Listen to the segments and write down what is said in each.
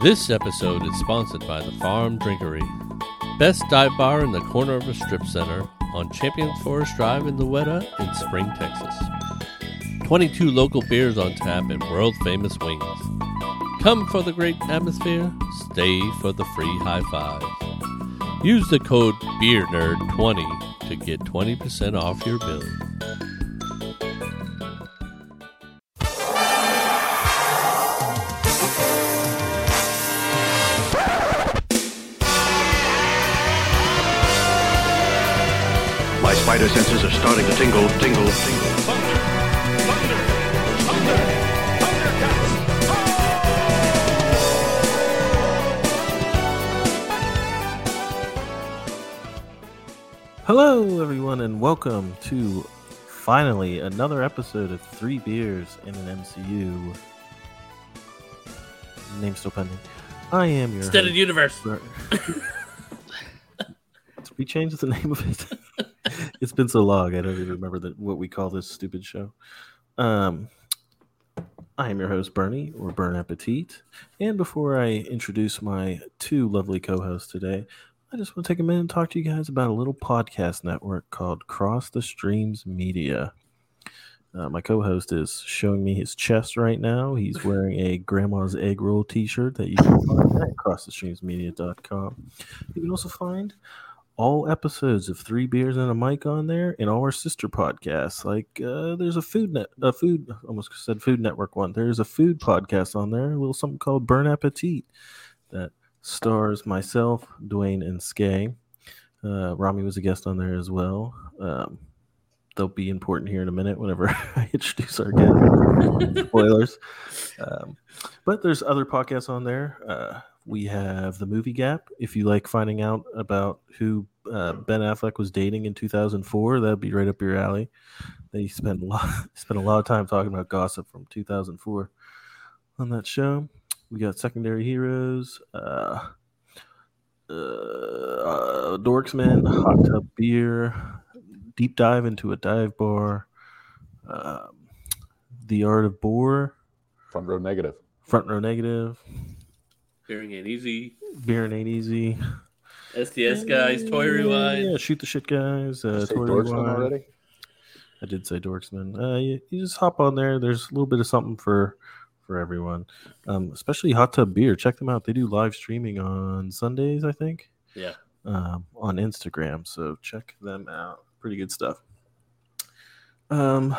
This episode is sponsored by the Farm Drinkery, best dive bar in the corner of a strip center on Champion Forest Drive in Louetta in Spring, Texas. 22 local beers on tap and world famous wings. Come for the great atmosphere, stay for the free high fives. Use the code BeerNerd20 to get 20% off your bill. Are starting to tingle, tingle, tingle. Hello, everyone, and welcome to finally another episode of Three Beers in an MCU. Name still pending. I am your Extended host, universe. We change the name of it? it's been so long, I don't even remember that what we call this stupid show. Um, I am your host, Bernie, or Burn Appetit. And before I introduce my two lovely co hosts today, I just want to take a minute and talk to you guys about a little podcast network called Cross the Streams Media. Uh, my co-host is showing me his chest right now. He's wearing a grandma's egg roll t-shirt that you can find at crossthestreamsmedia.com. You can also find all episodes of Three Beers and a Mic on there and all our sister podcasts. Like uh, there's a food net a food almost said food network one. There's a food podcast on there, a little something called Burn Appetit that stars myself, Dwayne, and Skay. Uh, Ramy was a guest on there as well. Um, they'll be important here in a minute whenever I introduce our guest. Spoilers. Um, but there's other podcasts on there. Uh, we have the Movie Gap. If you like finding out about who uh, Ben Affleck was dating in 2004, that'd be right up your alley. They spend a lot spend a lot of time talking about gossip from 2004 on that show. We got secondary heroes, uh, uh, Dorksman, Hot Tub Beer, Deep Dive into a Dive Bar, um, The Art of bore, Front row negative. Front Row Negative, Hearing ain't easy. Beer Ain't Easy, SDS guys, Toy Yeah, Rewind. Shoot the Shit Guys, uh, Toy Dorksman Rewind. already? I did say Dorksman. Uh, you, you just hop on there. There's a little bit of something for for everyone, um, especially Hot Tub Beer. Check them out. They do live streaming on Sundays, I think. Yeah. um, on Instagram. So check them out. Pretty good stuff. Um,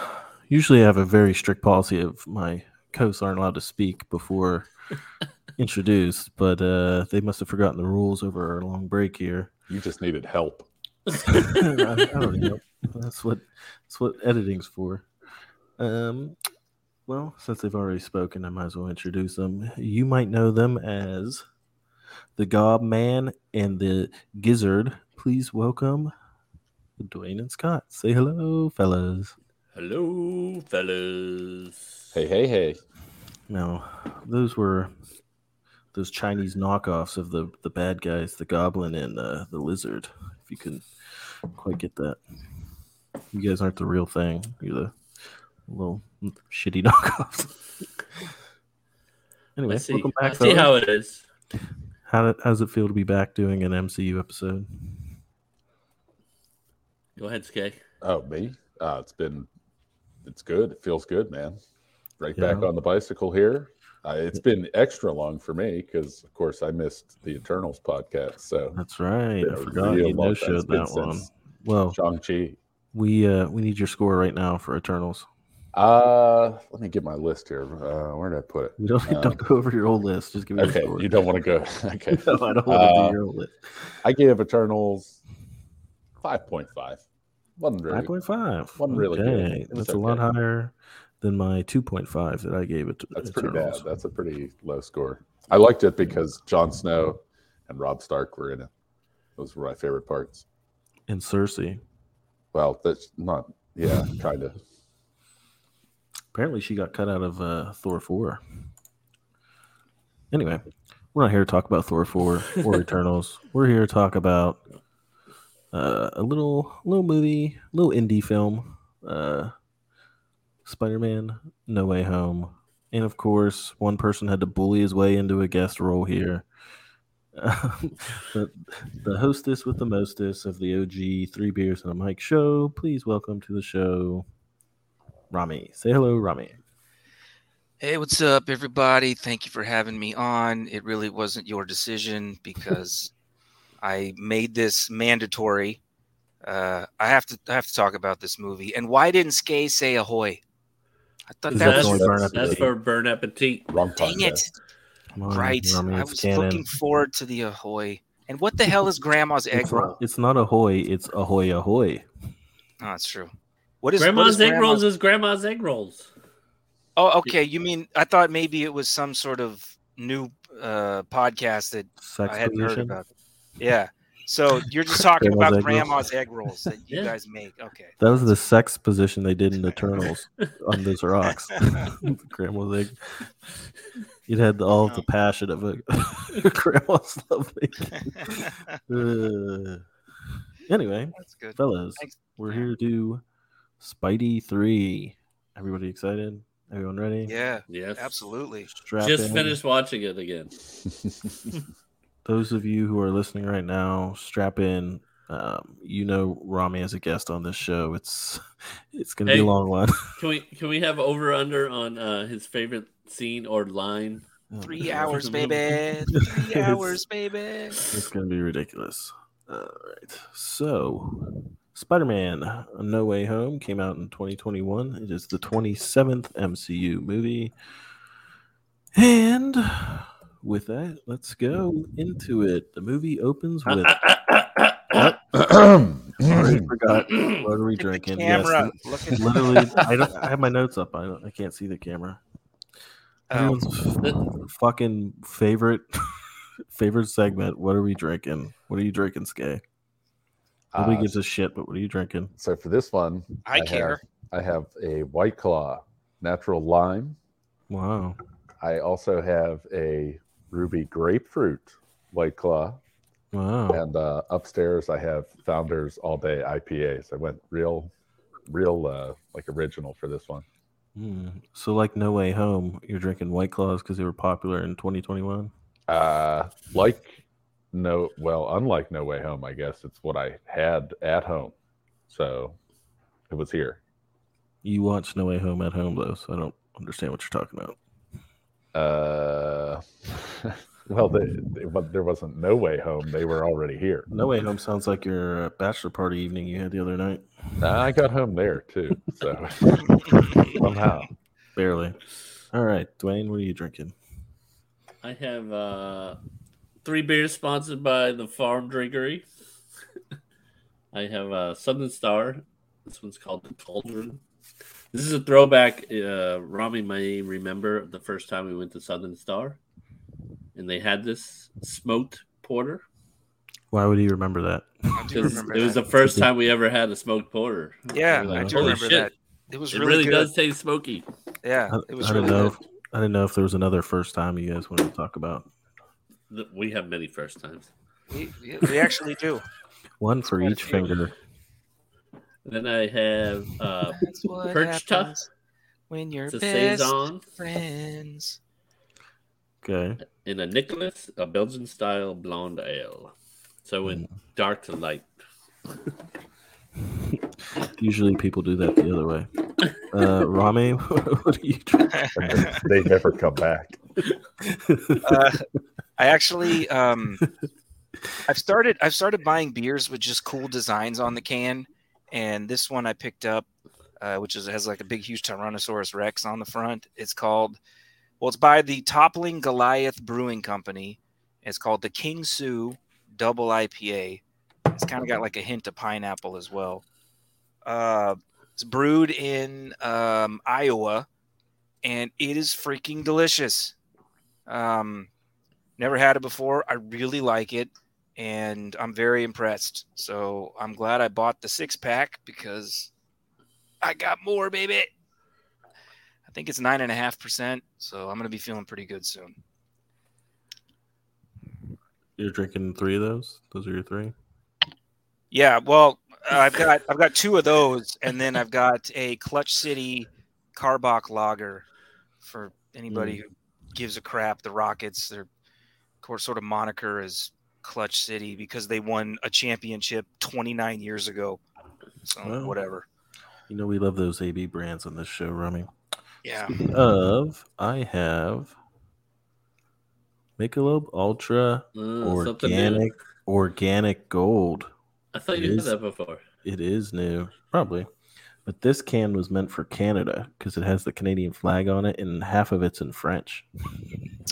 usually I have a very strict policy of my hosts aren't allowed to speak before introduced, but uh, they must have forgotten the rules over our long break here. You just needed help. I, I don't know. That's what that's what editing's for. Um, well, since they've already spoken, I might as well introduce them. You might know them as the Gob Man and the Gizzard. Please welcome Dwayne and Scott. Say hello, fellas. Hello, fellas. Hey, hey, hey. Now, those were those Chinese knockoffs of the the bad guys, the Goblin and uh, the Lizard. If you couldn't quite get that, you guys aren't the real thing. You're the little shitty knockoffs. anyway, Let's see. welcome back. Let's see how it is. How, did- how does it feel to be back doing an MCU episode? Go ahead, Skay. Oh, me? Uh, it's been, it's good. It feels good, man. Right back on the bicycle here. Uh, it's been extra long for me because, of course, I missed the Eternals podcast. So, That's right. I forgot you no showed that one. Well, Shang-Chi. we uh we need your score right now for Eternals. Uh, let me get my list here. Uh, where did I put it? We don't don't go over your old list. Just give me Okay, you don't want to go. Okay. no, I don't want to Uh, do your old list. I gave Eternals 5.5. Wasn't really Five point five. Wasn't really. Okay, It was that's a lot higher than my two point five that I gave it. To That's pretty bad. That's a pretty low score. I liked it because Jon Snow and Rob Stark were in it. Those were my favorite parts. And Cersei. Well, that's not. Yeah, kind of. Apparently, she got cut out of uh, Thor four. Anyway, we're not here to talk about Thor four or Eternals. We're here to talk about uh, a little little movie, little indie film, uh, Spider Man No Way Home, And of course, one person had to bully his way into a guest role here. Um, the, the hostess with the mostest of the OG Three Beers and a Mic show. Please welcome to the show, Ramy. Say hello, Ramy. Hey, what's up, everybody? Thank you for having me on. It really wasn't your decision because I made this mandatory. Uh, I have to I have to talk about this movie. And why didn't Skay say ahoy? I thought that that was That's, Burn that's for Burn Appetit. Wrong dang it. podcast. Come on, Right. Ramy, I it's was canon. looking forward to the ahoy. And what the hell is grandma's egg It's roll? not, it's not ahoy, it's ahoy ahoy. Oh, that's true. What is Grandma's is egg grandma's- rolls is grandma's egg rolls. Oh, okay. You mean I thought maybe it was some sort of new uh podcast that Sex I hadn't heard about. Yeah. So you're just talking Grandma's about egg rolls. grandma's egg rolls that you Yeah. guys make. Okay. That was the sex position they did in Eternals on those rocks. Grandma's egg. It had all the passion of a grandma's love making. Uh, anyway, That's good. fellas, Thanks. we're here to do Spidey 3. Everybody excited? Everyone ready? Yeah, Yes. absolutely. Strap Just in. finished watching it again. Those of you who are listening right now, strap in. Um, you know Ramy as a guest on this show. It's it's gonna be a long one. Can we can we have over under on uh, his favorite scene or line? Three hours, baby. Three hours, baby. It's gonna be ridiculous. All right. So, Spider-Man: No Way Home came out in 2021. It is the 27th MCU movie, and with that, let's go into it. The movie opens uh, with. Uh, uh, Already forgot. What are we Look at the drinking? camera. Yes, Look literally. I don't. I have my notes up. I don't, I can't see the camera. Oh. Everyone's f- fucking favorite favorite segment. What are we drinking? What are you drinking, Skay? Nobody Uh, gives a shit. But what are you drinking? so for this one, I care. Have, I have a White Claw, natural lime. Wow. I also have a Ruby Grapefruit White Claw, Wow. and uh, upstairs I have Founders All Day IPAs. I went real, real uh, like original for this one. Hmm. So, like No Way Home, you're drinking White Claws because they were popular in 2021. Uh, like no, well, unlike No Way Home, I guess it's what I had at home, so it was here. You watch No Way Home at home though, so I don't understand what you're talking about. Uh, well, they, they, but there wasn't No Way Home; they were already here. No Way Home sounds like your uh, bachelor party evening you had the other night. I got home there too, so somehow. Barely. All right, Dwayne, what are you drinking? I have uh, three beers sponsored by the Farm Drinkery. I have uh, Southern Star. This one's called the Cauldron. This is a throwback. Uh, Ramy may remember the first time we went to Southern Star, and they had this smoked porter. Why would he remember that? I do 'Cause remember It was that. the first time we ever had a smoked porter. Yeah, We were I do "Holy remember shit, that. It was It really, really good. does taste smoky. Yeah, I, it was I really didn't know. good. If, I didn't know if there was another first time you guys wanted to talk about. We have many first times. We, we actually do. One for quite each finger. Then I have uh, That's Perch tuck. when you're it's a best saison friends. Okay. and a Nicholas, a Belgian style blonde ale. So in dark to light. Usually people do that the other way. Uh, Ramy, what are you drinking? They never come back. uh, I actually um I've started I've started buying beers with just cool designs on the can, and this one I picked up, uh, which is has like a big huge Tyrannosaurus Rex on the front. It's called well, it's by the Toppling Goliath Brewing Company. It's called the King Sue Double IPA. It's kind of got like a hint of pineapple as well. Uh, it's brewed in um, Iowa, and it is freaking delicious. Um, never had it before. I really like it, and I'm very impressed. So I'm glad I bought the six pack because I got more, baby. I think it's nine and a half percent, so I'm gonna be feeling pretty good soon. You're drinking three of those? Those are your three? Yeah, well, uh, I've got I've got two of those, and then I've got a Clutch City Karbach Lager for Anybody Mm. who gives a crap, the Rockets, their course sort of moniker is Clutch City because they won a championship 29 years ago. So Well. whatever. You know we love those AB brands on this show, Ramy. Yeah. Of I have Michelob Ultra mm, something. Organic Organic Gold. I thought It you is. did that before. It is new, probably. But this can was meant for Canada because it has the Canadian flag on it, and half of it's in French.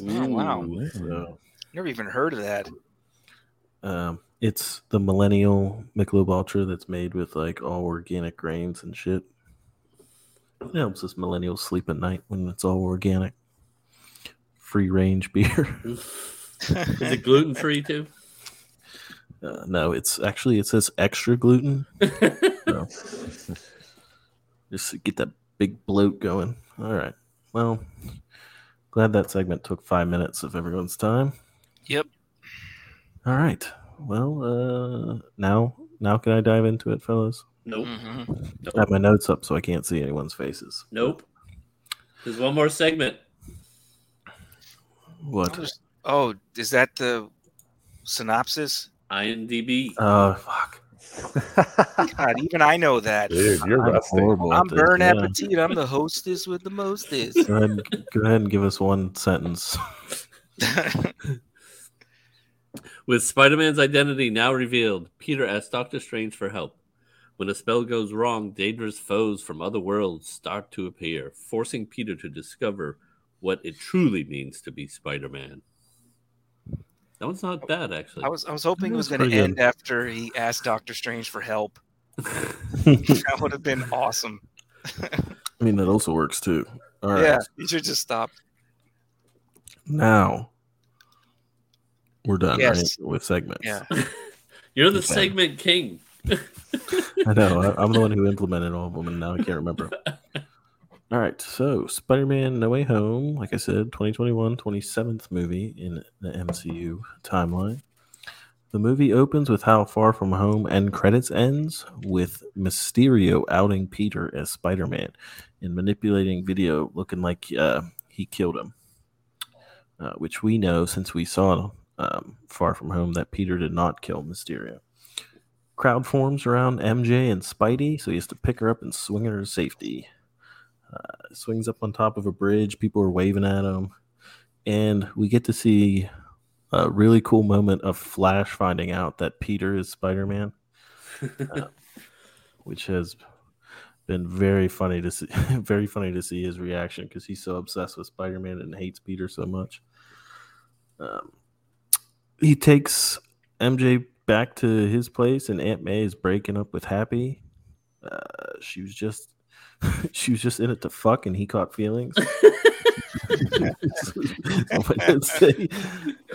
Oh, wow. So Never even heard of that. Um, it's the Millennial Michelob Ultra that's made with like all organic grains and shit. It helps us millennials sleep at night when it's all organic. Free range beer. Is it gluten free too? Uh, no, it's actually it says extra gluten. So just to get that big bloat going. All right. Well, glad that segment took five minutes of everyone's time. Yep. All right. Well, uh, now now can I dive into it, fellas? Nope. Mhm. I have my notes up so I can't see anyone's faces. Nope. There's one more segment. What? Oh, is that the synopsis? IMDb. Oh fuck! God, even I know that. Dude, you're I'm rusty. horrible. I'm this, Burn yeah. Appetit. I'm the hostess with the mostest. Go ahead, go ahead and give us one sentence. With Spider Man's identity now revealed, Peter asks Doctor Strange for help. When a spell goes wrong, dangerous foes from other worlds start to appear, forcing Peter to discover what it truly means to be Spider Man. That one's not bad, actually. I was I was hoping it was going to end good. after he asked Doctor Strange for help. That would have been awesome. I mean, that also works too. All right. Yeah, you should just stop. Now we're done Yes. right, with segments. Yeah. You're the Okay. segment king. I know. I, I'm the one who implemented all of them, and now I can't remember. all right. So, Spider Man No Way Home, like I said, 2021, 27th movie in the MCU timeline. The movie opens with how Far From Home and credits ends with Mysterio outing Peter as Spider Man and manipulating video looking like uh, he killed him, uh, which we know since we saw um, Far From Home that Peter did not kill Mysterio crowd forms around MJ and Spidey, so he has to pick her up and swing her to safety. Uh, swings up on top of a bridge. People are waving at him, and we get to see a really cool moment of Flash finding out that Peter is Spider Man, which has been very funny to see. very funny to see his reaction because he's so obsessed with Spider Man and hates Peter so much. Um, he takes MJ back to his place, and Aunt May is breaking up with Happy. Uh, she was just, she was just in it to fuck, and he caught feelings.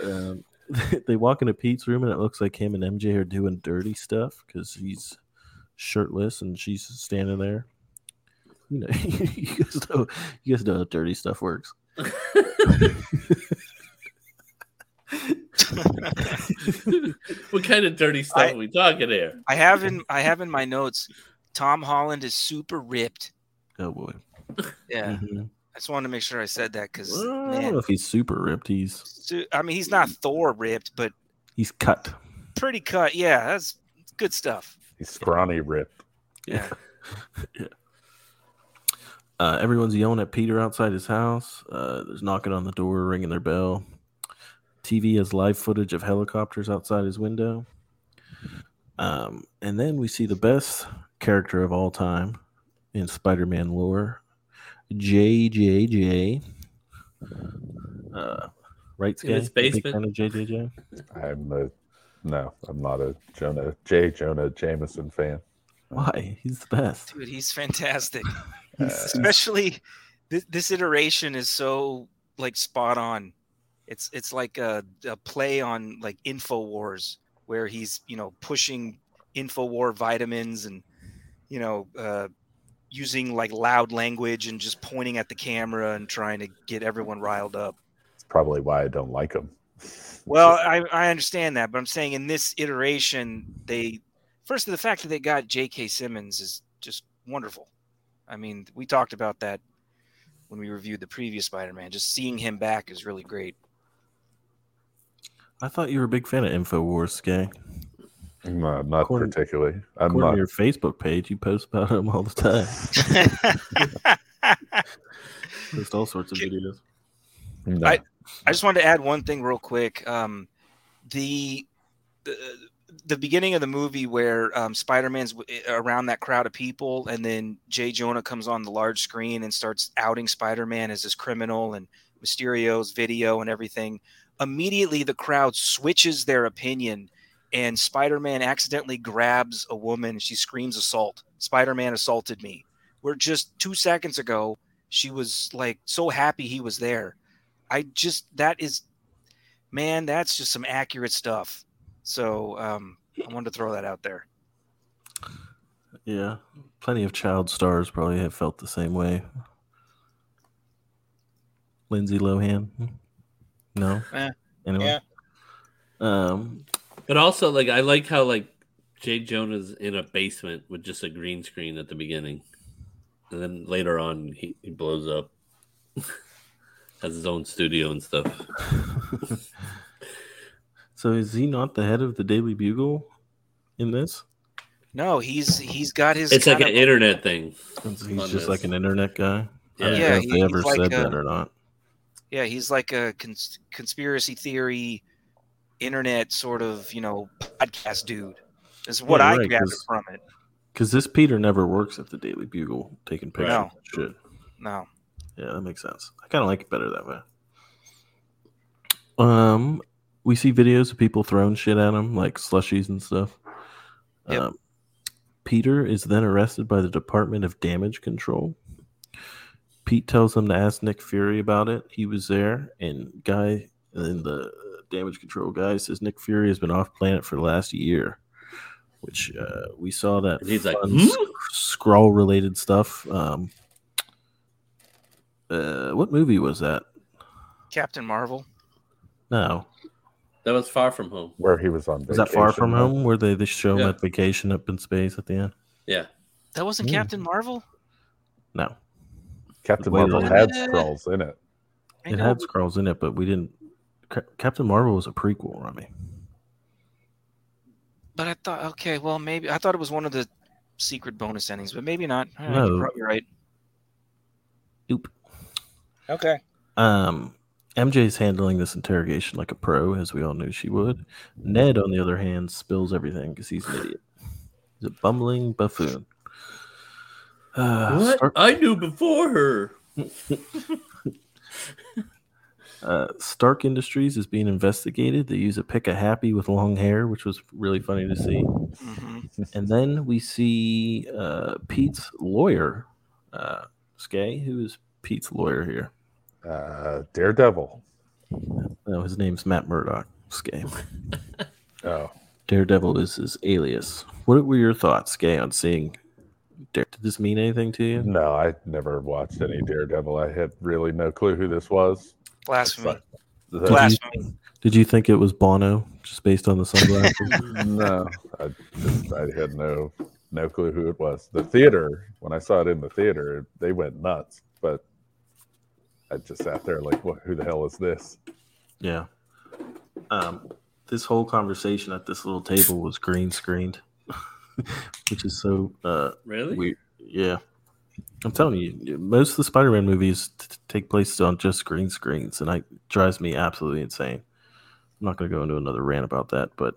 Um, they walk into Pete's room, and it looks like him and MJ are doing dirty stuff because he's shirtless and she's standing there. You know, you guys know, you guys know how dirty stuff works. what kind of dirty stuff I- are we talking here? I have in I have in my notes. Tom Holland is super ripped. Oh boy. Yeah, Mhm. I just wanted to make sure I said that because Well, I don't know if he's super ripped. He's su- I mean he's not Thor ripped, but he's cut. pretty cut. Yeah, that's good stuff. He's scrawny ripped. Yeah. Uh, everyone's yelling at Peter outside his house. Uh, there's knocking on the door, ringing their bell. TV has live footage of helicopters outside his window. Um, and then we see the best character of all time in Spider-Man lore, JJJ. Uh, right, In his Skye? You a big basement? fan of JJJ. I'm a no, I'm not a Jonah J. Jonah Jameson fan. Why? He's the best. Dude, he's fantastic. Uh, Especially this, this iteration is so like spot on. It's it's like a, a play on like Infowars where he's you know pushing Infowar vitamins and you know uh, using like loud language and just pointing at the camera and trying to get everyone riled up. It's probably why I don't like him. Well, I, I understand that, but I'm saying in this iteration, they first of the fact that they got J.K. Simmons is just wonderful. I mean, we talked about that when we reviewed the previous Spider-Man. Just seeing him back is really great. I thought you were a big fan of Infowars, Skay. No, not According- particularly. I'm According not. to your Facebook page, you post about him all the time. Post all sorts of videos. no. I- I just wanted to add one thing real quick. Um, the, the the beginning of the movie where um, Spider-Man's w- around that crowd of people, and then Jay Jonah comes on the large screen and starts outing Spider-Man as this criminal and Mysterio's video and everything. Immediately, the crowd switches their opinion, and Spider-Man accidentally grabs a woman. She screams assault. Spider-Man assaulted me. Where just two seconds ago, she was like so happy he was there. I just that is, man, that's just some accurate stuff. So um, I wanted to throw that out there. Yeah, plenty of child stars probably have felt the same way. Lindsay Lohan, no, Eh, anyway. yeah. Um, But also, like, I like how like Jay Jonah's in a basement with just a green screen at the beginning, and then later on he, he blows up, has his own studio and stuff. so is he not the head of the Daily Bugle in this? No, he's he's got his. It's like kind an of- internet thing. He's just this. like an internet guy. I don't Yeah. know Yeah, if they he- ever he's like said a- that or not. Yeah, he's like a cons- conspiracy theory, internet sort of you know podcast dude. Is what Yeah, I right, gathered 'cause- from it. Because this Peter never works at the Daily Bugle taking pictures. No. Shit. No, Yeah, that makes sense. I kind of like it better that way. Um, we see videos of people throwing shit at him, like slushies and stuff. Yep. Um, Peter is then arrested by the Department of Damage Control. Pete tells him to ask Nick Fury about it. He was there, and guy and the damage control guy says Nick Fury has been off planet for the last year, which uh, we saw that And he's like, "Hmm?" scroll related stuff. Um, uh, what movie was that? Captain Marvel. No, That was far from home. where he was on. was that Far vacation, From. Home, where they, they show him Yeah. at vacation up in space at the end? Yeah. That wasn't Yeah. Captain Marvel. No, Captain Marvel minute. had scrolls in it. It had but- scrolls in it, but we didn't. Captain Marvel was a prequel, Ramy. but I thought okay, well maybe I thought it was one of the secret bonus endings, but maybe not. All right, No. You're probably right. Oop. Okay. Um, MJ's handling this interrogation like a pro, as we all knew she would. Ned, on the other hand, spills everything because he's an idiot. He's a bumbling buffoon. Uh, What? Stark, I knew before her. uh, Stark Industries is being investigated. They use a pick a happy with long hair, which was really funny to see. hmm And then we see uh, Pete's lawyer, uh, Skay, who is Pete's lawyer here. Uh, Daredevil. No, his name's Matt Murdock. Skay. Oh, Daredevil is his alias. What were your thoughts, Gay, on seeing? Dare- Did this mean anything to you? no, I never watched any Daredevil. I had really no clue who this was. Blasphemy. The- Blasphemy. Did you think it was Bono, just based on the sunglasses? no, I just I had no no clue who it was. The theater when I saw it in the theater, they went nuts. But I just sat there like, what? Who the hell is this? yeah. Um, this whole conversation at this little table was green screened, which is so uh, Really? weird. Yeah. I'm telling you, most of the Spider-Man movies t- take place on just green screens, and it drives me absolutely insane. I'm not going to go into another rant about that, but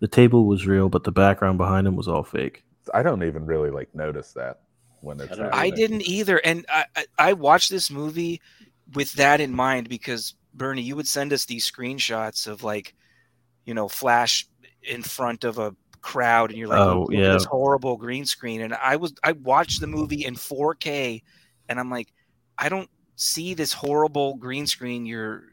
the table was real, but the background behind him was all fake. I don't even really like notice that when it's. I don't- I didn't either, and I, I I watched this movie with that in mind because Bernie, you would send us these screenshots of like, you know, Flash in front of a crowd, and you're like, Oh, yeah. this horrible green screen. And I was I watched the movie in 4K, and I'm like, I don't see this horrible green screen. You're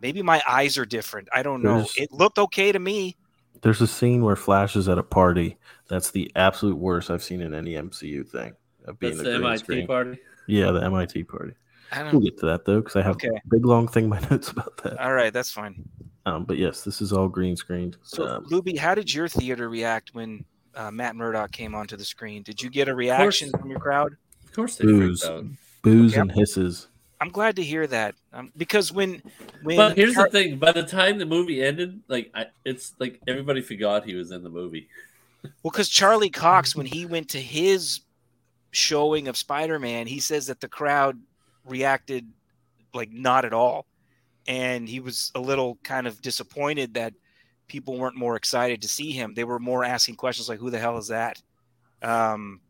maybe my eyes are different. I don't know. There's- It looked okay to me. There's a scene where Flash is at a party. That's the absolute worst I've seen in any MCU thing. Of being That's a the green MIT screen. party. Yeah, the MIT party. I We'll don't. get to that though, because I have Okay. a big long thing in my notes about that. All right, that's fine. Um, but yes, this is all green screened. So, Um, Luby, how did your theater react when uh, Matt Murdock came onto the screen? Did you get a reaction course. from your crowd? Of course they Boos. freaked. Boos Okay, and hisses. I'm glad to hear that um, because when when But here's Char- the thing: by the time the movie ended, like I, it's like everybody forgot he was in the movie. Well, because Charlie Cox, when he went to his showing of Spider Man, he says that the crowd reacted like not at all. And he was a little kind of disappointed that people weren't more excited to see him. They were more asking questions like, who the hell is that? Um,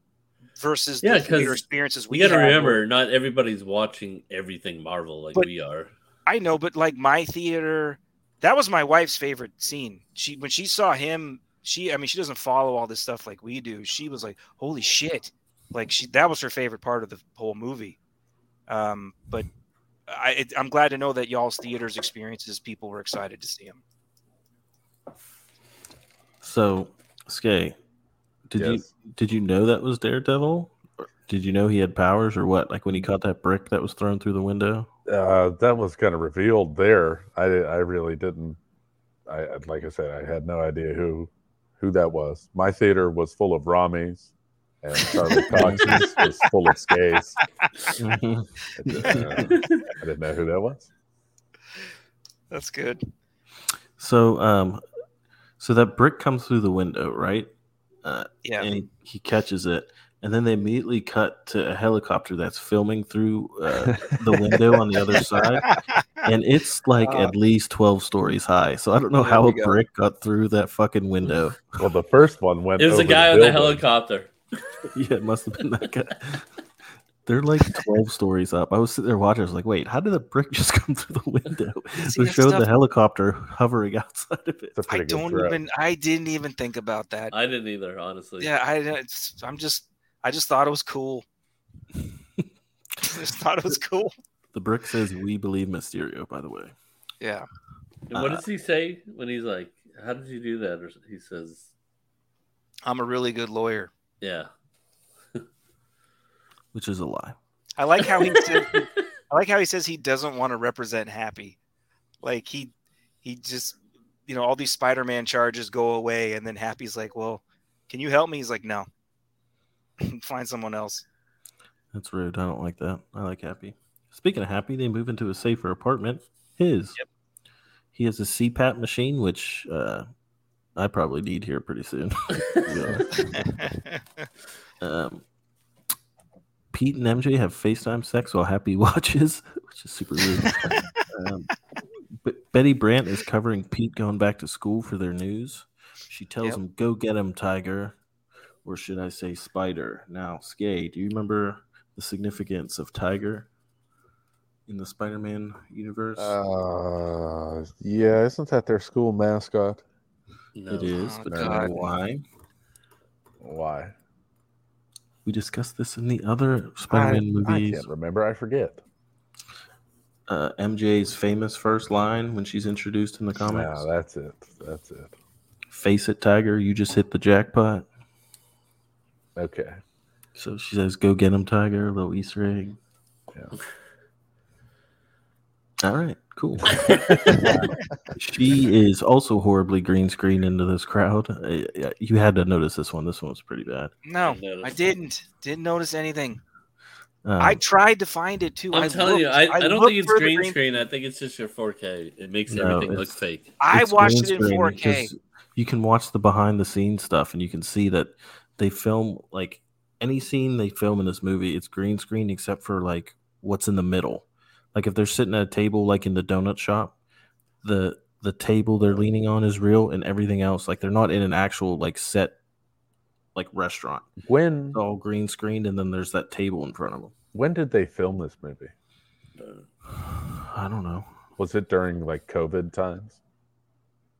versus Yeah, the theater experiences we We got to remember, not everybody's watching everything Marvel like we are. I know, but like my theater, that was my wife's favorite scene. She when she saw him, she I mean she doesn't follow all this stuff like we do. She was like, "Holy shit!" Like she that was her favorite part of the whole movie. Um, but I it, I'm glad to know that y'all's theaters experiences people were excited to see him. So, Skay, did you did you know that was Daredevil? Or did you know he had powers or what? Like when he caught that brick that was thrown through the window? Uh, that was kind of revealed there. I I really didn't. I I- like I said, I had no idea who who that was. My theater was full of Ramys, and Charlie Cox's was full of Skays. Mhm. I just, uh, I didn't know who that was. That's good. So, um, so that brick comes through the window, right? Uh, Yeah. and he, he catches it, and then they immediately cut to a helicopter that's filming through uh, the window on the other side, and it's like Uh, at least twelve stories high. So I don't know how a go. brick got through that fucking window. Well, the first one went. It was a over guy on the helicopter. yeah, it must have been that guy. They're like twelve stories up. I was sitting there watching. I was like, "Wait, how did the brick just come through the window?" See, They that showed the helicopter hovering outside of it. It's a I pretty good don't throw. even I didn't even think about that. I didn't either, honestly. Yeah, I it's, I'm just I just thought it was cool. just thought it was cool. The brick says, "We believe Mysterio." By the way, Yeah. And what Uh, does he say when he's like, "How did you do that?" Or he says, I'm a really good lawyer. "Yeah." which is a lie. I like how he said, I like how he says he doesn't want to represent Happy. Like he he just you know all these Spider-Man charges go away and then Happy's like, "Well, can you help me?" He's like, "No." Find someone else. That's rude. I don't like that. I like Happy. Speaking of Happy, they move into a safer apartment. His. Yep. He has a CPAP machine, which uh, I probably need here pretty soon. Um, Pete and MJ have FaceTime sex while Happy watches, which is super rude. um, but Betty Brant is covering Pete going back to school for their news. She tells Yep. him, "Go get him, Tiger," or should I say, Spider? Now, Skay, do you remember the significance of Tiger in the Spider-Man universe? Uh, yeah, isn't that their school mascot? No. it is, Oh, but do you know God. why? Why? We discussed this in the other Spider-Man I, I can't remember. I forget. uh, MJ's famous first line when she's introduced in the comics. No, that's it. That's it. Face it, Tiger, you just hit the jackpot. Okay. So she says, "Go get him, Tiger." A little Easter egg. Yeah. All right, cool. she is also horribly green screen into this crowd. Uh, You had to notice this one. This one was pretty bad. no, Notice. I didn't. Didn't notice anything. Um, I tried to find it too. I'm I telling you, looked- I, I, don't think it's green, green- screen. I think it's just your 4K. It makes No, everything look fake. I watched it in 4K. You can watch the behind the scenes stuff, and you can see that they film like any scene they film in this movie. It's green screen except for like what's in the middle. Like if they're sitting at a table, like in the donut shop, the the table they're leaning on is real, and everything else, like they're not in an actual like set, like restaurant. When It's all green screened, and then there's that table in front of them. when did they film this movie? I don't know. Was it during like COVID times?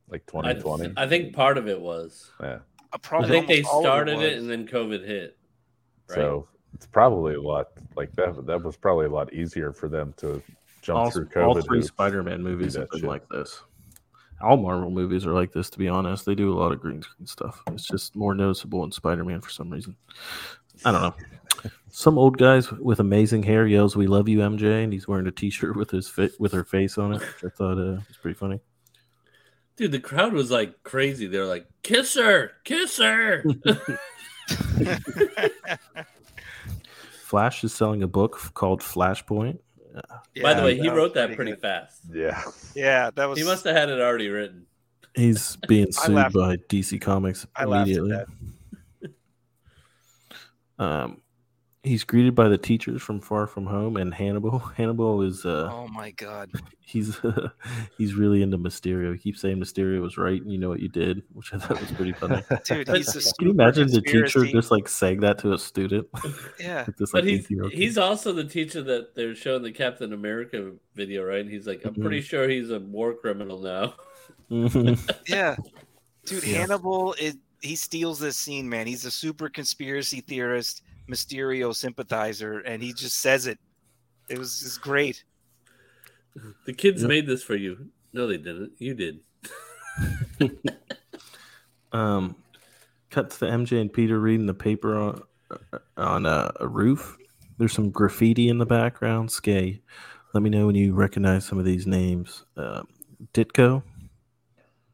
Like I, 2020? I think part of it was. yeah. I probably think they almost all of started it, was. and then COVID hit. Right? So it's probably a lot like that. That was probably a lot easier for them to jump all, through all three. Spider-Man movies that have been shit. like this. All Marvel movies are like this. To be honest, they do a lot of green screen stuff. It's just more noticeable in Spider-Man for some reason. I don't know. Some old guys with amazing hair yells, "We love you, MJ," and he's wearing a T-shirt with his fit with her face on it. Which I thought uh, was pretty funny. Dude, the crowd was like crazy. They were like, "Kiss her, kiss her." Flash is selling a book called Flashpoint. By the way, he was wrote that pretty good. fast. Yeah. Yeah, that was. He must have had it already written. He's being sued by DC Comics I laughed at immediately. that. Um, he's greeted by the teachers from Far From Home and Hannibal. Hannibal is uh, Oh my god. he's he's really into Mysterio. He keeps saying Mysterio was right, and you know what you did, which I thought was pretty funny. Dude, he's a Can you imagine the teacher just like saying that to a student? Yeah. Like But he's he's also the teacher that they're showing the Captain America video, right? And he's like, I'm pretty sure he's a war criminal now. kid. Mhm. Yeah. Dude, Yeah. Hannibal is he steals this scene, man. He's a super conspiracy theorist, Mysterio sympathizer, and he just says it. It was it's great. The kids Yep. made this for you. No, they didn't. You did. Um, cuts to MJ and Peter reading the paper on on a, a roof. There's some graffiti in the background. Skay, let me know when you recognize some of these names. Um, Ditko,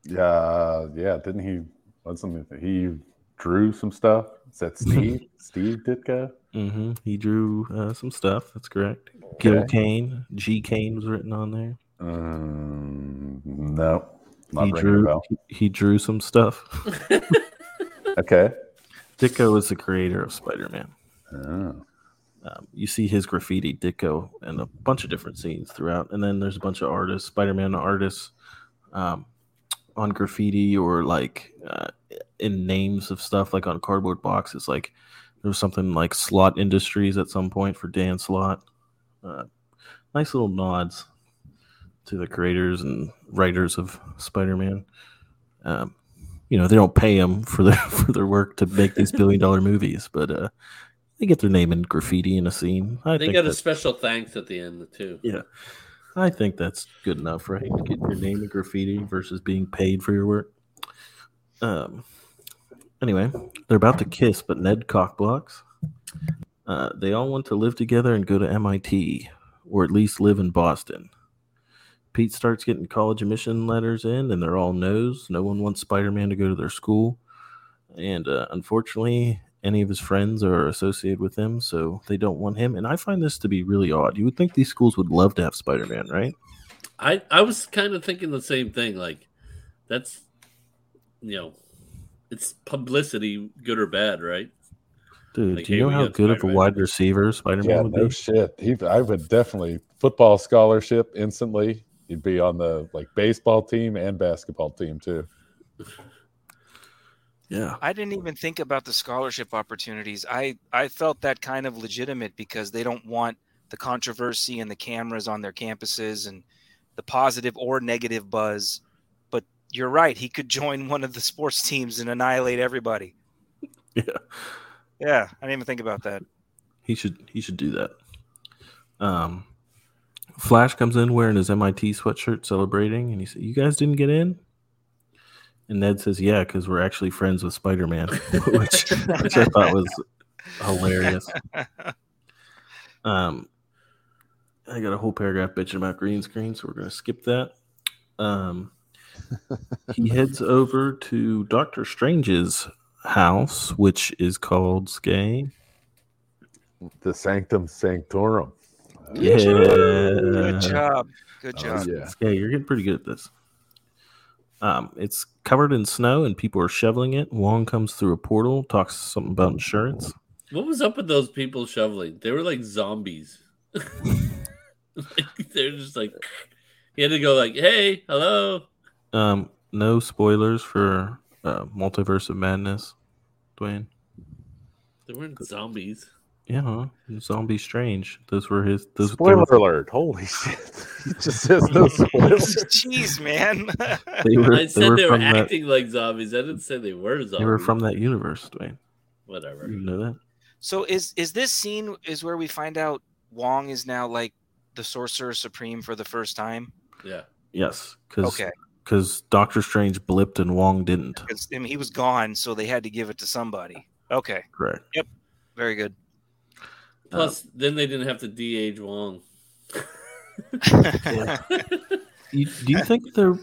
Yeah, yeah. Didn't he? Wasn't it- he drew some stuff? Is that Steve? Steve Ditko? hmm he drew uh, some stuff. That's correct. Gil Okay. Kane, G Kane was written on there. Um, no, not he drew he drew some stuff. Okay. Ditko is the creator of Spider-Man. Oh. Um, you see his graffiti, Ditko, in a bunch of different scenes throughout. And then there's a bunch of artists, Spider-Man artists, um, on graffiti or like uh, in names of stuff, like on cardboard boxes. Like there was something like Slott Industries at some point for Dan Slott. Uh, nice little nods to the creators and writers of Spider-Man. Um, you know, they don't pay them for their for their work to make these billion dollar movies, but uh, they get their name in graffiti in a scene. I They got a special thanks at the end too. yeah, I think that's good enough, right? To get your name in graffiti versus being paid for your work. Um. Anyway, they're about to kiss, but Ned cockblocks. Uh, they all want to live together and go to MIT, or at least live in Boston. Pete starts getting college admission letters in, and they're all no's. No one wants Spider Man to go to their school. And uh, unfortunately, any of his friends are associated with him, so they don't want him. And I find this to be really odd. You would think these schools would love to have Spider Man, right? I I was kind of thinking the same thing. Like that's you know, it's publicity, good or bad, right? Dude, Like, do you hey, know we how got good of a wide receiver Spider Man Yeah, would no be? shit. He, I would definitely football scholarship instantly. He'd be on the like baseball team and basketball team too. Yeah. I didn't even think about the scholarship opportunities. I I felt that kind of legitimate because they don't want the controversy and the cameras on their campuses and the positive or negative buzz. But you're right, he could join one of the sports teams and annihilate everybody. Yeah. Yeah, I didn't even think about that. He should he should do that. Um Flash comes in wearing his MIT sweatshirt celebrating and he said, You guys didn't get in? And Ned says, Yeah, because we're actually friends with Spider Man, which which I thought was hilarious. Um I got a whole paragraph bitching about green screen, so we're gonna skip that. Um he heads over to Doctor Strange's house, which is called Skay. The Sanctum Sanctorum. Yeah. Good job. Good Oh, job. yeah. Skay, you're getting pretty good at this. Um, it's covered in snow and people are shoveling it. Wong comes through a portal, talks something about insurance. What was up with those people shoveling? They were like zombies. like, they're just like he had to go like, "Hey, hello." Um, no spoilers for uh, Multiverse of Madness, Dwayne. They weren't zombies. Yeah, huh? Zombie Strange. Those were his. Those Spoiler were, alert! Holy shit! He just says no spoilers. Jeez, man. they were, I they were they were from that. acting like zombies. I didn't say they were zombies. They were from that universe, Dwayne. whatever. You know that? so is is this scene is where we find out Wong is now like the sorcerer supreme for the first time? Yeah. Yes, because Okay. because Doctor Strange blipped and Wong didn't. I mean, he was gone, so they had to give it to somebody. Okay, Correct. Yep. Very good. Plus, uh, then they didn't have to de-age Wong. You, do you think there?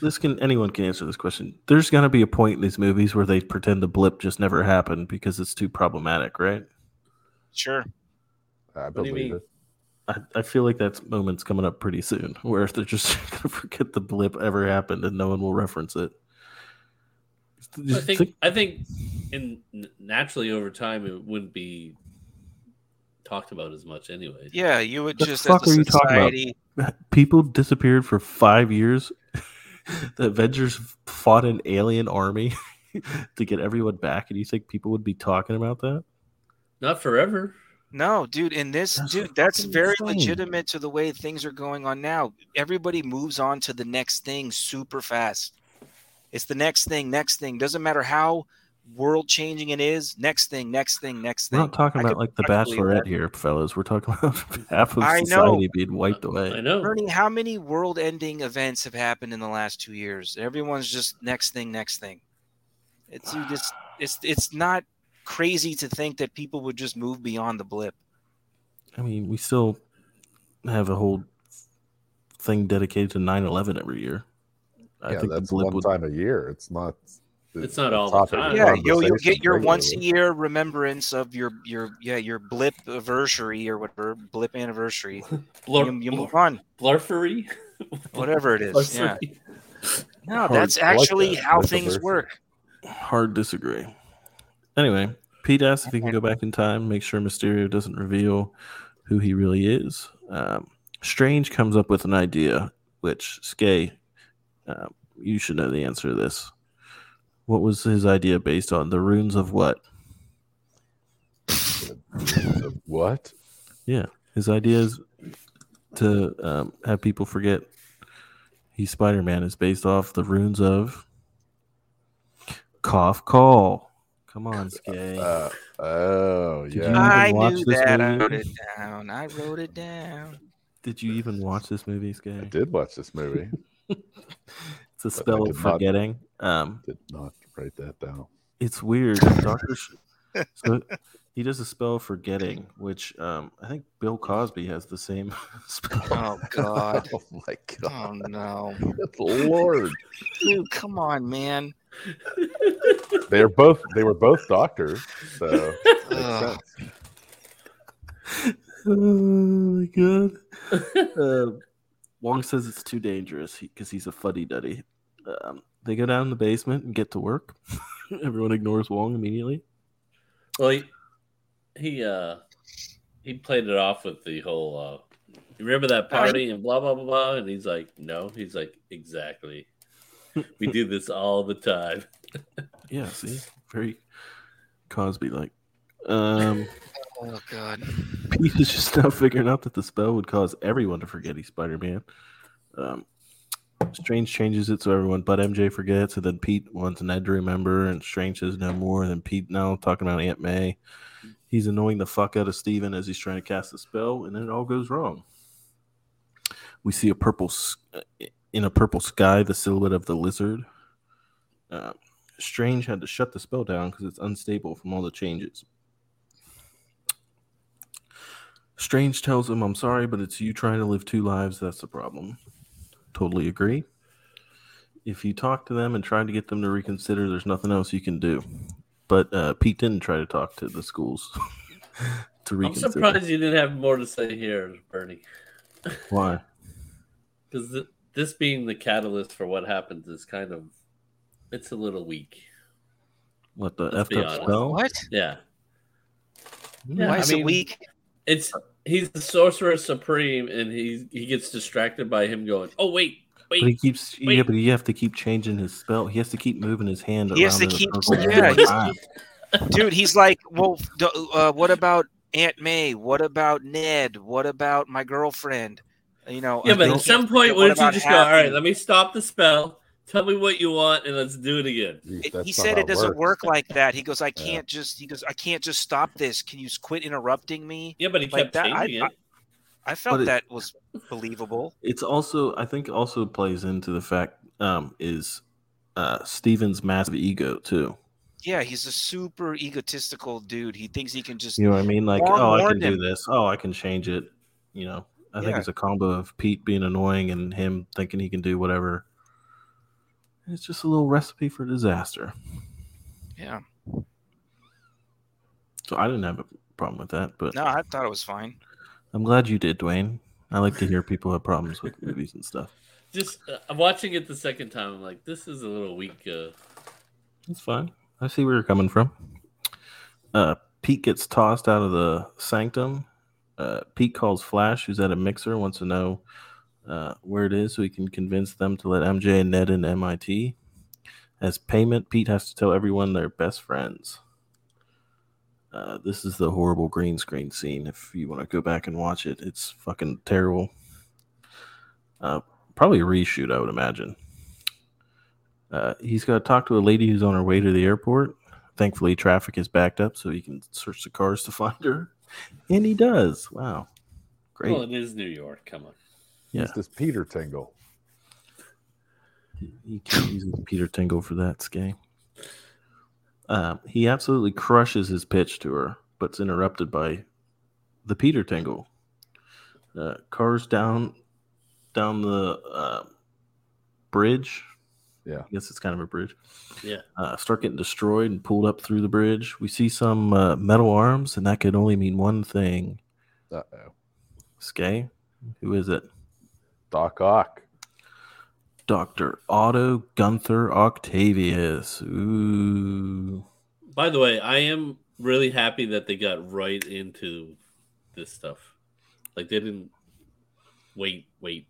This can anyone can answer this question. There's gonna be a point in these movies where they pretend the blip just never happened because it's too problematic, right? Sure. I believe it. I, I feel like that moment's coming up pretty soon, where they're just gonna forget the blip ever happened and no one will reference it. I think think- I think in naturally over time it wouldn't be talked about as much anyway. Yeah, you would The just fuck as a are you talking about? society. people disappeared for five years. the Avengers fought an alien army to get everyone back, and you think people would be talking about that? Not forever. No, dude, in this, That's dude, that's very insane. legitimate to the way things are going on now. Everybody moves on to the next thing super fast. It's the next thing, next thing. Doesn't matter how world changing it is. Next thing, next thing, next thing. We're thing. not talking I about like the I could believe Bachelorette here, fellas. We're talking about half of I know. society being wiped away. I know. Bernie, how many world ending events have happened in the last two years? Everyone's just next thing, next thing. It's you just it's it's not crazy to think that people would just move beyond the blip. I mean, we still have a whole thing dedicated to 9-11 every year. I yeah, think the that's blip one would. time a year. It's not. It's not all the time. Yeah, you'll, you'll get your once a year remembrance of your your yeah your blip anniversary or whatever blip anniversary. Blur, you, you blur, move on, blurfery? whatever it is. Yeah, no, Hard- that's I like actually that. how Like things work. Hard disagree. Anyway, Pete asks if he can go back in time, make sure Mysterio doesn't reveal who he really is. Um, Strange comes up with an idea, which Skay, uh, you should know the answer to this. What was his idea based on? The runes of what? What? Yeah, his idea is to um, have people forget he's Spider Man is based off the runes of Kof-Kol. Come on, Skay. Uh, oh Did yeah. I watch knew this that. I wrote it down. I wrote it down. Did you even watch this movie, I did watch this movie. It's a I spell did of not. forgetting. Um, Did not write that down. it's weird. Doctor, so he does a spell of forgetting, which um, I think Bill Cosby has the same spell. Oh God. Oh my god, Oh no, lord! dude, come on, man. They're both. They were both doctors, so makes Ugh. oh my god. uh, Wong says it's too dangerous because he's a fuddy duddy. Um, they go down in the basement and get to work. Everyone ignores Wong immediately. Well, he, he uh he played it off with the whole uh you remember that he- party and blah blah blah blah and he's like no he's like exactly we do this all the time Yeah, see, very Cosby like. Um, Oh God. Pete is just now figuring out that the spell would cause everyone to forget he's Spider Man. Um, Strange changes it so everyone but MJ forgets, and then Pete wants Ned to remember, and Strange says no more. And then Pete now talking about Aunt May. He's annoying the fuck out of Steven as he's trying to cast a spell, and then it all goes wrong. We see a purple in a purple sky, the silhouette of the lizard. Uh, Strange had to shut the spell down because it's unstable from all the changes. Strange tells him, I'm sorry, but it's you trying to live two lives. That's the problem. Totally agree. If you talk to them and try to get them to reconsider, there's nothing else you can do. But uh, Pete didn't try to talk to the schools to reconsider. i'm surprised you didn't have more to say here bernie Why? because th- this being the catalyst for what happens is kind of it's a little weak What the Let's effed up spell? What? yeah yeah Why I mean, it weak? it's he's the sorcerer supreme and he he gets distracted by him going oh wait But he wait keeps yeah, but you have to keep changing his spell. He has to keep moving his hand He has to keep- circle yeah, he's- Dude, he's like, well, d- uh, what about Aunt May? What about Ned? What about my girlfriend? You know. Yeah, but at some point, what wouldn't you about just go, all right, let me stop the spell, tell me what you want, and let's do it again? It- That's he said it doesn't works. work like that. He goes, I can't just. He goes, I can't just stop this. Can you s- quit interrupting me? Yeah, but he Like kept that, I- changing I- it. I felt it- that was believable. It's also, I think, also plays into the fact um, is uh, Steven's massive ego too. Yeah, he's a super egotistical dude. He thinks he can just. You know what I mean? Like, oh, I can warned do him. this. Oh, I can change it. You know, I think it's a combo of Pete being annoying and him thinking he can do whatever. It's just a little recipe for disaster. Yeah. So I didn't have a problem with that, but No, I thought it was fine. I'm glad you did, Dwayne. I like to hear people have problems with movies and stuff. Just uh, I'm watching it the second time. I'm like, this is a little weak. Uh, It's fine. I see where you're coming from. Uh, Pete gets tossed out of the sanctum. Uh, Pete calls Flash, who's at a mixer, wants to know uh, where it is so he can convince them to let MJ and Ned in MIT. As payment, Pete has to tell everyone they're best friends. Uh, this is the horrible green screen scene. If you want to go back and watch it, it's fucking terrible. Uh, probably a reshoot, I would imagine. Uh, he's got to talk to a lady who's on her way to the airport. Thankfully, traffic is backed up, so he can search the cars to find her. And he does. Wow. Great. well, it is New York. Come on. Yeah. It's this Peter Tingle. He can't use Peter Tingle for that, Skay. Um, he absolutely crushes his pitch to her, but's interrupted by the Peter Tingle. Uh, cars down down the uh, bridge. Yeah. I guess it's kind of a bridge. Yeah. uh, start getting destroyed and pulled up through the bridge. We see some uh, metal arms, and that could only mean one thing. Uh oh. Skay, who is it? Doc Ock. Doctor Otto Gunther Octavius. Ooh, By the way, I am really happy that they got right into this stuff. Like they didn't wait, wait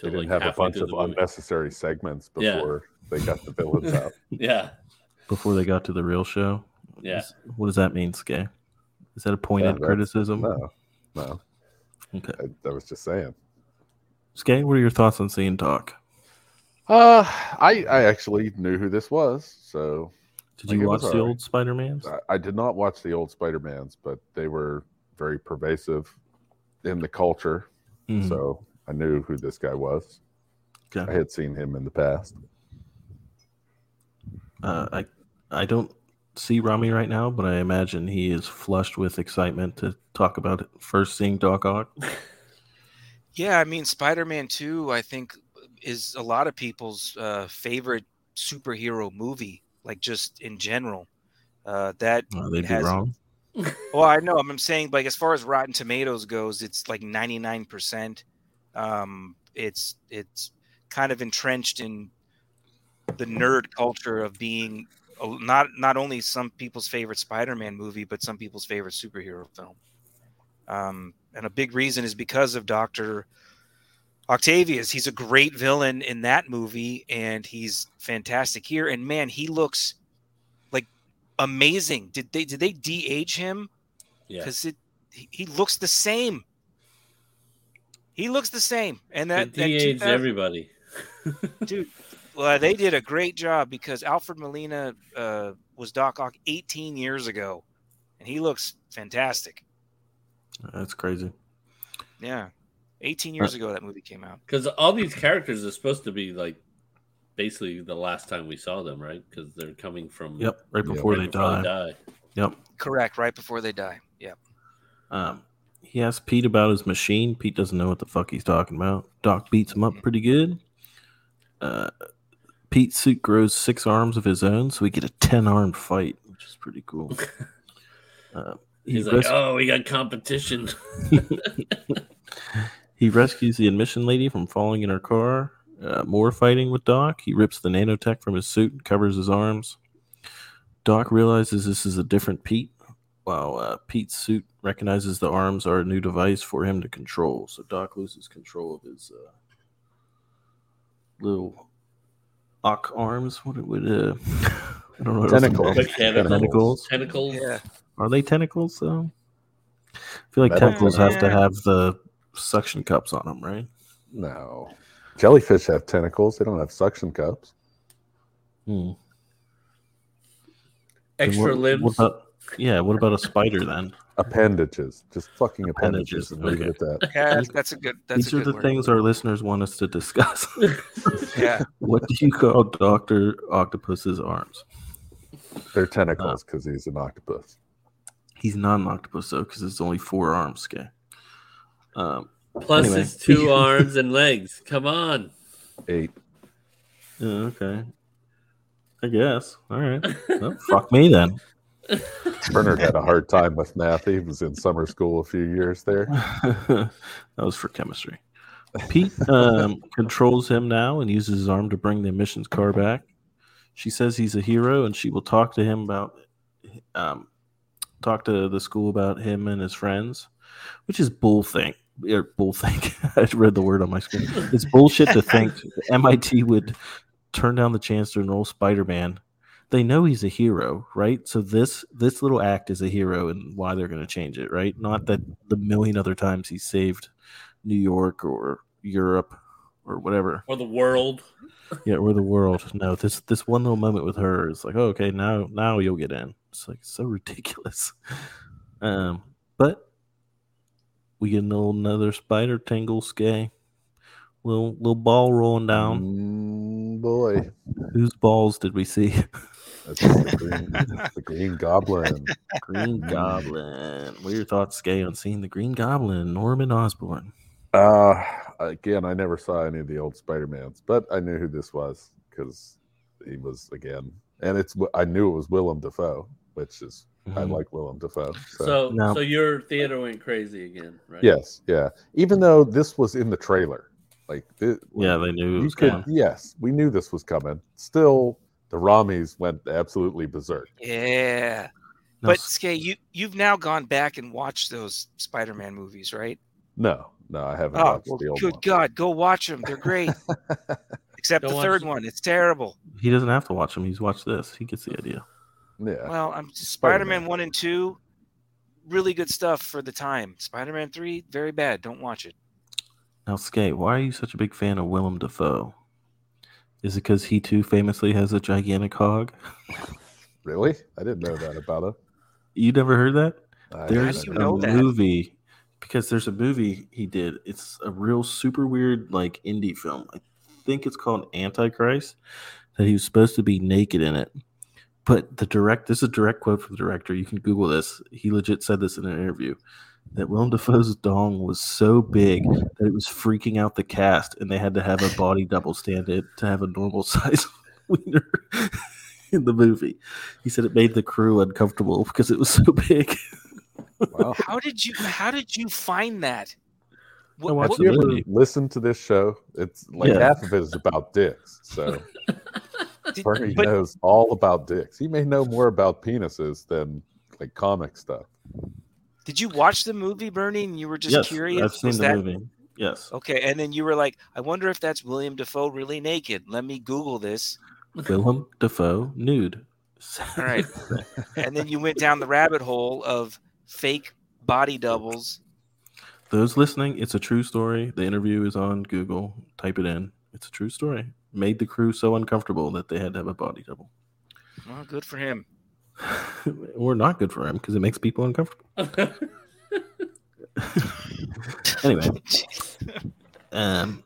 They didn't like have a bunch of the movie. unnecessary segments Yeah. before they got the villains out. Yeah, before they got to the real show. yeah. Is- What does that mean, Skay? Is that a pointed that's- criticism? No, no. Okay. I, I was just saying. Skay, what are your thoughts on seeing Doc? Uh, I I actually knew who this was, so Did you watch the old Spider Mans? I, I did not watch the old Spider Mans, but they were very pervasive in the culture, Mm-hmm. so I knew who this guy was. Okay. I had seen him in the past. Uh, I I don't see Ramy right now, but I imagine he is flushed with excitement to talk about it. First seeing Doc Ock. Yeah, I mean, Spider-Man Two, I think, is a lot of people's uh, favorite superhero movie. Like just in general, uh, that. Uh, they'd be wrong. Well, I know. I'm saying, like, as far as Rotten Tomatoes goes, it's like 99 percent. Um, it's it's kind of entrenched in the nerd culture of being not not only some people's favorite Spider-Man movie, but some people's favorite superhero film. Um, and a big reason is because of Doctor Octavius. He's a great villain in that movie, and he's fantastic here. And man, he looks like amazing. Did they did they de-age him? Yeah. Because it he, looks the same. He looks the same, and that, It de-aged 2000 everybody. dude. Well, they did a great job because Alfred Molina uh, was Doc Ock 18 years ago, and he looks fantastic. That's crazy. Yeah, 18 years ago that movie came out. Because all these characters are supposed to be like basically the last time we saw them, right? Because they're coming from Yep. Right Yeah, before right they before die. die. Yep. Correct, right before they die. Yep. Um, he asks Pete about his machine. Pete doesn't know what the fuck he's talking about. Doc beats him up pretty good. Uh, Pete's suit grows six arms of his own, so we get a ten armed fight, which is pretty cool. Uh, he, He's like, res- oh, we got competition. he rescues the admission lady from falling in her car. Uh, more fighting with Doc. He rips the nanotech from his suit and covers his arms. Doc realizes this is a different Pete, while uh, Pete's suit recognizes the arms are a new device for him to control. So Doc loses control of his uh, little Ock arms. What it would uh, I don't know. what else to Tentacles. Tentacles. Tentacles. Tentacles. Yeah. Are they tentacles though? I feel like Metal tentacles have to have the suction cups on them, right? No, jellyfish have tentacles. They don't have suction cups. Hmm. Extra what- limbs. What about, yeah, what about a spider then? Appendages, just fucking appendages, Appendages, and leave at that. Yeah, that's, that's a good. That's These a are good the word. things our listeners want us to discuss. Yeah. what do you call Doctor Octopus's arms? They're tentacles because he's an octopus. He's not an octopus though, because it's only four arms. Okay. Um. Plus Anyway. his two arms and legs. Come on. Eight. yeah, okay. I guess. All right. Well, fuck me then. Bernard had a hard time with math. He was in summer school a few years there. that was for chemistry. Pete um, controls him now and uses his arm to bring the emissions car back. She says he's a hero and she will talk to him about um, talk to the school about him and his friends, which is bull thing. Or er, bull think. I read the word on my screen. It's bullshit to think MIT would turn down the chance to enroll Spider-Man. They know he's a hero, right? So this this little act is a hero, and why they're going to change it, right? Not that the million other times he saved New York or Europe or whatever. Or the world. Yeah, or the world. No, this this one little moment with her is like, oh, okay, now now you'll get in. It's like so ridiculous. Um, but we get an old another spider tangle skay. Little little ball rolling down. Mm, boy, Whose balls did we see? that's the green, the green Goblin. Green Goblin. What are your thoughts, Skay, on seeing the Green Goblin, Norman Osborn? Uh, again, I never saw any of the old Spider Mans, but I knew who this was because he was again, and it's I knew it was Willem Dafoe, which is I Mhm. like Willem Dafoe. So, So, No. so your theater went crazy again, right? yes, yeah. Even though this was in the trailer, like thi- Yeah, they knew it you was could, coming. yes, we knew this was coming. Still, the Ramys went absolutely berserk. Yeah. Now, But s- Skay, you you've now gone back and watched those Spider-Man movies, right? No, no, I haven't Oh, watched well, the old good one. God, go watch them. They're great. Except Go the third them. one, it's terrible. he doesn't have to watch them. He's watched this. He gets the idea. Yeah, Well, I'm Spider-Man. Spider-Man one and two, really good stuff for the time. Spider-Man three, very bad. Don't watch it. Now, Skay, why are you such a big fan of Willem Dafoe? Is it because he too famously has a gigantic hog? really? I didn't know that about him. You never heard that? I There's do a you know that? movie because there's a movie he did. It's a real super weird like indie film. I think it's called Antichrist. That he was supposed to be naked in it, but the direct this is a direct quote from the director. You can Google this. He legit said this in an interview that Willem Dafoe's dong was so big that it was freaking out the cast, and they had to have a body double stand it to have a normal size wiener in the movie. He said it made the crew uncomfortable because it was so big. Wow. How did you how did you find that? I watched what- the you ever movie. listen to this show? It's like Yeah. half of it is about dicks. So did- Bernie but knows all about dicks. He may know more about penises than like comic stuff. did you watch the movie, Bernie? And you were just yes, curious. I've seen Was the that movie. Yes, okay? And then you were like, I wonder if that's William Dafoe really naked. Let me Google this. William Dafoe nude. All right. and then you went down the rabbit hole of fake body doubles. Those listening, it's a true story. The interview is on Google. Type it in. It's a true story. Made the crew so uncomfortable that they had to have a body double. Well, good for him. or not good for him because it makes people uncomfortable. Anyway, um,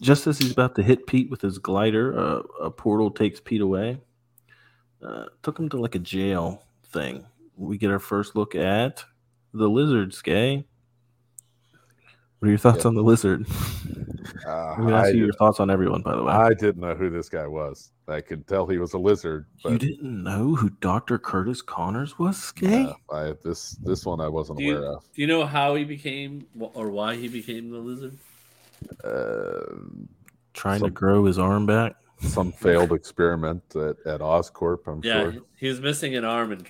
just as he's about to hit Pete with his glider, uh, a portal takes Pete away. Uh, took him to like a jail thing. We get our first look at the lizard, Skay. What are your thoughts Yeah. on the lizard? Uh, I'm gonna I, ask you your thoughts on everyone, by the way. I didn't know who this guy was. I could tell he was a lizard, But... you didn't know who Dr. Curtis Connors was, Skay? uh, I, this this one I wasn't Do you, aware of. do you know how he became or why he became the lizard? Uh, Trying to grow his arm back. some failed experiment at, at Oscorp, I'm Yeah, sure. he- he was missing an arm and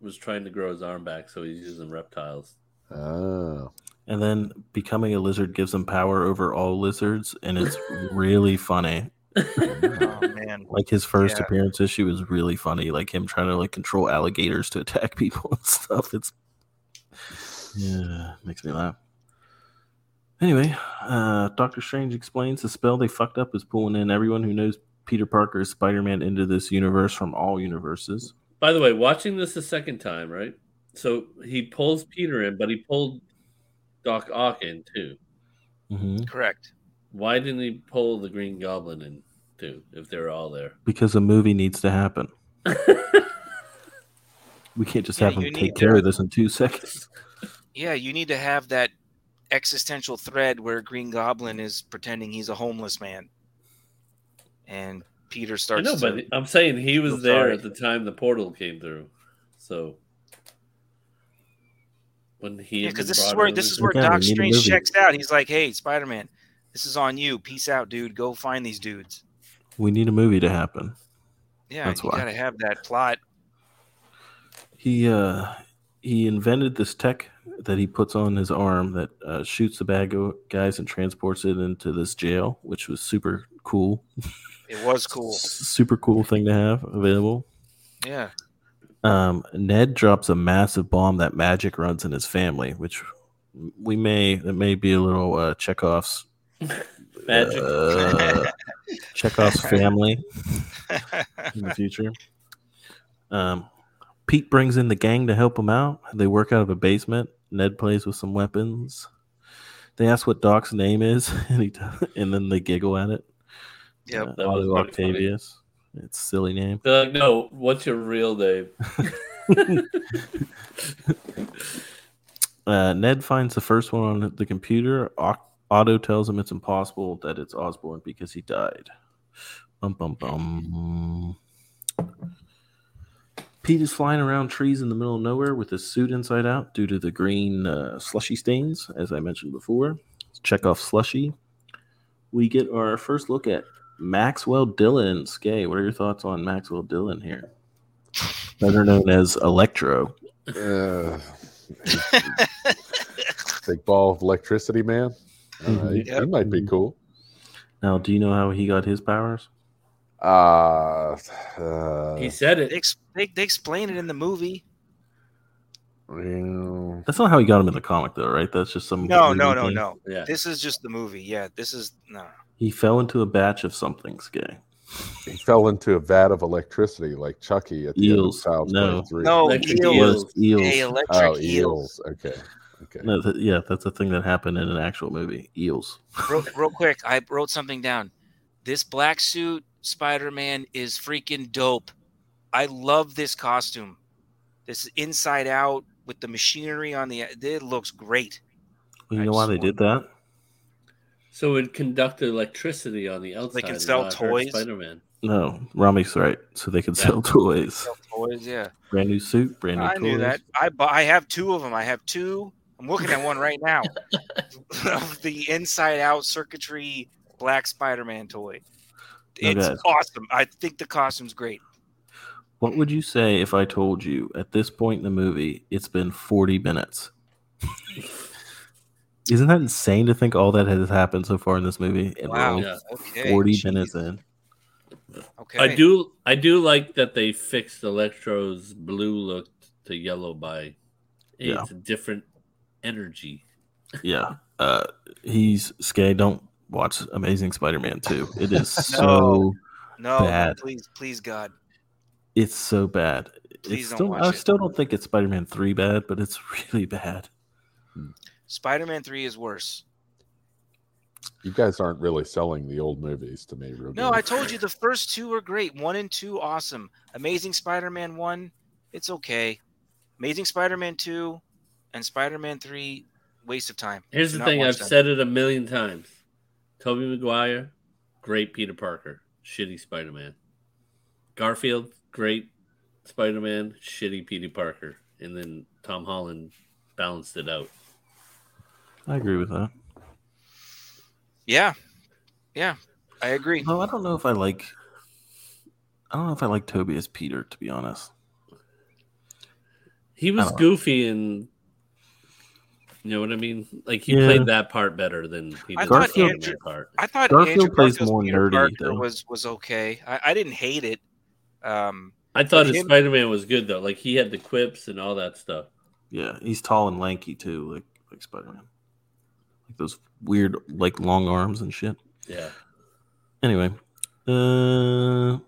was trying to grow his arm back, so he's using reptiles. Oh, And then becoming a lizard gives him power over all lizards, and it's really funny. Oh man. Like his first Yeah. appearance issue is really funny. Like him trying to like control alligators to attack people and stuff. It's yeah, makes me laugh. Anyway, uh, Doctor Strange explains the spell they fucked up is pulling in everyone who knows Peter Parker is Spider-Man into this universe from all universes. By the way, watching this a second time, right? So he pulls Peter in, but he pulled Doc Ock in too. hmm Correct. Why didn't he pull the Green Goblin in too? If they're all there, Because a movie needs to happen. We can't just Yeah, have him take care to- of this in two seconds. Yeah, you need to have that existential thread where Green Goblin is pretending he's a homeless man, and Peter I starts. know, to, but I'm saying he was there sorry. at the time the portal came through. So when he because this is where this is where Doc Strange checks out. He's like, "Hey, Spider Man, this is on you. Peace out, dude. Go find these dudes." We need a movie to happen. Yeah, That's you why. gotta have that plot. He uh he invented this tech that he puts on his arm that uh, shoots the bad go- guys and transports it into this jail, which was super cool. It was cool. Super cool thing to have available. Yeah, Um, Ned drops a massive bomb that magic runs in his family, which we may it may be a little uh, Chekhov's magic. uh, Chekhov's family in the future. Um, Pete brings in the gang to help him out. They work out of a basement. Ned plays with some weapons. They ask what Doc's name is, and he and then they giggle at it. Yep. Uh, That was Otto pretty funny. Octavius. It's a silly name. They're like, no, what's your real name? Uh, Ned finds the first one on the computer. Otto tells him it's impossible that it's Osborn because he died. Bum bum bum. Pete is flying around trees in the middle of nowhere with his suit inside out due to the green uh, slushy stains, as I mentioned before. Chekhov slushy. We get our first look at Maxwell Dillon. Skay, what are your thoughts on Maxwell Dillon here? Better known as Electro. Uh, big ball of electricity, man. Uh, he, he might be cool. Now, do you know how he got his powers? Uh, uh, he said they, it. ex- they, they explain it in the movie. yeah, That's not how he got him in the comic, though, right? That's just some. No, no, no, thing. no. Yeah. This is just the movie. Yeah, this is no. He fell into a batch of something, Skay. he fell into a vat of electricity like Chucky at the Eels. end of Child's No. Play 3. No, Electric eels. eels. Eels. Hey, electric Oh, eels. eels. Okay. Okay. No, th- yeah, that's a thing that happened in an actual movie. Eels. real, real quick, I wrote something down. This black suit Spider-Man is freaking dope. I love this costume. This inside out with the machinery on the it looks great. You I know why they did that? So it conducted electricity on the outside. They can sell toys? Spider-Man. No, Ramy's right. So they could Yeah. sell toys. Sell toys, yeah. Brand new suit, brand new I toys. knew that. I bu- I have two of them. I have two. I'm looking at one right now. of the inside out circuitry black Spider-Man toy. It's guys. awesome. I think the costume's great. What would you say if I told you at this point in the movie it's been 40 minutes? Isn't that insane to think all that has happened so far in this movie? And Wow. only Yeah. Okay. 40 jeez. minutes in. Okay. I do. I do like that they fixed Electro's blue look to yellow by. Yeah. It's a different energy. Yeah. Uh he's Skay, don't watch Amazing Spider-Man 2. It is so No. No, bad. please, please, God. it's so bad. Please it's don't still watch I it. still don't think it's Spider-Man 3 bad, but it's really bad. Spider-Man Three is worse. You guys aren't really selling the old movies to me, real No. I told you the first two are great. One and two, awesome. Amazing Spider-Man one, it's okay. Amazing Spider-Man two, and Spider-Man three, waste of time. Here's Do the thing: I've them. said it a million times. Tobey Maguire, great Peter Parker, shitty Spider-Man. Garfield, great Spider-Man, shitty Peter Parker, and then Tom Holland balanced it out. I agree with that. Yeah, yeah, I agree. No, I don't know if I like I don't know if I like Tobey as Peter, to be honest. He was I don't- goofy and you know what I mean. Like he Yeah. played that part better than he I did thought the Spider-Man Andrew- part. I thought Garfield Andrew plays Garfield's more Peter nerdy, Parker though. was was okay. I, I didn't hate it. Um, I thought his Spider-Man was good though. Like he had the quips and all that stuff. Yeah, he's tall and lanky too, like like Spider Man. Like those weird like long arms and shit. Yeah. Anyway, uh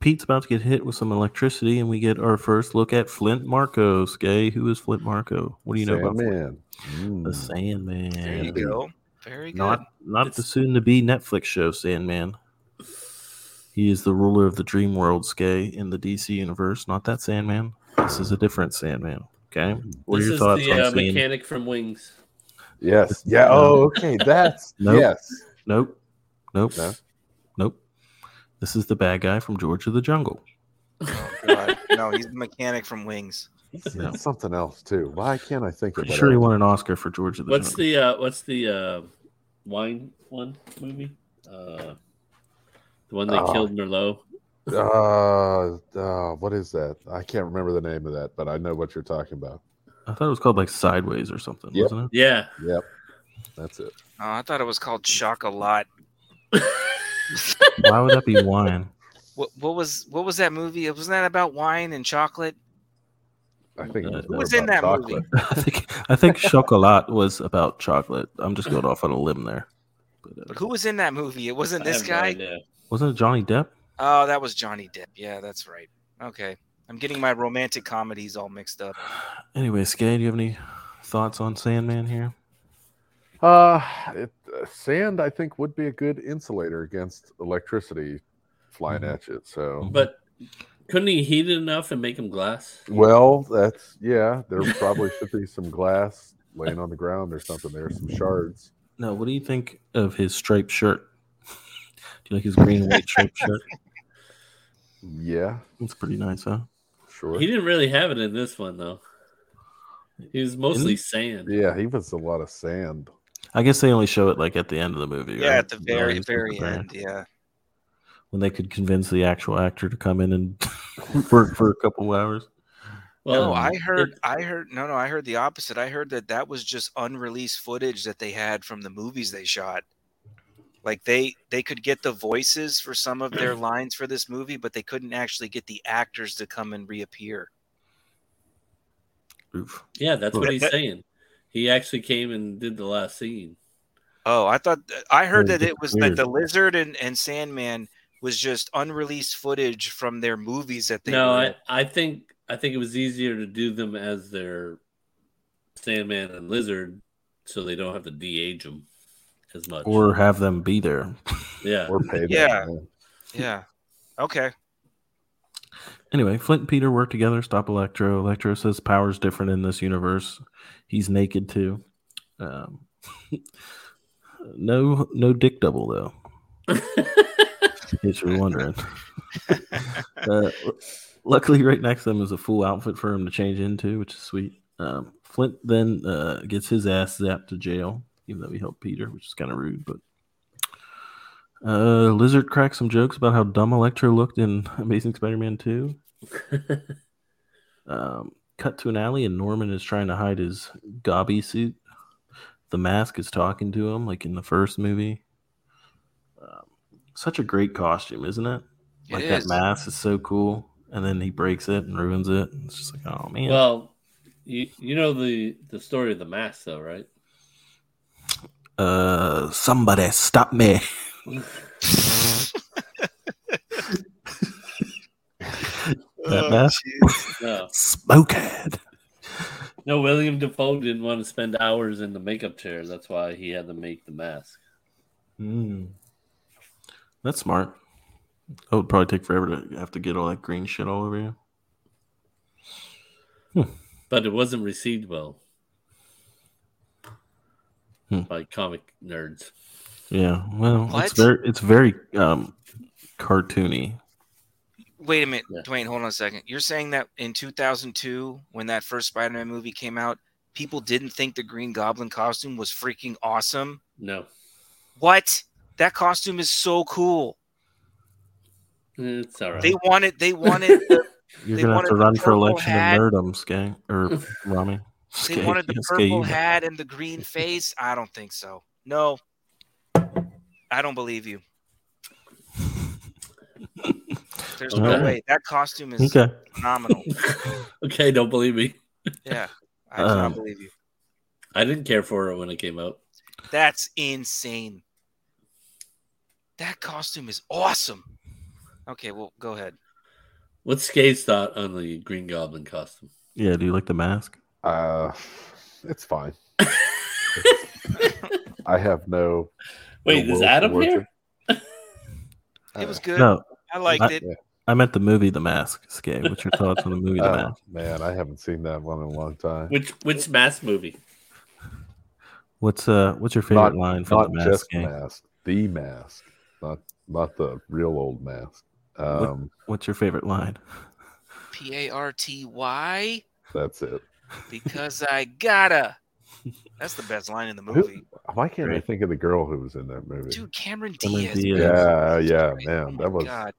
Pete's about to get hit with some electricity, and we get our first look at Flint Markos. Skay, who is Flint Marko? What do you know about Flint? Sandman. the Mm. Sandman? there you go. Very good. Not not the soon to be Netflix show Sandman. He is the ruler of the dream world, Skay, in the DC universe. Not that Sandman. This is a different Sandman. Okay. What this are your is thoughts the on uh, seeing? mechanic from Wings. Yes. Yeah. Oh, okay. That's Nope. yes. Nope. Nope. No? Nope. This is the bad guy from George of the Jungle. Oh, God. no, he's the mechanic from Wings. No. something else too. Why can't I think of Pretty sure he won an Oscar for George of the What's Jungle. the uh, what's the uh, wine one movie? Uh, the one that Oh. killed Merlot. Uh, uh, what is that? I can't remember the name of that, but I know what you're talking about. I thought it was called like Sideways or something, Yep. wasn't it? Yeah, Yep, that's it. Oh, I thought it was called Chocolat. Why would that be wine? What what was what was that movie? Wasn't that about wine and chocolate? I think it Uh, was Who was in about that movie? I think I think Chocolat was about chocolate. I'm just going off on a limb there. But, uh, But who was in that movie? It wasn't this have no guy. wasn't it Johnny Depp? Oh, that was Johnny Depp. Yeah, that's right. Okay. I'm getting my romantic comedies all mixed up. Anyway, Skay, do you have any thoughts on Sandman here? Uh, it, uh, sand, I think, would be a good insulator against electricity flying Mhm. at you. So, But couldn't he heat it enough and make him glass? well, that's yeah. There probably should be some glass laying on the ground or something. There's some shards. No, what do you think of his striped shirt? Do you like his green and white striped shirt? Yeah, It's pretty nice, huh? Sure. He didn't really have it in this one though. He was mostly sand. Yeah, he was a lot of sand. I guess they only show it like at the end of the movie. Yeah, right? at the very, Nice. very Right. end. Yeah. When they could convince the actual actor to come in and work for a couple hours. Well, no, I heard, it- I heard, no, no, I heard the opposite. I heard that that was just unreleased footage that they had from the movies they shot. Like they, they could get the voices for some of their lines for this movie, but they couldn't actually get the actors to come and reappear. Oof. yeah, that's what he's saying. He actually came and did the last scene. Oh, I thought I heard that it was that the lizard and, and Sandman was just unreleased footage from their movies that they no, I. I think I think it was easier to do them as their Sandman and Lizard, so they don't have to de-age them as much. Or have them be there. yeah, Or pay them. Yeah. Yeah. Okay. Anyway, Flint and Peter work together, stop Electro. Electro says power's different in this universe. He's naked too. Um, no, no dick double though. In case you're wondering. uh, luckily, right next to him is a full outfit for him to change into, which is sweet. Um, Flint then uh, gets his ass zapped to jail, even though he helped Peter, which is kind of rude. But uh, Lizard cracks some jokes about how dumb Electro looked in Amazing Spider-Man 2. Um, cut to an alley, and Norman is trying to hide his gobby suit. The mask is talking to him, like in the first movie. Um, such a great costume, isn't it? It Like is. that mask is so cool, and then he breaks it and ruins it. It's just like, oh man. well, you you know the the story of the mask, though, right? Uh, somebody stop me! That Oh, mask? No, Smokehead. no. William Dafoe didn't want to spend hours in the makeup chair. That's why he had to make the mask. Mm. That's smart. It would probably take forever to have to get all that green shit all over you. but it wasn't received well Hmm. by comic nerds. Yeah, well, What? it's very it's very um cartoony. Wait a minute, Yeah. Dwayne. Hold on a second. You're saying that in 2002, when that first Spider-Man movie came out, people didn't think the Green Goblin costume was freaking awesome? No, What? That costume is so cool. it's all right. They wanted. They wanted. The, You're They gonna have to run for election hat. of nerdum, Skay or Ramy. They Skay, wanted the purple you- hat and the green face. I don't think so. No, I don't believe you. There's no Okay. way. That costume is Okay, phenomenal. okay, don't believe me. Yeah, I do not Um, believe you. I didn't care for it when it came out. That's insane. That costume is awesome. Okay, well, go ahead. What's Skay's thought on the Green Goblin costume? yeah. Do you like the mask? Uh, it's fine. I have no. Wait, no is will Adam here? it. It was Uh, good. No, I liked I- it. I meant the movie The Mask. Skay, what's your thoughts on the movie The Oh, Mask? man, I haven't seen that one in a long time. Which which mask movie? What's uh What's your favorite Not, line from not The Mask? just Skay? mask, the mask, not not the real old mask. Um, What's your favorite line? P A R T Y That's it. Because I gotta. That's the best line in the Who- movie. Why can't I think of the girl who was in that movie? Dude, Cameron Cameron Diaz. Diaz. yeah, yeah, Christ. man, Oh that was God.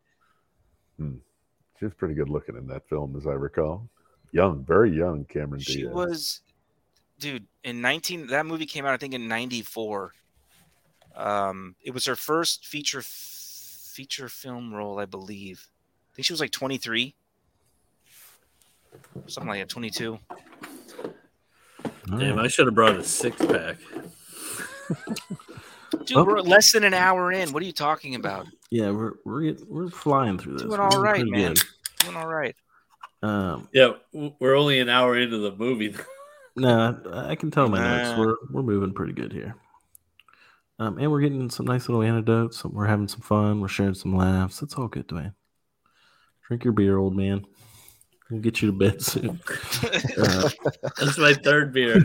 she was pretty good looking in that film, as I recall. Young, very young, Cameron She Diaz. She was, dude, in 19. That movie came out, I think, in 94. Um, it was her first feature feature film role, I believe. I think she was like 23. Something like that, 22. Damn, I should have brought a six pack. Dude, Oh. we're less than an hour in. What are you talking about? Yeah, we're we're we're flying through this. Doing We're right, man. good. Doing all right. Um, Yeah, we're only an hour into the movie. no, I, I can tell my notes. Nah. We're we're moving pretty good here. Um, and we're getting some nice little anecdotes. We're having some fun. We're sharing some laughs. It's all good, Dwayne. Drink your beer, old man. We'll get you to bed soon. Uh, That's my third beer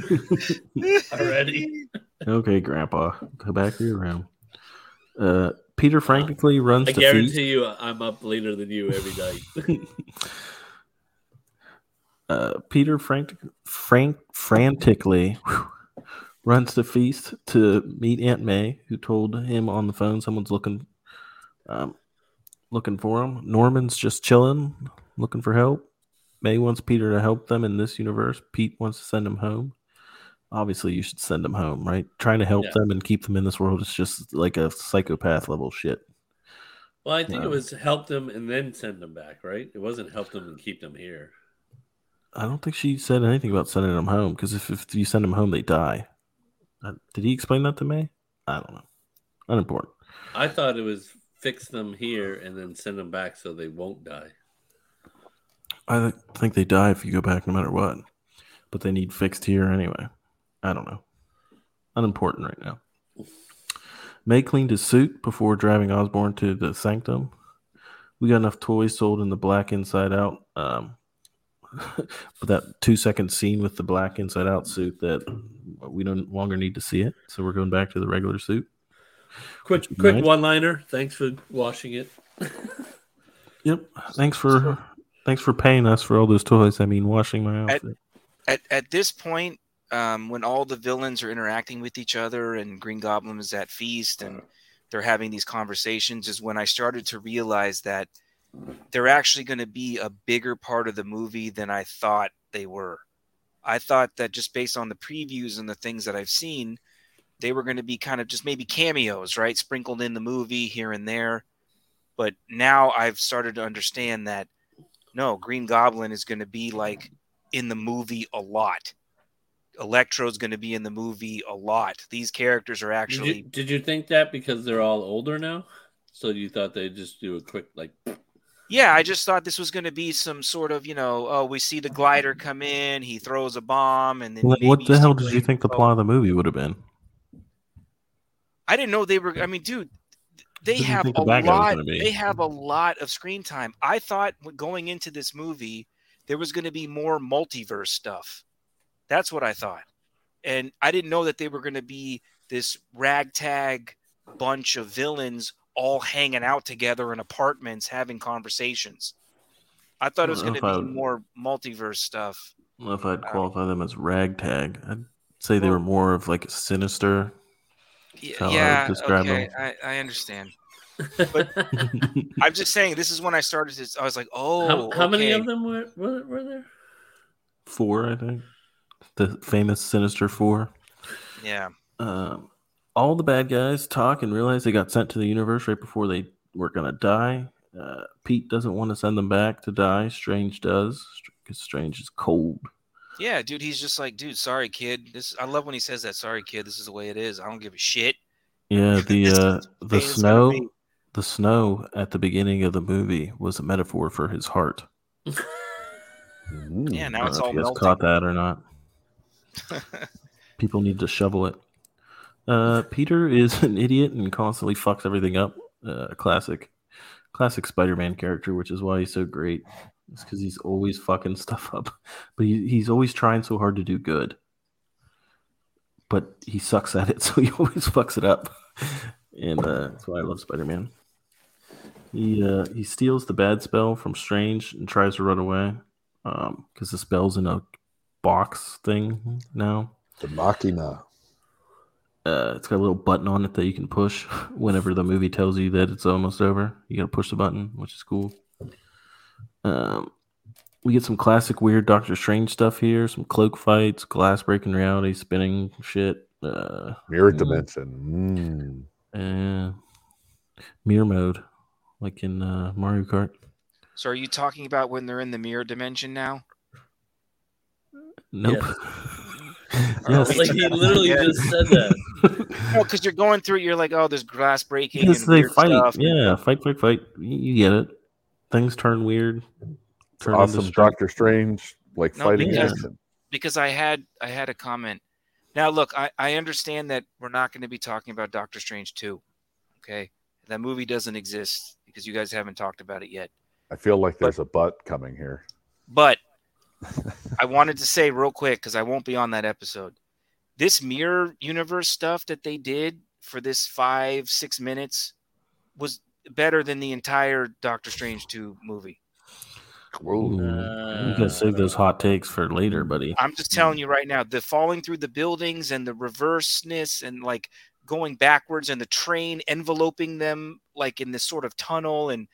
already. okay, Grandpa, go back to your room. Uh, Peter frantically runs I to guarantee feast. you, I'm up later than you every night. uh, Peter frantic, frank, frantically whew, runs to feast to meet Aunt May, who told him on the phone someone's looking, um, looking for him. Norman's just chilling, looking for help. May wants Peter to help them in this universe. Pete wants to send him home. Obviously, you should send him home, right? Trying to help Yeah. them and keep them in this world is just like a psychopath level shit. Well, I think it was help them and then send them back, right? It wasn't help them and keep them here. I don't think she said anything about sending them home because if, if you send them home, they die. Uh, did he explain that to May? I don't know. Unimportant. I thought it was fix them here and then send them back so they won't die. I think they die if you go back no matter what, but they need fixed here anyway. I don't know. Unimportant right now. May cleaned his suit before driving Osborn to the sanctum. We got enough toys sold in the black inside out. Um, but that two second scene with the black inside out suit that we no longer need to see it. So we're going back to the regular suit. Quick, quick Nice. one liner. Thanks for washing it. Yep. Thanks for thanks for paying us for all those toys. I mean, washing my outfit. At at this point, um, when all the villains are interacting with each other and Green Goblin is at feast and they're having these conversations, is when I started to realize that they're actually going to be a bigger part of the movie than I thought they were. I thought that just based on the previews and the things that I've seen, they were going to be kind of just maybe cameos, right? Sprinkled in the movie here and there. But now I've started to understand that no, Green Goblin is going to be like in the movie a lot. Electro's going to be in the movie a lot. These characters are Did actually you, did you think that because they're all older now? So you thought they'd just do a quick like Yeah, I just thought this was going to be some sort of, you know, oh, we see the glider come in, he throws a bomb, and then What, what the hell did you think the plot of the movie would have been? I didn't know they were. I mean, dude, they Who do you have a the bad guy was lot. They have a lot of screen time. I thought going into this movie there was going to be more multiverse stuff. That's what I thought, and I didn't know that they were going to be this ragtag bunch of villains all hanging out together in apartments having conversations. I thought it was going to be I- more multiverse stuff. I don't know if I'd Uh, qualify them as ragtag. I'd say they were more of like a sinister. Y- how I would yeah, describe okay, them. I, I understand. I'm just saying this is when I started to. I was like, oh, how, how many of them were, were were there? Four, I think. The famous Sinister Four. Yeah. Um, all the bad guys talk and realize they got sent to the universe right before they were gonna die. Uh, Pete doesn't want to send them back to die. Strange does because Strange is cold. Yeah, dude, he's just like, dude, sorry, kid. This I love when he says that. Sorry, kid. This is the way it is. I don't give a shit. Yeah, the uh, the the way it's gonna snow, the snow at the beginning of the movie was a metaphor for his heart. Mm. Yeah, I now don't it's know all if you guys melting. caught that or not. People need to shovel it. Uh, Peter is an idiot and constantly fucks everything up. Uh, classic, classic Spider-Man character, which is why he's so great. It's because he's always fucking stuff up, but he, he's always trying so hard to do good. But he sucks at it, so he always fucks it up, and uh, that's why I love Spider-Man. He uh, he steals the bad spell from Strange and tries to run away. because the spell's in a box thing now. The Machina. Uh, it's got a little button on it that you can push whenever the movie tells you that it's almost over. You gotta push the button, which is cool. Um, we get some classic weird Doctor Strange stuff here. Some cloak fights, glass breaking reality, spinning shit. Uh, Mirror Mm. Dimension. and mirror mode, like in uh, Mario Kart. So are you talking about when they're in the mirror dimension now? Nope. Yes. yes. Like he literally Yeah. just said that. No, because you're going through. You're like, oh, there's glass breaking Because and they fight. stuff. Yeah, fight, fight, fight. You, you get it. Things turn weird. Turn into awesome. Doctor Strange, like No, fighting because- because I had I had a comment. Now look, I, I understand that we're not going to be talking about Doctor Strange 2. Okay. That movie doesn't exist because you guys haven't talked about it yet. I feel like there's a butt coming here. But I wanted to say real quick because I won't be on that episode. This mirror universe stuff that they did for this five, six minutes was better than the entire Doctor Strange 2 movie. Ooh, you Uh, gotta save those hot takes for later, buddy. I'm just telling you right now, the falling through the buildings and the reverseness and like going backwards and the train enveloping them like in this sort of tunnel and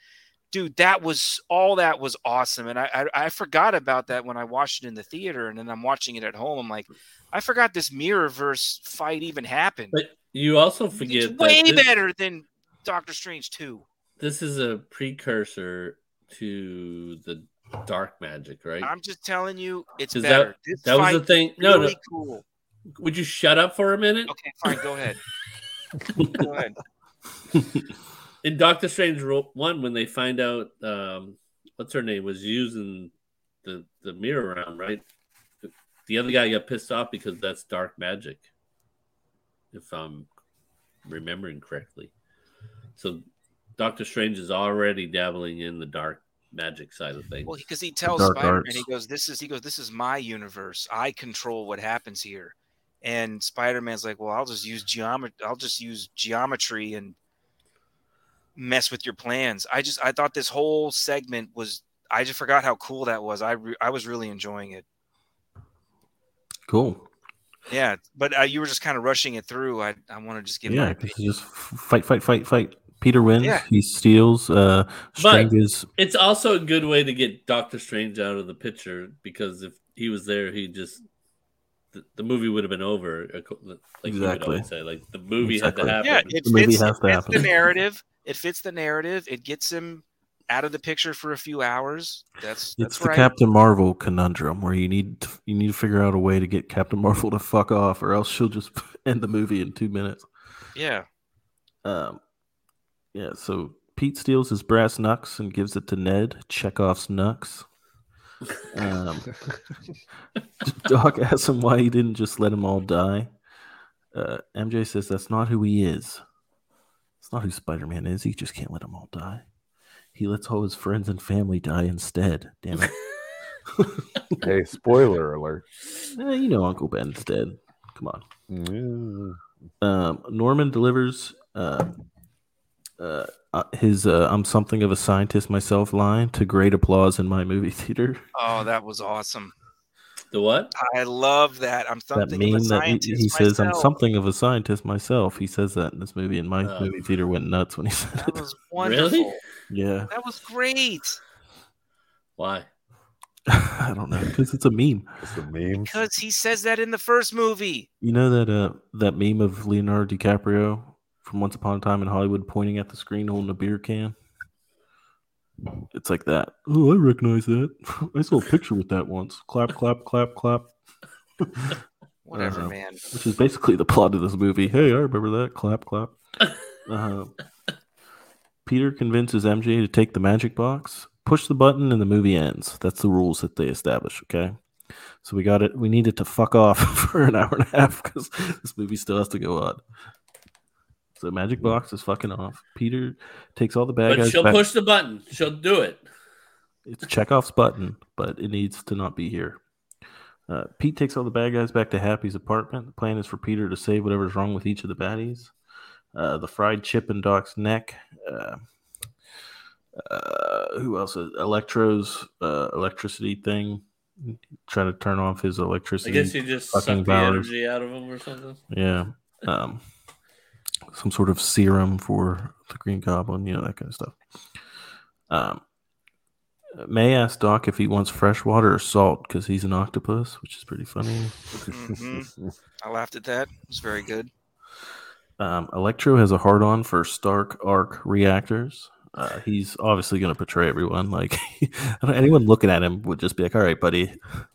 dude, that was all that was awesome. And I, I I forgot about that when I watched it in the theater and then I'm watching it at home. I'm like, I forgot this mirrorverse fight even happened. But you also forget It's way that this, better than Doctor Strange 2. this is a precursor to the dark magic, right? I'm just telling you, it's better. that, this that was the thing. No, really no. cool. Would you shut up for a minute? Okay, fine, go ahead. go ahead. in Doctor Strange one, when they find out um, what's her name was using the the mirror around, right? The other guy got pissed off because that's dark magic, if I'm remembering correctly. So Doctor Strange is already dabbling in the dark magic side of things. Well, because he tells Spider Man, he goes, "This is," he goes, "This is my universe. I control what happens here." And Spider Man's like, "Well, I'll just use geometry. I'll just use geometry and mess with your plans." I just, I thought this whole segment was. I just forgot how cool that was. I, re- I was really enjoying it. Cool. Yeah, but uh, you were just kind of rushing it through. I, I want to just give Yeah, my 'cause just fight, fight, fight, fight. Peter wins. Yeah. He steals. Uh, Strange is it's also a good way to get Doctor Strange out of the picture because if he was there, he just the, the movie would have been over. Like Exactly. say, like the movie Exactly. had to Yeah, happen. it The movie fits, has it to fits the narrative. It fits the narrative. It gets him out of the picture for a few hours. That's it's the right. Captain Marvel conundrum where you need to, you need to figure out a way to get Captain Marvel to fuck off, or else she'll just end the movie in two minutes. yeah. Um, yeah. So Pete steals his brass knucks and gives it to Ned. Chekhov's knucks. Um, Doc asks him why he didn't just let them all die. Uh, MJ says that's not who he is. It's not who Spider Man is. He just can't let them all die. He lets all his friends and family die instead. Damn it. hey, spoiler alert. Eh, you know Uncle Ben's dead. Come on. Mm. Um, Norman delivers uh, uh, uh, his uh, "I'm something of a scientist myself" line to great applause in my movie theater. Oh, that was awesome. The what? I love that. I'm That something of a meme that he, scientist he says, "I'm myself." something of a scientist myself." He says that in this movie, and my Oh. movie theater went nuts when he said That it. was wonderful. Really? Yeah, That was great. Why? I don't know because it's a meme. It's a meme Because he says that in the first movie. You know that uh that meme of Leonardo DiCaprio from Once Upon a Time in Hollywood pointing at the screen holding a beer can? It's like that. Oh, I recognize that. I saw a picture with that once. Clap, clap, clap, clap. Whatever, Uh, man. Which is basically the plot of this movie. Hey, I remember that. Clap, clap. Uh, Peter convinces MJ to take the magic box, push the button, and the movie ends. That's the rules that they establish. Okay. So we got it. We needed to fuck off for an hour and a half because this movie still has to go on. So magic box is fucking off. Peter takes all the bad But guys she'll back. push the button. She'll do it. It's Chekhov's button, but it needs to not be here. Uh, Pete takes all the bad guys back to Happy's apartment. The plan is for Peter to save whatever's wrong with each of the baddies. Uh, the fried chip in Doc's neck. Uh, uh, who else? Uh, Electro's uh, electricity thing. Trying to turn off his electricity. I guess you just fucking suck the powers. energy out of him or something. Yeah. Um, some sort of serum for the Green Goblin, you know, that kind of stuff. Um, May asked Doc if he wants fresh water or salt because he's an octopus, which is pretty funny. Mhm. I laughed at that. It was very good. Um, Electro has a hard on for Stark Arc reactors. Uh, he's obviously going to betray everyone. Like anyone looking at him would just be like, "All right, buddy,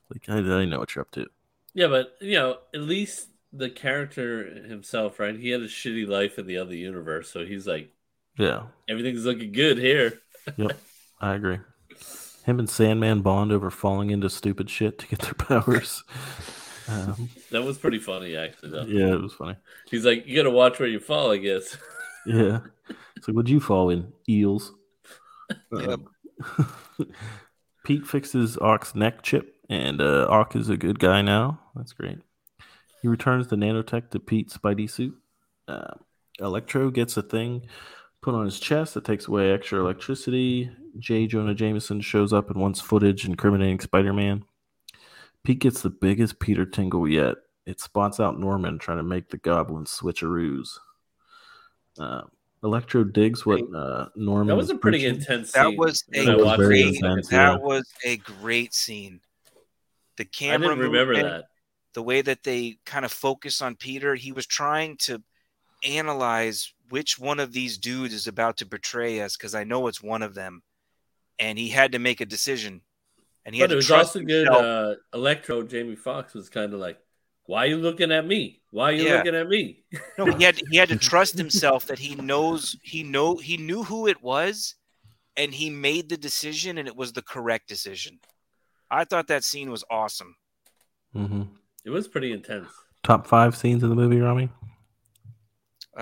like I, I know what you're up to." Yeah, but you know, at least the character himself, right? He had a shitty life in the other universe, so he's like, Yeah, everything's looking good here. I agree. Him and Sandman bond over falling into stupid shit to get their powers. Um, That was pretty funny, actually. Though. yeah, it was funny. He's like, you got to watch where you fall, I guess. Yeah. So would you fall in eels? Yep. Um, Pete fixes Ock's neck chip, and uh, Ock is a good guy now. That's great. He returns the nanotech to Pete's Spidey suit. Uh, Electro gets a thing put on his chest that takes away extra electricity. J. Jonah Jameson shows up and wants footage incriminating Spider Man. Pete gets the biggest Peter tingle yet. It spots out Norman trying to make the goblin switcheroos. Uh, Electro digs what uh, Norman. That was is a pretty preaching. intense That was when a I was very great. intense, That yeah. was a great scene. The camera. I camera didn't remember that. The way that they kind of focus on Peter, he was trying to analyze which one of these dudes is about to betray us because I know it's one of them, and he had to make a decision. And he But had it to was trust also good. Uh, Electro Jamie Foxx was kind of like, "Why are you looking at me? Why are you Yeah. looking at me?" No, he had he had to trust himself that he knows he know he knew who it was, and he made the decision, and it was the correct decision. I thought that scene was awesome. Mhm. It was pretty intense. Top five scenes in the movie, Ramy? Uh,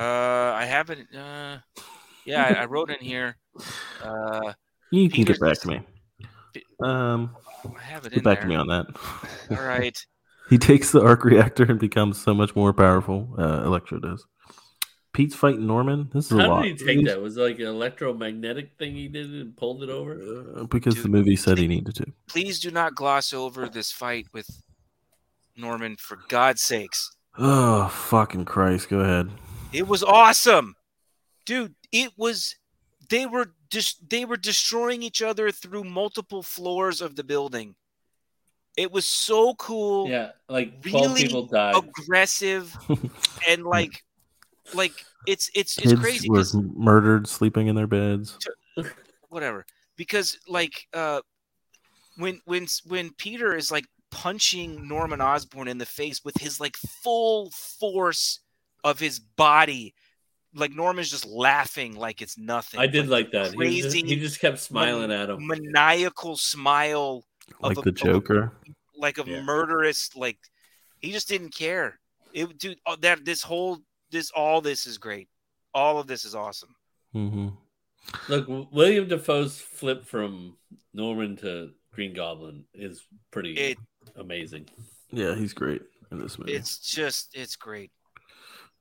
I haven't. Uh, yeah, I, I wrote in here. Uh, You can Peter's get back to me. Um, I have it get in back there. to me on that. All right. He takes the arc reactor and becomes so much more powerful. Uh, Electro does. Pete's fighting Norman. This is a How did he take that? Was it like an electromagnetic thing he did and pulled it over? Uh, because the movie said he needed to. Please do not gloss over this fight with Norman. For God's sakes, Oh, fucking Christ. Go ahead. it was awesome, dude. It was. They were just. They were destroying each other through multiple floors of the building. It was so cool. Yeah, like twelve Really people died. aggressive and like like it's it's it's crazy were 'cause- murdered sleeping in their beds. whatever because like uh when when when peter is like punching norman osborn in the face with his like full force of his body like norman's just laughing like it's nothing I did like that. He, just, crazy he just kept smiling at him. maniacal smile Like of the a, of a- Joker. like a Yeah. murderous like he just didn't care it dude oh, that this whole this all this is great all of this is awesome Mm-hmm. Look, William Dafoe's flip from Norman to Green Goblin is pretty It- amazing. Yeah, he's great in this movie. it's just it's great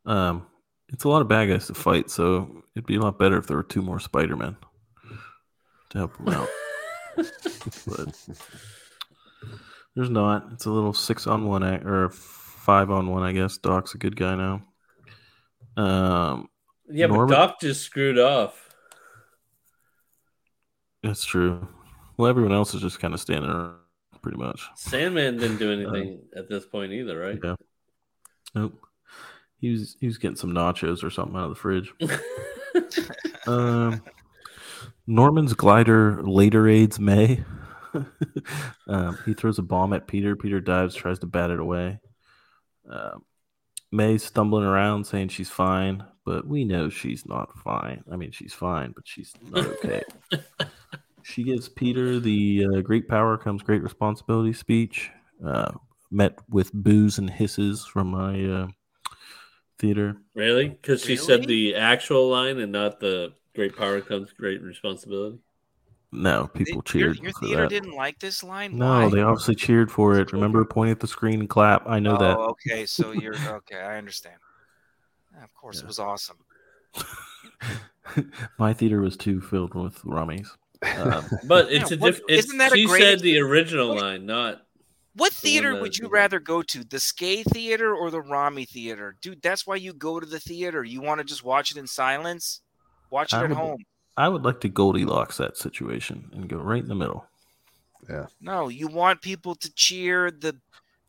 Um, it's a lot of bad guys to fight, so it'd be a lot better if there were two more Spider Men to help them out. but there's not. It's a little six on one or five on one, I guess. Doc's a good guy now. Um, Yeah, Norman- but Doc just screwed off. that's true. Well, everyone else is just kind of standing around, pretty much. Sandman didn't do anything at this point either, right? Yeah. Nope. He was he was getting some nachos or something out of the fridge. Um, Norman's glider later aids May. um, he throws a bomb at Peter. Peter dives, tries to bat it away. Um, May's stumbling around saying she's fine, but we know she's not fine. I mean, she's fine, but she's not okay. she gives Peter the uh, great power comes great responsibility speech, uh, met with boos and hisses from my uh, theater. really? Because she said the actual line and not the great power comes great responsibility. No, people your, cheered your for theater that. didn't like this line No, Why? they obviously cheered for it. Remember, pointing at the screen and clap. I know that. oh, okay so you're okay i understand of course Yeah. it was awesome. My theater was too filled with Ramys. Um, But it's Yeah, a different. it's, isn't that a she great said the original What- line, not What theater that- would you rather go to? The Skay Theater or the Ramy Theater? Dude, that's why you go to the theater. You want to just watch it in silence? Watch it I at would- home. I would like to Goldilocks that situation and go right in the middle. Yeah. No, you want people to cheer the, the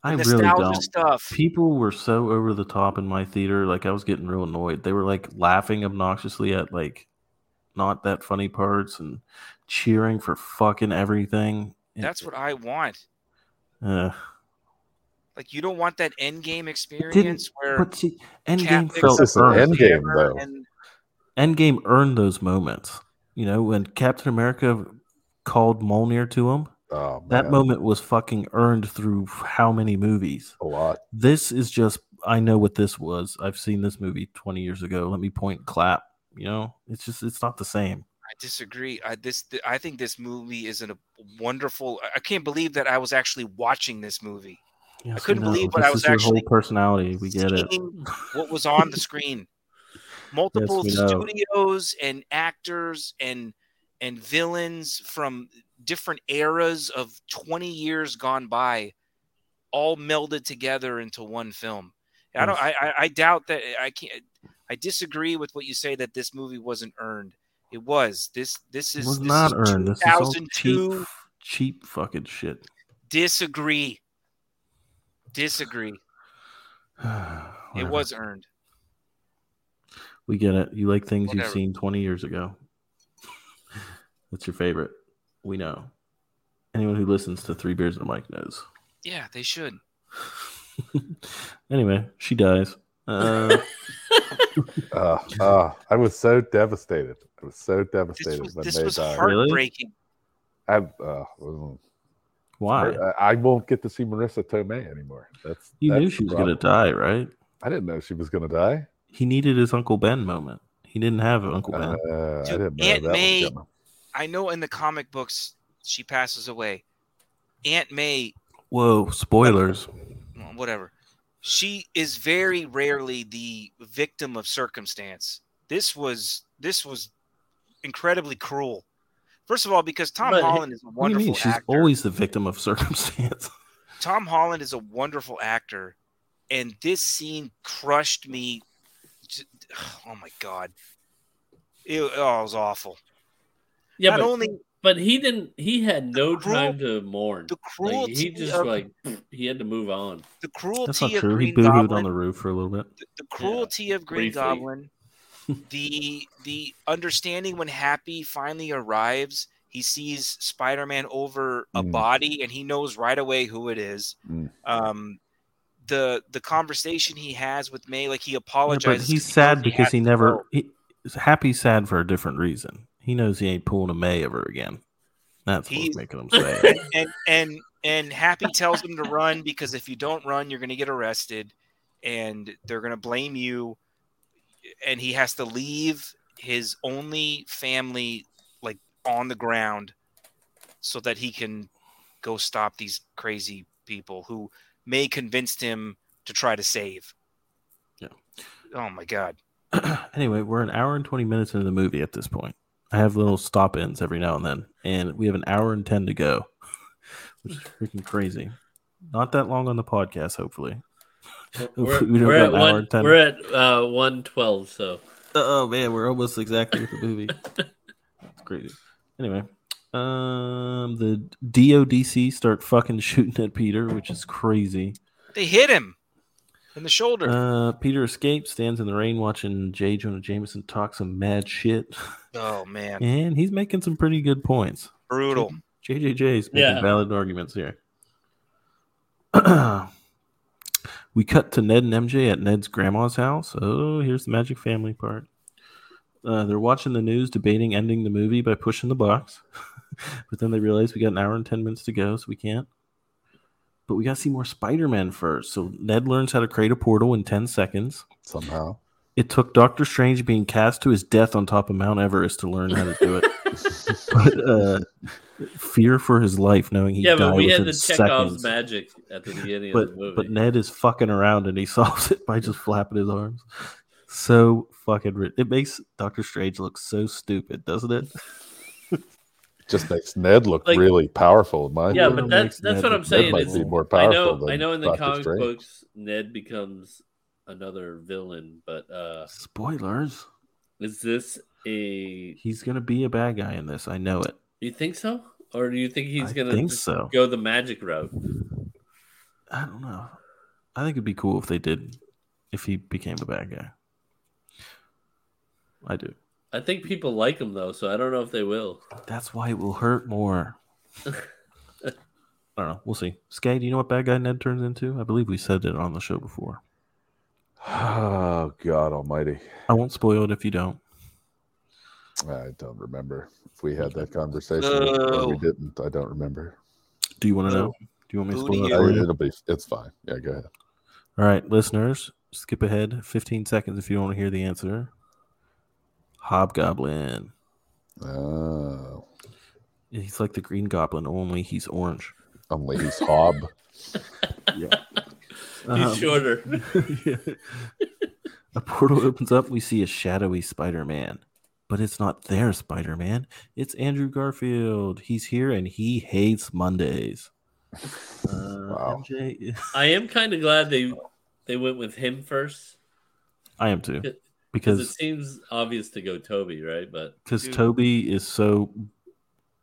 I really don't. stuff. People were so over the top in my theater, like I was getting real annoyed. They were like laughing obnoxiously at like not that funny parts and cheering for fucking everything. That's what I want. Uh, Like you don't want that end game experience where but see, Cap Endgame picks felt up It's an earned. end game, though. and Endgame earned those moments. You know, when Captain America called Mjolnir to him, Oh, that moment was fucking earned through how many movies? a lot. This is just I know what this was. I've seen this movie 20 years ago. Let me point point clap. You know, it's just it's not the same. I disagree. I this th- I think this movie is a wonderful. I- can't believe that I was actually watching this movie. Yes, I couldn't know. believe what I was your actually whole personality. We get it. what was on the screen. Multiple know. studios and actors and and villains from different eras of 20 years gone by all melded together into one film. And I don't I, I I doubt that I can't I disagree with what you say that this movie wasn't earned. It was. This this It is was this not is earned. This is all 2002. cheap, cheap fucking shit. Disagree. Disagree. It was earned. We get it. You like things you've seen 20 years ago. That's your favorite. We know. Anyone who listens to Three Beers and a Mic knows. Yeah, they should. anyway, she dies. Uh, Uh, uh, I was so devastated. I was so This devastated was when this they was died. Really? heartbreaking. I, uh, mm, why? I, I won't get to see Marisa Tomei anymore. That's You knew she was going to die, right? I didn't know she was going to die. He needed his Uncle Ben moment. He didn't have an Uncle Ben. Uh, I didn't know Aunt that May- I know in the comic books she passes away. Aunt May, Whoa, spoilers. whatever. She is very rarely the victim of circumstance. This was this was incredibly cruel. First of all, because Tom But Holland is a What do you wonderful mean? She's actor. always the victim of circumstance. Tom Holland is a wonderful actor, and this scene crushed me. Oh my god! It, oh, it was awful. yeah, Not but, only but he didn't. He had no cruel- time to mourn. the Like, cruelty he just of like he had to move on. the cruelty. That's cruelty not of true. He Green booed Goblin, on the roof for a little bit. the, the cruelty of Green briefly. Goblin, the the understanding when Happy finally arrives, he sees Spider-Man over a Mm. body, and he knows right away who it is. Mm. Um, the the conversation he has with May, like he Yeah, apologizes. but 'cause he's sad he because he never. go. He, Happy's sad for a different reason. He knows he ain't pulling a May ever again. That's He's- what's making him say. and and and Happy tells him to run because if you don't run, you're going to get arrested, and they're going to blame you. And he has to leave his only family like on the ground, so that he can go stop these crazy people who may convinced him to try to save. Yeah. Oh my god. anyway, we're an hour and 20 minutes into the movie at this point. I have little stop ins every now and then, and we have an hour and 10 to go, which is freaking crazy. Not that long on the podcast, hopefully. We're, We don't we're at an hour one. and 10. We're at uh, one twelve. So Oh man, we're almost exactly with the movie. It's crazy. Anyway, um, the DODC start fucking shooting at Peter, which is crazy. They hit him in the shoulder. Uh, Peter escapes, stands in the rain, watching J. Jonah Jameson talk some mad shit, oh man, and he's making some pretty good points. brutal. JJJ's making Yeah. valid arguments here. we cut to Ned and MJ at Ned's grandma's house. Oh, here's the magic family part. Uh, they're watching the news, debating ending the movie by pushing the box. but then they realize we got an hour and 10 minutes to go, so we can't. But we got to see more Spider Man first. So Ned learns how to create a portal in 10 seconds. somehow. It took Doctor Strange being cast to his death on top of Mount Everest to learn how to do it. but, uh, fear for his life, knowing he yeah, but died we had within the Chekhov's seconds. magic at the beginning But of the movie. but Ned is fucking around and he solves it by just flapping his arms. So fucking ri- it makes Doctor Strange look so stupid, doesn't it? just makes Ned look Like- really powerful. In my Yeah, view. but that's that's Ned what I'm saying. Ned might be more I know than I know in the Doctor comic Strange. books Ned becomes another villain, but uh Spoilers. is this a He's gonna be a bad guy in this. I know it. you think so? Or do you think he's I gonna think so. go the magic route? I don't know. I think it'd be cool if they did, if he became a bad guy. I do. I think people like him though, so I don't know if they will. That's why it will hurt more. I don't know. We'll see. Skay, do you know what bad guy Ned turns into? I believe we said it on the show before. Oh God Almighty! I won't spoil it if you don't. I don't remember if we had that conversation or we didn't. I don't remember. Do you want to know? Do you want me to Booty spoil it you. for I, you? it'll be. It's fine. Yeah, go ahead. All right, listeners, skip ahead 15 seconds if you want to hear the answer. Hobgoblin. Oh, He's like the Green Goblin, only he's orange. only he's Hob. Yeah. He's Um, shorter. a portal opens up. We see a shadowy Spider Man, but it's not their Spider Man. It's Andrew Garfield. He's here and he hates Mondays. Uh, Wow. MJ, I am kind of glad they they went with him first I am too, because it seems obvious to go Tobey, right? But because Tobey is so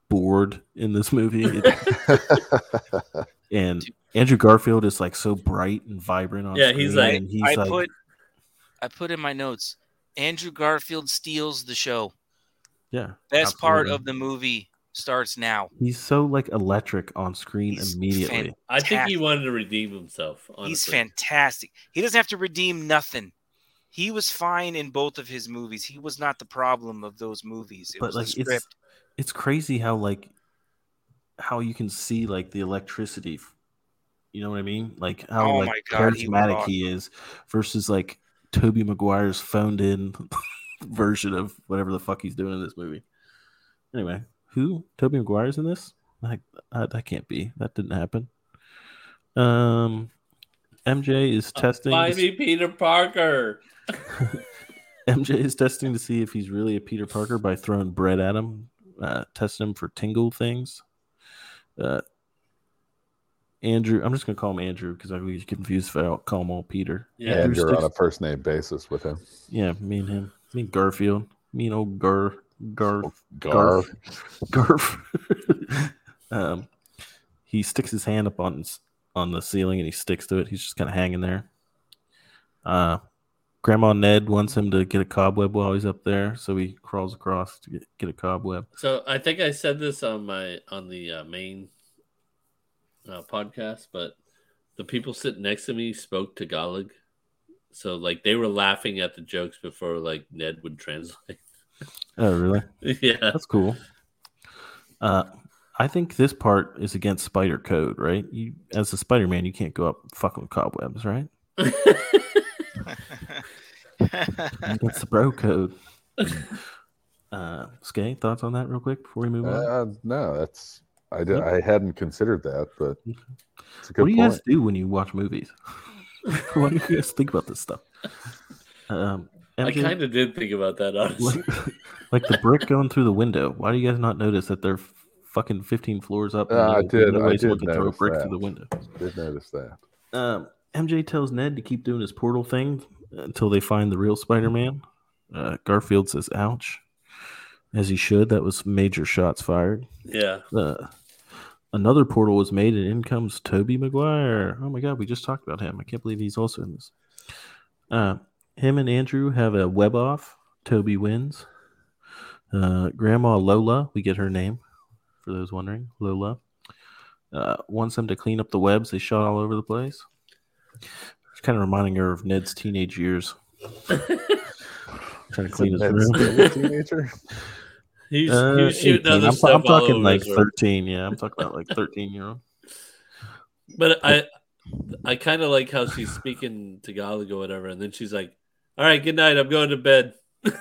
bored in this movie, It- and Andrew Garfield is like so bright and vibrant on Yeah, he's screen, like- and he's I like, put I put in my notes. Andrew Garfield steals the show. yeah, Best part of the movie starts now. He's so like electric on screen He's immediately. fan- I think he wanted to redeem himself. Honestly. He's fantastic. He doesn't have to redeem nothing. He was fine in both of his movies. He was not the problem of those movies. It but was like the it's script. it's crazy how like how you can see like the electricity you know what i mean like how Oh like God, he charismatic he, is versus like tobey maguire's phoned in version of whatever the fuck he's doing in this movie anyway who tobey maguire's in this like that, that can't be that didn't happen um mj is testing Buy to me Peter Parker. MJ is testing to see if he's really a Peter Parker by throwing bread at him, uh, testing him for tingle things. Uh, Andrew, I'm just gonna call him Andrew because I get confused if I don't call him all Peter. Yeah. and Andrew you're on a first name basis with him. yeah, me and him, me and Garfield, me and old Gar, Gar, Gar. Garf. um, he sticks his hand up on on the ceiling and he sticks to it. He's just kind of hanging there. Uh, Grandma Ned wants him to get a cobweb while he's up there, so he crawls across to get, get a cobweb. So I think I said this on my on the uh, main uh, podcast, but the people sitting next to me spoke Tagalog, so like they were laughing at the jokes before like Ned would translate. Oh, really? yeah, That's cool. Uh, I think this part is against spider code, right? You, as a Spider Man, you can't go up fucking with cobwebs, right? That's the bro code. Uh, Skay, thoughts on that real quick before we move on? Uh, no, that's I did, I hadn't considered that, but it's a good what do you point. guys do when you watch movies? what do you guys think about this stuff? Um, I kind of did think about that honestly. like, like the brick going through the window. Why do you guys not notice that they're fucking 15 floors up? and Uh, I no- did- I did looking to throw a notice brick that. through the window. Did notice that. Um, MJ tells Ned to keep doing his portal thing until they find the real Spider-Man. Uh, Garfield says, "Ouch," as he should. That was major shots fired. yeah, Uh, another portal was made, and in comes Tobey Maguire. Oh my god, we just talked about him. I can't believe he's also in this. Uh, him and Andrew have a web off. Tobey wins. Uh, Grandma Lola, we get her name for those wondering. Lola uh, wants them to clean up the webs they shot all over the place. It's kind of reminding her of Ned's teenage years. Trying to clean his Ned's room. teenager. he's, Uh, he was shooting 18. other I'm, stuff I'm all talking over like his room. 13. Yeah, I'm talking about like 13 year old. But I, I kind of like how she's speaking Tagalog or whatever, and then she's like, "All right, good night. I'm going to bed."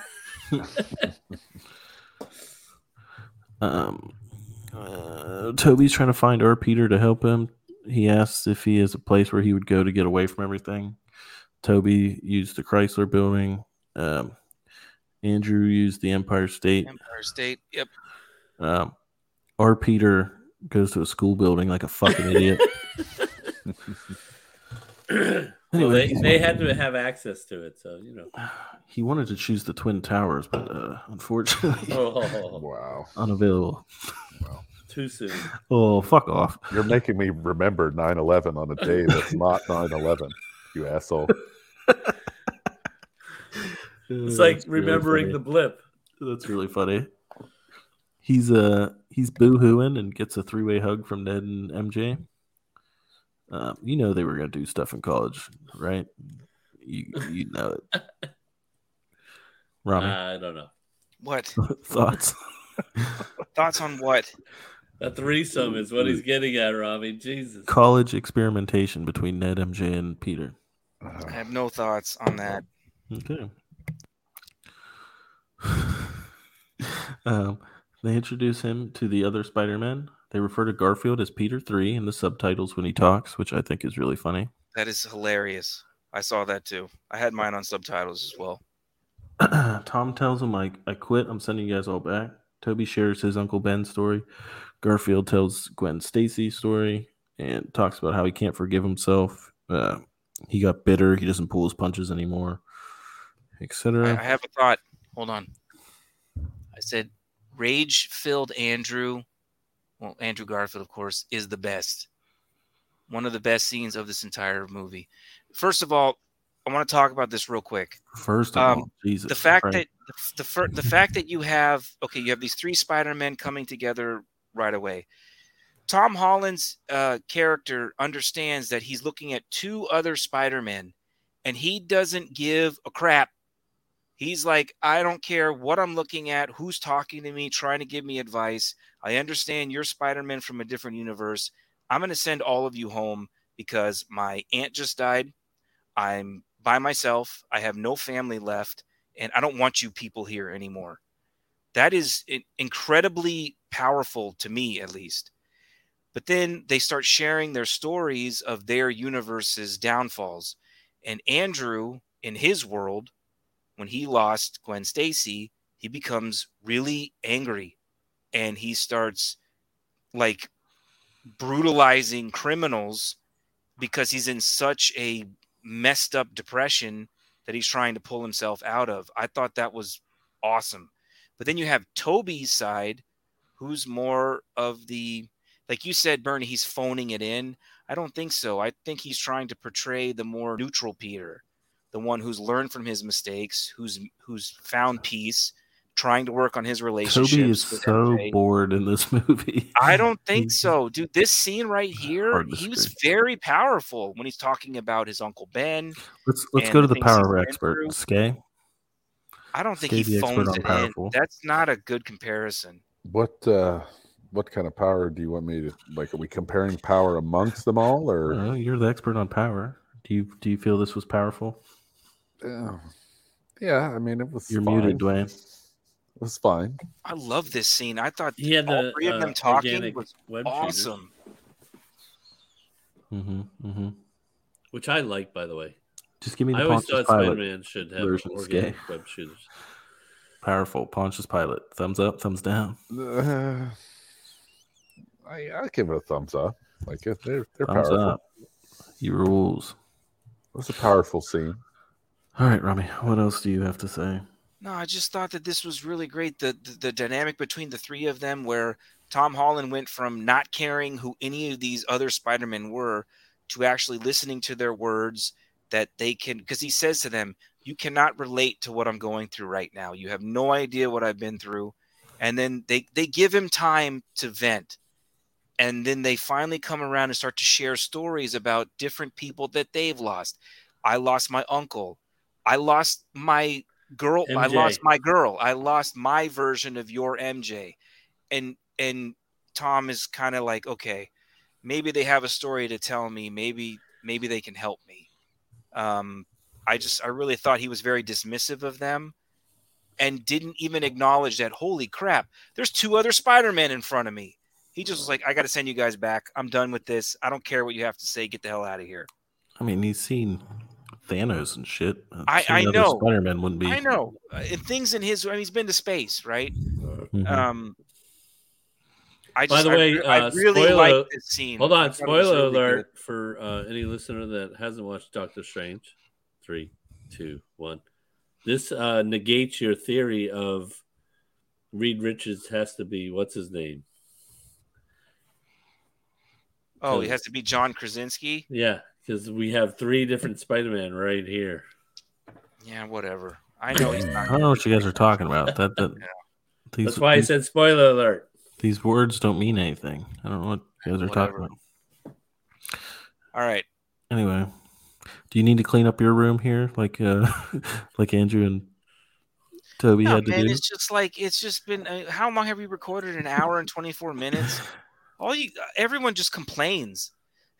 Um, uh, Tobey's trying to find our Peter to help him. He asks if he has a place where he would go to get away from everything. Tobey used the Chrysler building. Um, Andrew used the Empire State. Empire State. Yep. Um, our Peter goes to a school building like a fucking idiot. well, Anyway. they, they had to have access to it, so you know. he wanted to choose the Twin Towers, but uh, unfortunately, Oh, Wow. unavailable. Too soon. Oh, fuck off. You're making me remember 9 11 on a day that's not 9 11, you asshole. It's like remembering the blip. That's really funny. He's uh he's boo-hooing and gets a three-way hug from Ned and MJ. Um, you know they were gonna do stuff in college, right? You you know it. Ramy, I don't know. What thoughts? thoughts on what? A threesome is what he's getting at, Robbie. Jesus. college experimentation between Ned, MJ, and Peter. I have no thoughts on that. Okay. um, they introduce him to the other Spider-Man. They refer to Garfield as Peter Three in the subtitles when he talks, which I think is really funny. That is hilarious. I saw that too. I had mine on subtitles as well. Tom tells him, I, I quit. I'm sending you guys all back. Tobey shares his Uncle Ben story. Garfield tells Gwen Stacy's story and talks about how he can't forgive himself. Uh, he got bitter. He doesn't pull his punches anymore, etc. I have a thought. Hold on. I said rage filled Andrew, well, Andrew Garfield, of course, is the best. One of the best scenes of this entire movie. First of all, I want to talk about this real quick. First of Um, all, Jesus. the fact Christ. that the the, the fact that you have okay, you have these three Spider-Men coming together right away. Tom Holland's uh, character understands that he's looking at two other Spider-Men, and he doesn't give a crap. He's like, I don't care what I'm looking at, who's talking to me, trying to give me advice. I understand you're Spider-Man from a different universe. I'm going to send all of you home because my aunt just died. I'm by myself. I have no family left and I don't want you people here anymore. That is incredibly powerful to me, at least. But then they start sharing their stories of their universe's downfalls. And Andrew, in his world, when he lost Gwen Stacy, he becomes really angry and he starts like brutalizing criminals because he's in such a messed up depression that he's trying to pull himself out of. I thought that was awesome. But then you have Toby's side, who's more of the, like you said, Bernie, he's phoning it in. I don't think so. I think he's trying to portray the more neutral Peter, the one who's learned from his mistakes, who's who's found peace, trying to work on his relationship. Tobey is so MJ. bored in this movie. I don't think so, dude. This scene right here, he was very powerful when he's talking about his uncle Ben. Let's let's go to the the power expert. Skay. I don't think he phones on it in. That's not a good comparison. What uh, what kind of power do you want me to like? Are we comparing power amongst them all, or Uh, you're the expert on power. Do you do you feel this was powerful? Uh, yeah? I mean, it was. You're fine. muted, Dwayne. It was fine. I love this scene. I thought yeah, all the three of uh, them talking was web awesome. Mm-hmm, mm-hmm. which I like, by the way. Just give me the I always Pontius thought Pilot. Spider-Man should have version organic web shooters. Powerful Pontius Pilate. Thumbs up, thumbs down. Uh, I I give it a thumbs up. Like it, they're they're Thumbs powerful. up. You rules. It was a powerful scene. All right, Ramy. What else do you have to say? No, I just thought that this was really great. The, the the dynamic between the three of them, where Tom Holland went from not caring who any of these other Spider-Men were to actually listening to their words that they can because he says to them, You cannot relate to what I'm going through right now. You have no idea what I've been through. And then they, they give him time to vent. And then they finally come around and start to share stories about different people that they've lost. I lost my uncle. I lost my girl. I lost my girl. I lost my version of your MJ. And and Tom is kind of like, okay, maybe they have a story to tell me. Maybe maybe they can help me. Um, I just I really thought he was very dismissive of them and didn't even acknowledge that holy crap, there's two other Spider-Men in front of me. He just was like, I got to send you guys back. I'm done with this. I don't care what you have to say. Get the hell out of here. I mean, he's seen Thanos and shit. I- I know. Spider-Man wouldn't be. I know. Uh, and things in his, I mean, he's been to space, right? Mhm. Um, I just, By the way, I, uh, really spoiler- like this scene. Hold on, thought it was spoiler really alert good. for uh, any listener that hasn't watched Doctor Strange. Three, two, one. This uh, negates your theory of Reed Richards has to be what's his name? Oh, he has to be John Krasinski. Yeah, because we have three different Spider-Man right here. Yeah, whatever. I know he's I don't know what you guys are talking about. That, that these, That's why I said spoiler alert. these words don't mean anything. I don't know what you guys are talking about. All right. Anyway, do you need to clean up your room here, like uh, like Andrew and Tobey No, had to man, do? it's just like it's just been. Uh, how long have we recorded? An hour and twenty four minutes. All you, everyone just complains.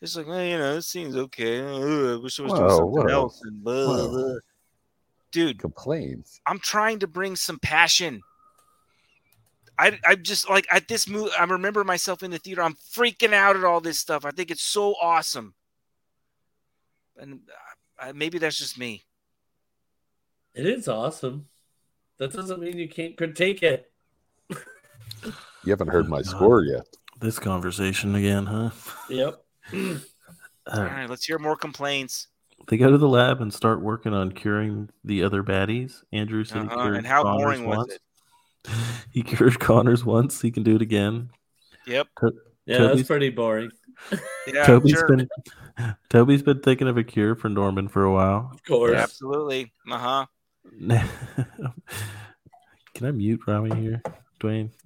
It's like, well, you know, this seems okay. Uh, I wish I was doing something whoa. else. And blah, Whoa. blah. Dude, Complains. I'm trying to bring some passion. I, I'm just like at this movie. I remember myself in the theater. I'm freaking out at all this stuff. I think it's so awesome. And uh, maybe that's just me. It is awesome. That doesn't mean you can't critique it. You haven't heard my score yet. This conversation again, huh? Yep. All Uh, let's hear more complaints. they go to the lab and start working on curing the other baddies. Andrew said he Uh-huh, cured And how Connors boring was once. it? He cured Connors once. He can do it again. Yep. Yeah, Tobey's- that's pretty boring. Yeah, Tobey's sure. been Tobey's been thinking of a cure for Norman for a while. Of course. Absolutely. Uh huh. Can I mute Ramy here, Dwayne?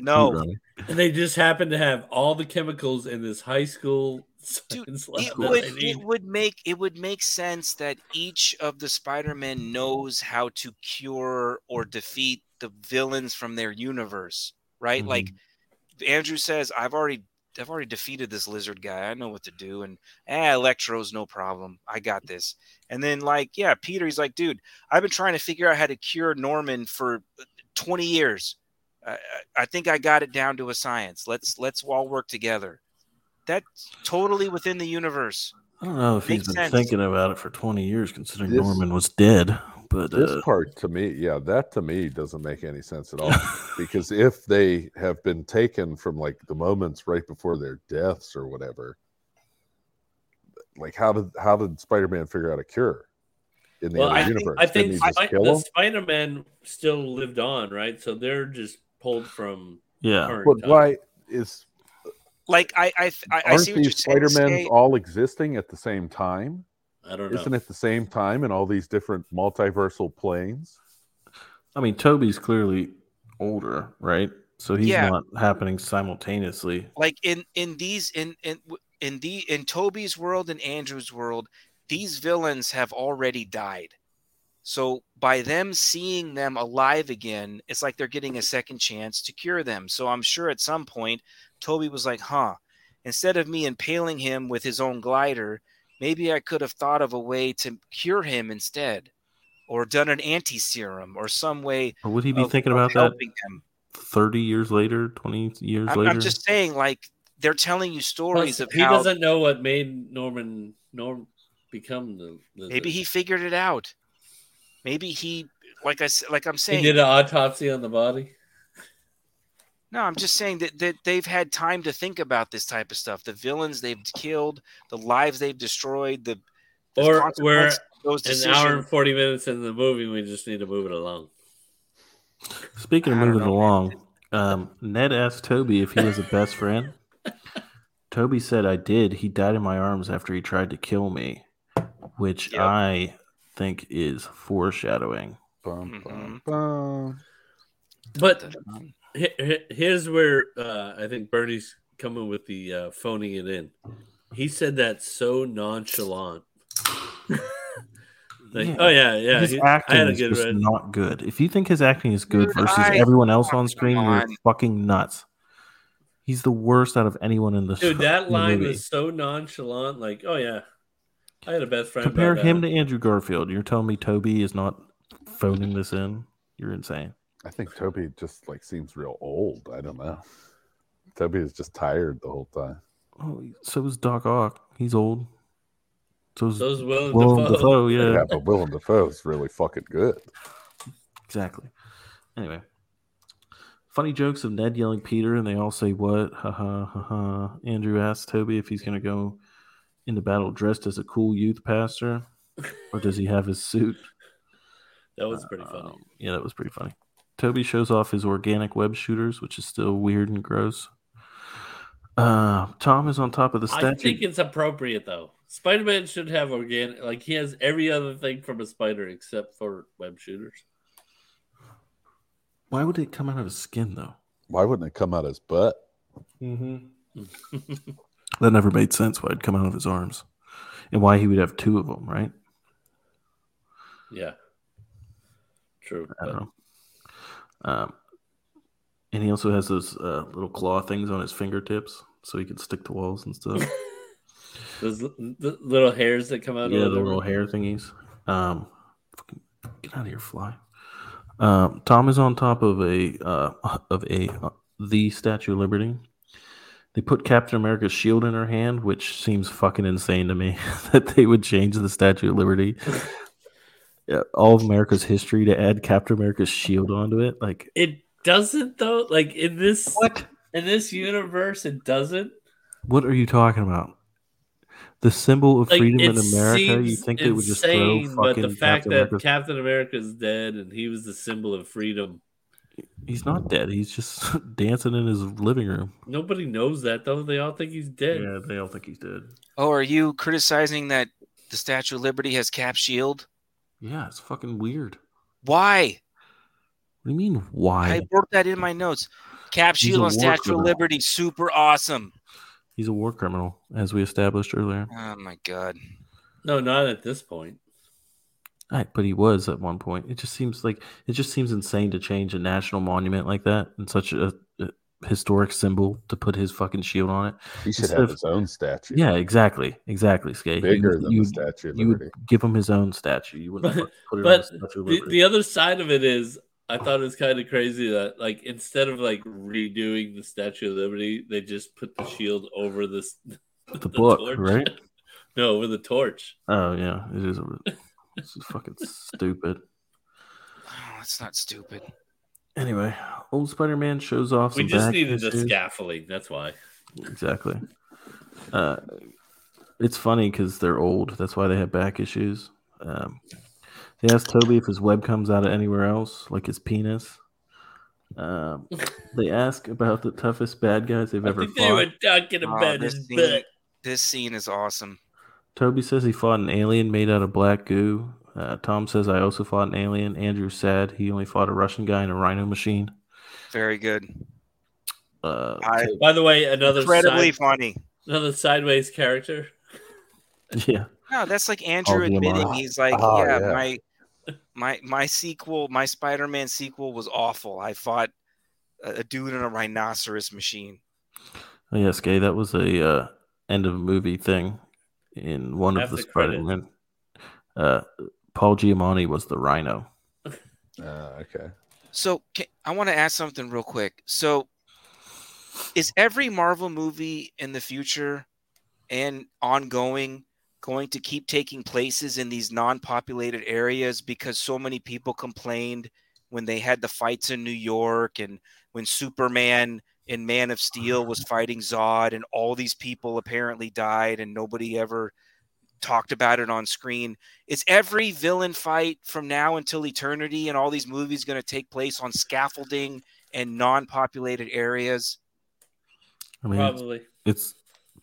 No, And they just happen to have all the chemicals in this high school Dude, it would they need. it would make it would make sense that each of the Spider-Men knows how to cure or defeat the villains from their universe, right? Like Andrew says, I've already I've already defeated this lizard guy. I know what to do. And eh, Electro's no problem. I got this. And then like, yeah, Peter, he's like, dude, I've been trying to figure out how to cure Norman for 20 years. I, I- I think I got it down to a science. Let's let's all work together. That's totally within the universe. I don't know if he's been sense. thinking about it for 20 years, considering This- Norman was dead. But This uh, part to me, yeah, that to me doesn't make any sense at all. because if they have been taken from like the moments right before their deaths or whatever, like how did how did Spider-Man figure out a cure in the Well, other I think, universe? I think he just Spi- kill the? Spider-Man still lived on, right? So they're just pulled from yeah, But time. why is Like I I I, I see what you're these. Spider-Mans Skay. all existing at the same time? I don't know. Isn't it the same time in all these different multiversal planes? I mean, Tobey's clearly older, right? So he's Yeah. not happening simultaneously. like in in these in in in the in Tobey's world and Andrew's world, these villains have already died. So by them seeing them alive again, it's like they're getting a second chance to cure them. So I'm sure at some point Tobey was like, "Huh, instead of me impaling him with his own glider, maybe I could have thought of a way to cure him instead." Or done an anti-serum or some way Or would he be of- thinking about that him. 30 years later, 20 years I'm, later? I'm just saying, like they're telling you stories Plus, of he how doesn't know what made Norman Norm become the. the Maybe he figured it out. Maybe he, like I s- like I'm saying, he did an autopsy on the body. No, I'm just saying that, that they've had time to think about this type of stuff. The villains they've killed, the lives they've destroyed, the, the Or consequence of those An hour and forty minutes in the movie, we just need to move it along. Speaking of moving know, along, um, Ned asked Tobey if he was a best friend. Tobey said, I did. He died in my arms after he tried to kill me, which Yep. I think is foreshadowing. Bum, bum, Mhm. bum. But he- he- here's where uh, I think Bernie's coming with the uh, phoning it in. He said that so nonchalant. like, Yeah. oh yeah, yeah. his he- I acting had a is good just read. not good. If you think his acting is good Dude, versus I- everyone else on come screen, you're fucking nuts. He's the worst out of anyone in the Dude, that line movie. was so nonchalant. Like, oh yeah, I had a best friend. Compare him that. to Andrew Garfield. You're telling me Tobey is not phoning this in? You're insane. I think Tobey just like seems real old. I don't know. Tobey is just tired the whole time. Oh, so is Doc Ock. He's old. So is Those Willem Willem Dafoe. Dafoe. Yeah, Yeah, but Willem Dafoe is really fucking good. exactly. Anyway, Funny jokes of Ned yelling Peter, and they all say what? Ha ha ha ha. Andrew asks Tobey if he's going to go into battle dressed as a cool youth pastor, or does he have his suit? That was pretty funny. Um, yeah, that was pretty funny. Tobey shows off his organic web shooters, which is still weird and gross. Uh, Tom is on top of the statue. I statue. think it's appropriate though. Spider Man should have organic, like he has every other thing from a spider except for web shooters. Why would it come out of his skin though? Why wouldn't it come out his butt? Mm-hmm. That never made sense. Why it'd come out of his arms, and why he would have two of them, right? yeah, true. I don't but- know. Um, and he also has those uh, little claw things on his fingertips, so he can stick to walls and stuff. Those little hairs that come out. yeah, of the little hair thingies. Um, get out of here, fly. Um, Tom is on top of a uh, of a uh, the Statue of Liberty. They put Captain America's shield in her hand, which seems fucking insane to me that they would change the Statue of Liberty. Yeah, all of America's history to add Captain America's shield onto it. Like It doesn't though. Like in this what? in this universe, it doesn't. What are you talking about? The symbol of Like freedom in America. You seems think they would just throw fucking but the fact Captain that America's- Captain America's dead and he was the symbol of freedom. He's not dead. He's just dancing in his living room. Nobody knows that though. They all think he's dead. Yeah, they all think he's dead. Oh, are you criticizing that the Statue of Liberty has cap shield? Yeah, it's fucking weird. Why? What do you mean? Why? I wrote that in my notes. Cap He's shield on war Statue of. Liberty, super awesome. He's a war criminal, as we established earlier. Oh my god. No, not at this point. Right, but he was at one point. It just seems like it just seems insane to change a national monument like that in such a, a historic symbol to put his fucking shield on it. He should Instead have of- his own statue. Yeah, exactly, exactly, Skay. bigger you, than you, the Statue of you would Liberty. give him his own statue. You wouldn't But- put it but on the Statue of The, the other side of it is, I thought it was kind of crazy that, like, instead of like redoing the Statue of Liberty, they just put the shield over this The book, right? No, over the torch. Oh yeah, it is. A, this is fucking stupid. Oh, that's not stupid. Anyway, old Spider-Man shows off. We some just back needed the issues. scaffolding. That's why. Exactly. Uh, it's funny because they're old. That's why they have back issues. Um, they asked Tobey if his web comes out of anywhere else, like his penis. Um, they ask about the toughest bad guys they've I ever think they were talking Oh, about this his scene- butt. This scene is awesome. Tobey says he fought an alien made out of black goo. Uh, Tom says I also fought an alien. Andrew said he only fought a Russian guy in a rhino machine. Very good. Uh, I, By the way, another incredibly side, funny. another sideways character. yeah, No, that's like Andrew the admitting Amara. he's like, Oh, yeah, yeah. my my my sequel, my Spider-Man sequel was awful. I fought a, a dude in a rhinoceros machine. Oh, yes, Gay. That was a uh, end of a movie thing in one of After the the. Spider-Man. Uh, Paul Giamatti was the Rhino. Uh, okay. So ca I want to ask something real quick. So, is every Marvel movie in the future and ongoing going to keep taking places in these non-populated areas because so many people complained when they had the fights in New York and when Superman and Man of Steel was fighting Zod and all these people apparently died and nobody ever talked about it on screen. Is every villain fight from now until eternity and all these movies going to take place on scaffolding and non-populated areas? I mean, it's, Probably. it's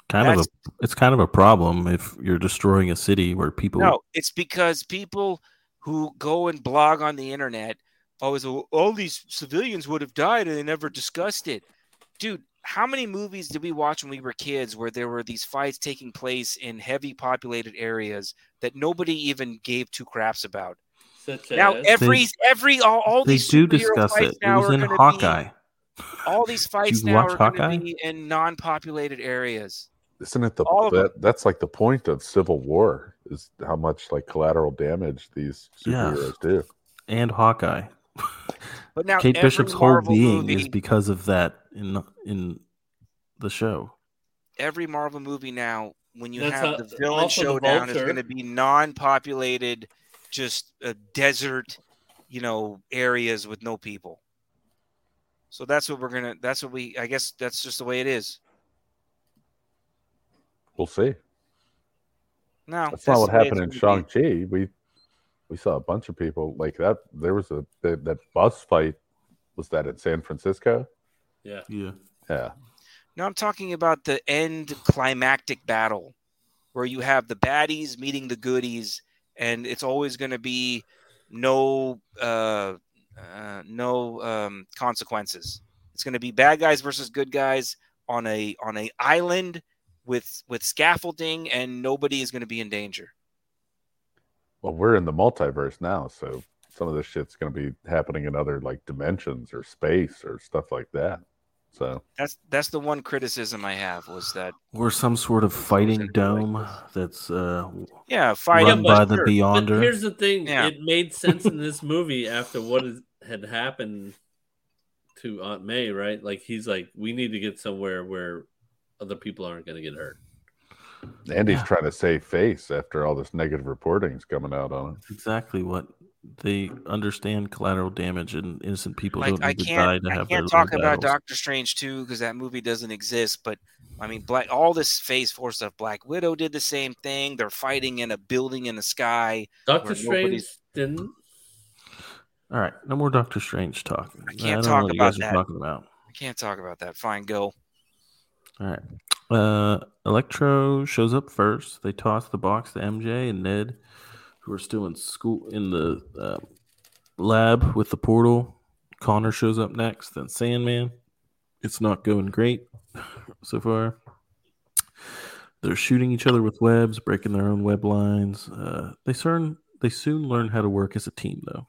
kind of a it's kind of a problem if you're destroying a city where people. No, it's because people who go and blog on the internet always "Oh, all these civilians would have died and they never discussed it. Dude, how many movies did we watch when we were kids where there were these fights taking place in heavy populated areas that nobody even gave two craps about? Such Now as- every every all, all they these do superhero discuss fights it. It now was are in gonna Hawkeye. Be, all these fights you now are going Hawkeye? to be in non-populated areas. Isn't it the All of them. that, that's like the point of Civil War is how much like collateral damage these Yeah. superheroes do. and Hawkeye. But now Kate every Bishop's whole being movie, is because of that in in the show. every Marvel movie now, when you That's have how- the villain also the showdown, is going to be non-populated, just a desert, you know, areas with no people. So that's what we're gonna. That's what we. I guess that's just the way it is. We'll see. No, That's not what happened in Shang Chi. We we saw a bunch of people like that. There was a that, that bus fight. Was that in San Francisco? Yeah. Yeah. Yeah. be. No, I'm talking about the end climactic battle, where you have the baddies meeting the goodies, and it's always going to be no uh, uh, no um, consequences. It's going to be bad guys versus good guys on a on a island with with scaffolding, and nobody is going to be in danger. Well, we're in the multiverse now, so some of this shit's going to be happening in other like dimensions or space or stuff like that. So That's that's the one criticism I have was that we're some sort of fighting dome that's uh, yeah, fighting run by the But Beyonder. here's the thing: Yeah. it made sense in this movie after what is, had happened to Aunt May, right? Like he's like, we need to get somewhere where other people aren't going to get hurt. Andy's Yeah. trying to save face after all this negative reporting is coming out on him. exactly what they understand collateral damage and innocent people like don't I need to die can't to I have their can't talk little about. Doctor Strange too because that movie doesn't exist. But I mean, Black all this Phase Four stuff. Black Widow did the same thing. They're fighting in a building in the sky. Doctor Strange didn't. All right, no more Doctor Strange talking. I can't don't talk know what you about guys that. are talking about. I can't talk about that. Fine, go. All right. Uh, Electro shows up first. They toss the box to MJ and Ned, who are still in school in the uh, lab with the portal. Connor shows up next. Then Sandman. It's not going great so far. They're shooting each other with webs, breaking their own web lines. Uh, they soon they soon learn how to work as a team, though.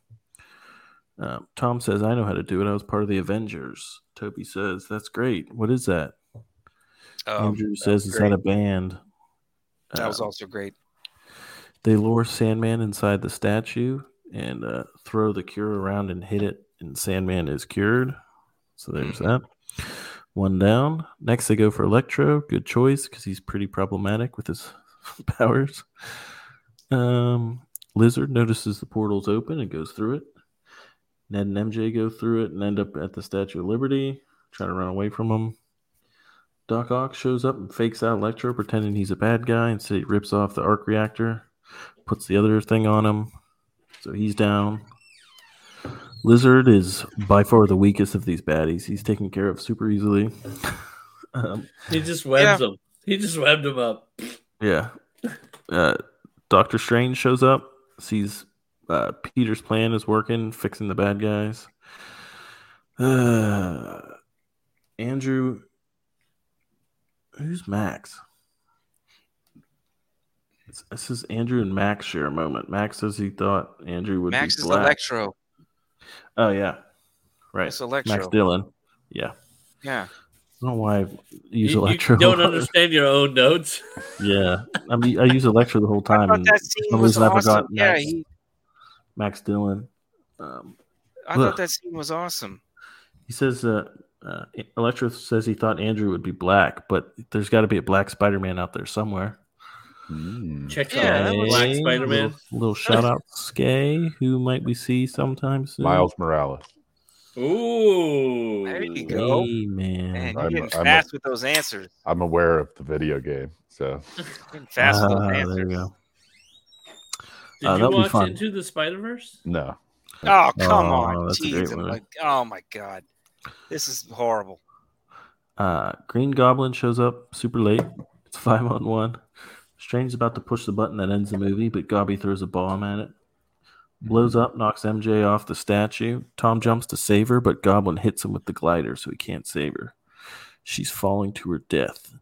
Um, Tom says, "I know how to do it. I was part of the Avengers." Tobey says, "That's great. What is that?" Um, Andrew says, "Is that a band?" That was Uh, also great. They lure Sandman inside the statue and uh, throw the cure around and hit it, and Sandman is cured. So there's Mm-hmm. that. One down. Next, they go for Electro. Good choice because he's pretty problematic with his powers. Um, Lizard notices the portal's open and goes through it. Ned and MJ go through it and end up at the Statue of Liberty, trying to run away from them. Doc Ock shows up and fakes out Electro, pretending he's a bad guy. Instead, he rips off the arc reactor, puts the other thing on him, so he's down. Lizard is by far the weakest of these baddies. He's taken care of super easily. um, He just webs them. He just webbed them up. yeah. Uh, Doctor Strange shows up, sees uh, Peter's plan is working, fixing the bad guys. Uh, Andrew, who's Max? This- This is Andrew and Max share a moment. Max says he thought Andrew would Max be is black. Electro. Oh yeah, right. It's Electro. Max Dillon. Yeah, Yeah. I don't know why I use You, you Electro. don't understand your own notes. Yeah, I mean I use Electro the whole time. thought and that scene was reason I awesome. forgot Yeah, Max, he, Max Dillon. Um, I Ugh. thought that scene was awesome. he says uh, uh, Electro says he thought Andrew would be black, but there's got to be a black Spider-Man out there somewhere. Hmm. Check Yeah, out that Black Spider Man. Little, little shout out to Skay, who might we see sometime soon. Miles Morales. Ooh. There you go. Hey, man. Man, I'm- you're getting I'm a- fast with those answers. I'm aware of the video game, so Getting fast with Ah, those there answers. you go. Did Uh, you that'll watch. Into the Spider Verse? no. Oh come Oh, on, that's a Jeez, great I'm like, oh my god, this is horrible. Uh, Green Goblin shows up super late. It's five on one. Strange's about to push the button that ends the movie, but Gobby throws a bomb at it. Blows up, knocks MJ off the statue. Tom jumps to save her, but Goblin hits him with the glider, so he can't save her. She's falling to her death.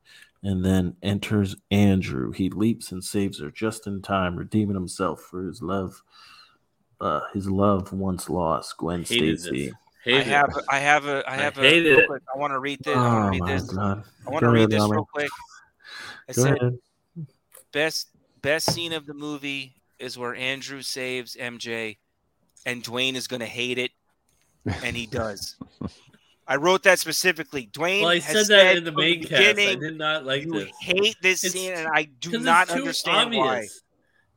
And then enters Andrew. He leaps and saves her just in time, redeeming himself for his love. Uh, his love once lost, Gwen Hated Stacy. I have, it. I have a, I I have a. hated real it. quick, I want to read this. I Oh want to read my this. god! I want to read this real quick. I Go said ahead. Best best scene of the movie is where Andrew saves MJ, and Dwayne is going to hate it, and he does. I wrote that specifically. Dwayne Well, I has said that in the main cast. I did not like You this. hate this It's- scene, and I do not understand why.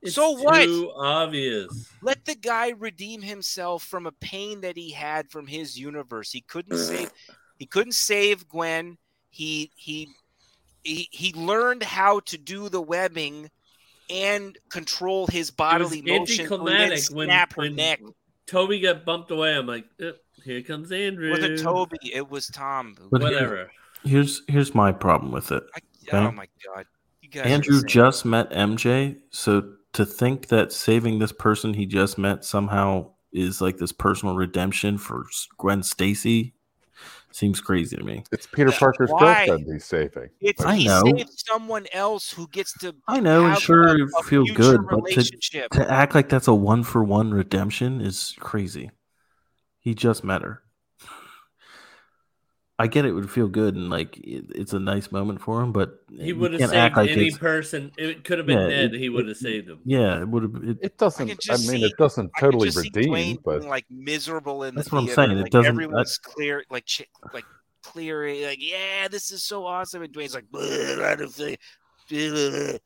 It's So what? Too obvious. Let the guy redeem himself from a pain that he had from his universe. He couldn't save. He couldn't save Gwen. He he he he learned how to do the webbing and control his bodily motion. so he didn't when- snap her when- neck. Tobey got bumped away. I'm like, "Uh, here comes Andrew. It wasn't Tobey. It was Tom. But Whatever. Here's here's my problem with it. I, Okay. Oh my god! You guys. are Andrew just met MJ, so to think that saving this person he just met somehow is like this personal redemption for Gwen Stacy seems crazy to me. It's Peter Parker's why? girlfriend he's saving. It's I he know. saved someone else who gets to. I know, and have sure, a- a feel future good, but to- relationship. To act like that's a one for one redemption is crazy. He just met her. I get it would feel good and like it, it's a nice moment for him, but He would have can't saved act like any person. It could have been Yeah, Ned. it- he would have saved him. Yeah, it would have. It, It doesn't. can I, mean, see- it doesn't totally just redeem, Dwayne but being, like miserable in That's the what I'm theater. saying, it Like, doesn't- Everyone's clear, like ch- like clearing, like yeah, this is so awesome, and Dwayne's like, I don't feel- bleh."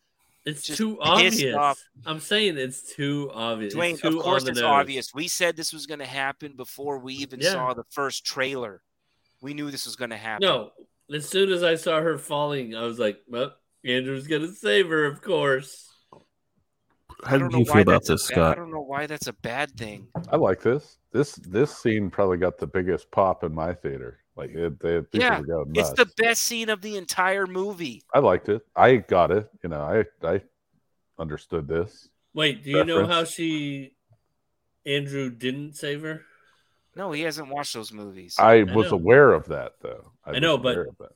It's Just too obvious. off. I'm saying it's too obvious. Dwayne, too of course it's obvious. We said this was going to happen before we even Yeah. saw the first trailer. We knew this was going to happen. No, as soon as I saw her falling, I was like, "Well, Andrew's gonna save her, of course." how don't did you feel about that's a this, ba- I don't know why that's a bad thing. I like this. This this scene probably got the biggest pop in my theater. Like it, they, people Yeah, were going It's the best scene of the entire movie. I liked it. I got it. You know, I I understood this. Wait, do you know how she Andrew didn't save her? No, he hasn't watched those movies. I was know. aware of that though. I was know, but- aware of that.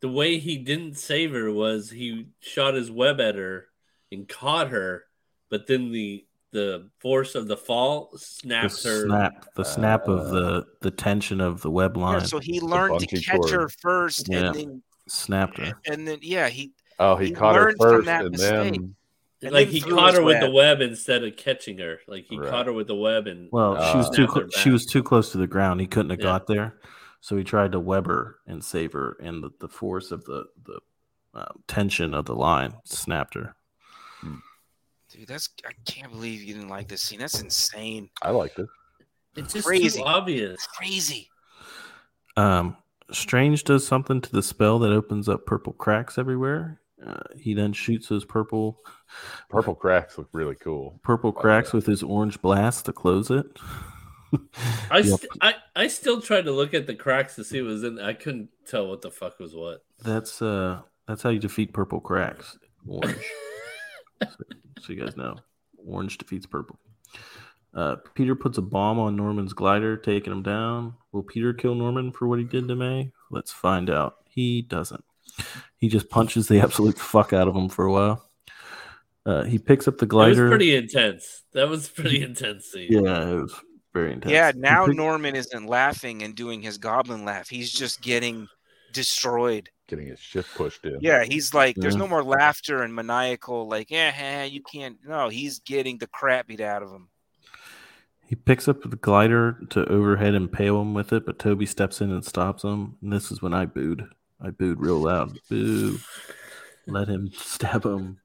The way he didn't save her was he shot his web at her and caught her, but then the the force of the fall The her. snap, the snap of Uh, the the tension of the web yeah, line so he learned to catch cord. her first, Yeah. and then snapped her. and then yeah, he Oh, he, he caught her learned from first, that and mistake. then and like he caught his her with the web. web instead of catching her. Like he Right. caught her with the web and Well, she was Uh, too snapped clo- her she was too close to the ground. He couldn't have Yeah. got there, so he tried to web her and save her, and the, the force of the the um, tension of the line snapped her. Dude, that's I can't believe you didn't like this scene. That's insane. I liked it. it's just Crazy. too obvious. Crazy. Um, Strange does something to the spell that opens up purple cracks everywhere. Uh, he then shoots those purple Purple cracks look really cool. purple cracks with his orange blast to close it. I, Yep. st- I I still tried to look at the cracks to see what was in. I couldn't tell what the fuck was what. That's uh that's how you defeat purple cracks. Orange. so, so you guys know. Orange defeats purple. Uh, Peter puts a bomb on Norman's glider, taking him down. Will Peter kill Norman for what he did to May? Let's find out. He doesn't. He just punches the absolute fuck out of him for a while. Uh, he picks up the It was glider. pretty intense. That was pretty intense scene. yeah, it was very intense. Yeah, now pick- Norman isn't laughing and doing his goblin laugh. He's just getting destroyed. Getting his shit pushed in. Yeah, he's like, there's Yeah. no more laughter and maniacal, like, yeah, eh, you can't. No, he's getting the crap beat out of him. He picks up the glider to overhead and impale him with it, but Tobey steps in and stops him. And this is when I booed. I booed real loud. Boo. Let him stab him.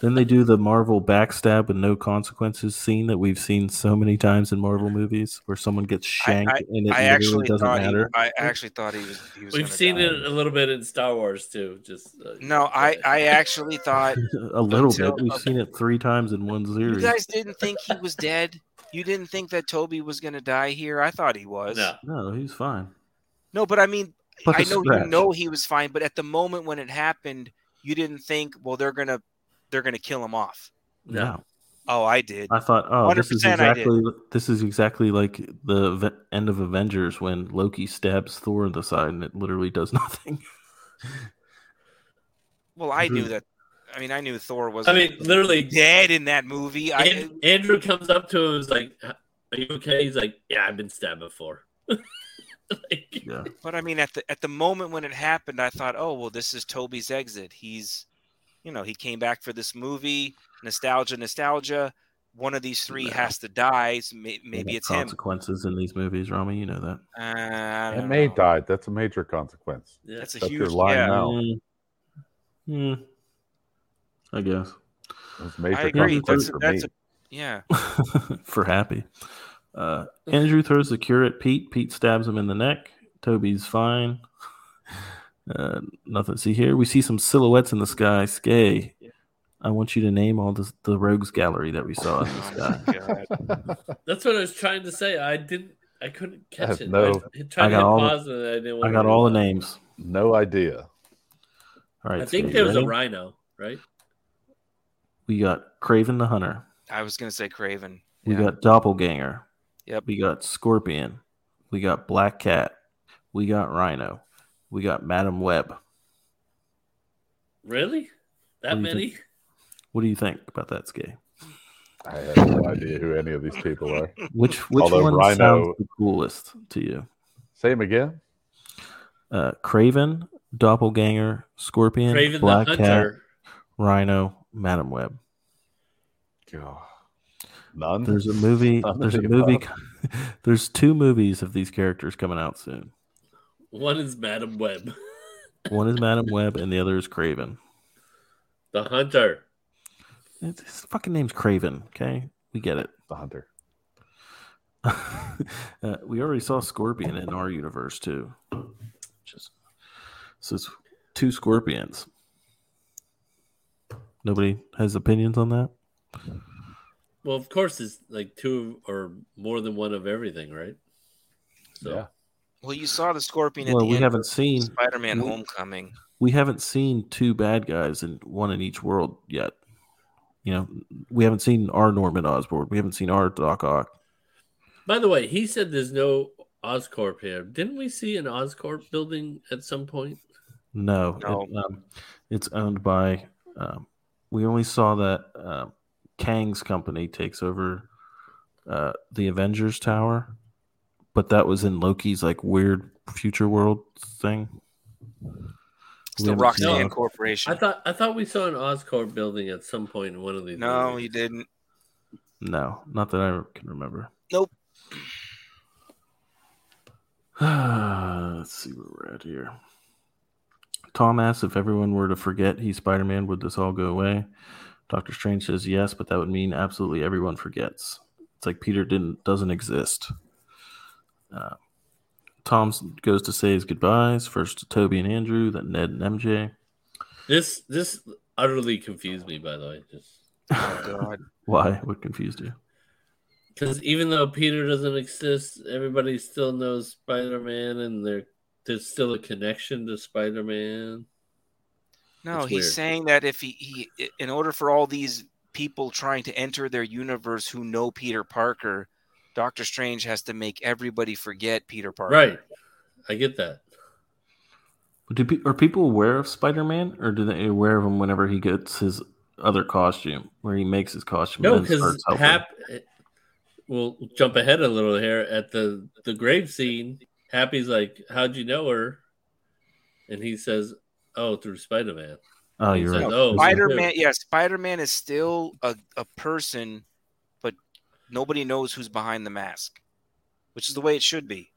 Then they do the Marvel backstab with no consequences scene that we've seen so many times in Marvel movies where someone gets shanked and it I literally actually doesn't thought he, matter. I actually thought he was. He was We've seen die. it a little bit in Star Wars too. Just uh, No, I, I actually thought a little until- bit. We've seen it three times in one series. you guys didn't think he was dead. You didn't think that Tobey was gonna die here. I thought he was. no. no, he's fine. No, but I mean, But I know scratch. you know he was fine, but at the moment when it happened, you didn't think, well, they're gonna they're gonna kill him off. No. No. Oh, I did. I thought, oh, this is 100% I did. exactly this is exactly like the ve- end of Avengers when Loki stabs Thor in the side and it literally does nothing. Well, I knew hmm. that. I mean, I knew Thor was. I mean, literally, dead in that movie. I, Andrew comes up to him and is like, "Are you okay?" He's like, "Yeah, I've been stabbed before." Like, yeah, but I mean, at the at the moment when it happened, I thought, oh well, this is Tobey's exit. He's, you know, he came back for this movie. Nostalgia, nostalgia. One of these three No. has to die. So may, maybe There are it's him. consequences in these movies, Ramy. You know that. Uh, I And May know. died. That's a major consequence. yeah. That's a That's your huge. line Yeah. now. Mm. Mm. I guess. Those major I agree. consequences That's, for that's me. a, yeah. for happy. Uh, Andrew throws the cure at Pete. Pete stabs him in the neck. Tobey's fine. Uh, nothing to see here. We see some silhouettes in the sky. Skay, I want you to name all the, the rogues gallery that we saw in the Oh sky. God. That's what I was trying to say. I didn't. I couldn't catch have it. no- I tried I got hit all the- and I didn't. I got all the names. No idea. All right. I think Skay, there was a rhino, right? We got Kraven the Hunter. I was gonna say Kraven. We Yeah. got Doppelganger. Yep. We got Scorpion. We got Black Cat. We got Rhino. We got Madame Web. Really? That What many? think? What do you think about that, Skay? I have no idea who any of these people are. Which which Although one Rhino- sounds the coolest to you? Same again. Uh, Kraven, Doppelganger, Scorpion, Kraven Black the Cat, Rhino, Madame Web. God. None. There's a movie. None There's a movie. there's two movies of these characters coming out soon. One is Madame Web. One is Madame Web, and the other is Kraven. The Hunter. It's, his fucking name's Kraven. Okay, we get it. the hunter. uh, we already saw Scorpion in our universe too. Just so it's two scorpions. Nobody has opinions on that. Well, of course, it's like two or more than one of everything, right? So, Yeah. Well, you saw the Scorpion at Well, the we end haven't of seen Spider-Man: we- Homecoming. we haven't seen two bad guys and one in each world yet. You know, we haven't seen our Norman Osborn. We haven't seen our Doc Ock. By the way, he said there's no Oscorp here. Didn't we see an Oscorp building at some point? No, No. It, um, it's owned by. Um, we only saw that uh, Kang's company takes over uh, the Avengers Tower, but that was in Loki's like weird future world thing. It's We the haven't seen Roxxon it. Corporation. I thought I thought we saw an Oscorp building at some point in one of these. no, movies. you didn't. No, not that I can remember. Nope. Let's see where we're at here. Tom asks if everyone were to forget he's Spider Man, would this all go away? Doctor Strange says yes, but that would mean absolutely everyone forgets. It's like Peter didn't doesn't exist. Uh, Tom goes to say his goodbyes first to Toby and Andrew, then Ned and MJ. This this utterly confused me. By the way, just Oh God. Why? What confused you? because even though Peter doesn't exist, everybody still knows Spider Man, and there there's still a connection to Spider Man. No, It's he's weird. saying that if he, he, in order for all these people trying to enter their universe who know Peter Parker, Doctor Strange has to make everybody forget Peter Parker. Right, I get that. Do pe- are people aware of Spider Man, or do they aware of him whenever he gets his other costume, where he makes his costume? No, because starts? Hap. We'll jump ahead a little here at the the grave scene. Happy's like, "How'd you know her?" And he says, "Oh, through Spider Man." Oh, you're says, right. "Oh, Spider Man. yeah, Spider Man is still a, a person, but nobody knows who's behind the mask, which is the way it should be.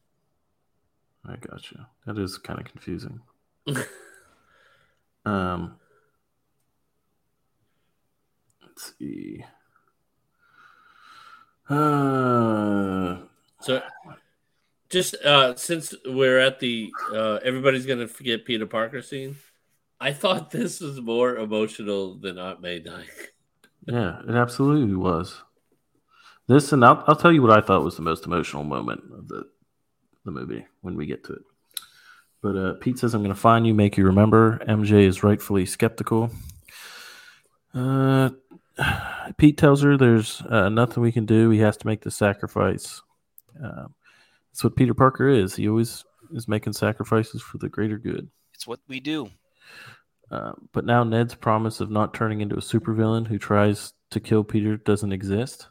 I got you. That is kind of confusing. Um, let's see. Uh, So, just uh, since we're at the uh, everybody's gonna forget Peter Parker scene, I thought this was more emotional than Aunt May dying. yeah, it absolutely was. This, and I'll, I'll tell you what I thought was the most emotional moment of the the movie when we get to it. But uh, Pete says, "I'm going to find you, make you remember." MJ is rightfully skeptical. Uh, Pete tells her there's uh, nothing we can do. He has to make the sacrifice. Um, that's what Peter Parker is. He always is making sacrifices for the greater good. It's what we do. Uh, but now Ned's promise of not turning into a supervillain who tries to kill Peter doesn't exist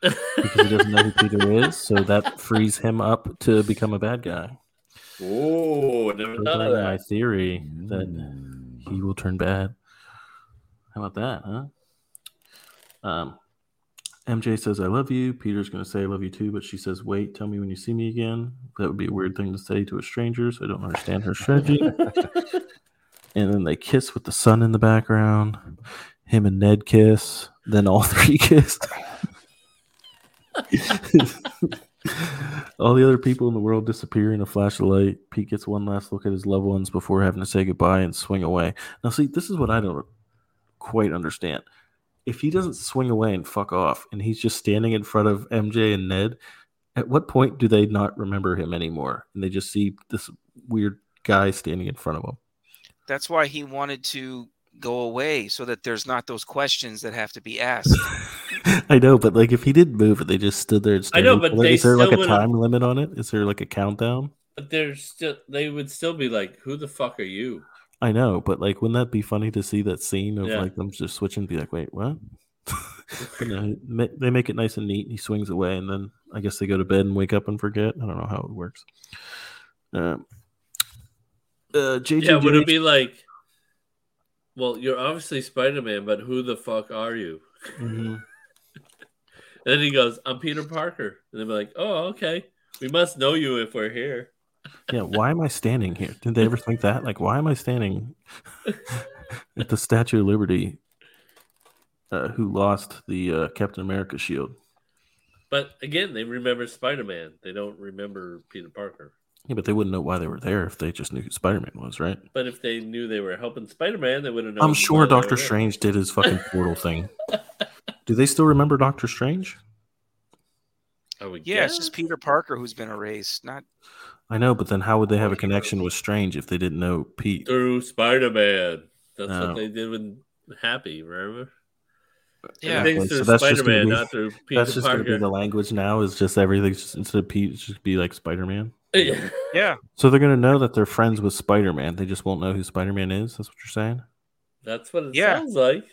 because he doesn't know who Peter is. So that frees him up to become a bad guy. Oh, never thought of Proving my theory that he will turn bad. How about that, huh? Um, MJ says, I love you. Peter's going to say, I love you too. But she says, Wait, tell me when you see me again. That would be a weird thing to say to a stranger. So I don't understand her strategy. and then they kiss with the sun in the background. him and Ned kiss, then all three kiss. all the other people in the world disappear in a flash of light. Pete gets one last look at his loved ones before having to say goodbye and swing away. Now, see, this is what I don't quite understand. If he doesn't swing away and fuck off, and he's just standing in front of MJ and Ned, at what point do they not remember him anymore? And they just see this weird guy standing in front of them. That's why he wanted to go away so that there's not those questions that have to be asked. I know, but like if he didn't move and they just stood there and I know, but each other, they is there like a would've- time limit on it? Is there like a countdown? But they're still they would still be like, Who the fuck are you? I know, but like wouldn't that be funny to see that scene of Yeah. like them just switching and be like, wait, what? But no, ma- they make it nice and neat. He swings away, and then I guess they go to bed and wake up and forget. I don't know how it works. Um, uh, JJ Yeah, would it be like Well, you're obviously Spider Man, but who the fuck are you? Mhm. And then he goes, I'm Peter Parker. And they'll be like, Oh, okay. We must know you if we're here. Yeah, why am I standing here? Did they ever think that? Like, why am I standing at the Statue of Liberty? Uh, who lost the uh, Captain America shield? But again, they remember Spider Man. They don't remember Peter Parker. Yeah, but they wouldn't know why they were there if they just knew who Spider Man was, right? But if they knew they were helping Spider Man, they would have known. I'm sure why they were Doctor. Strange did his fucking portal thing. Do they still remember Doctor Strange? I would yeah, it's just Peter Parker who's been erased. Not I know, but then how would they have a connection with Strange if they didn't know Pete? through Spider Man. That's Oh. what they did with Happy, remember? yeah. Everything's So through that's just Spider Man, gonna be- not through Peter That's just going to be the language now. Is just everything just instead of Pete, it's just be like Spider Man. Yeah. Yeah, So they're going to know that they're friends with Spider Man. They just won't know who Spider Man is. That's what you're saying. That's what it Yeah. sounds like.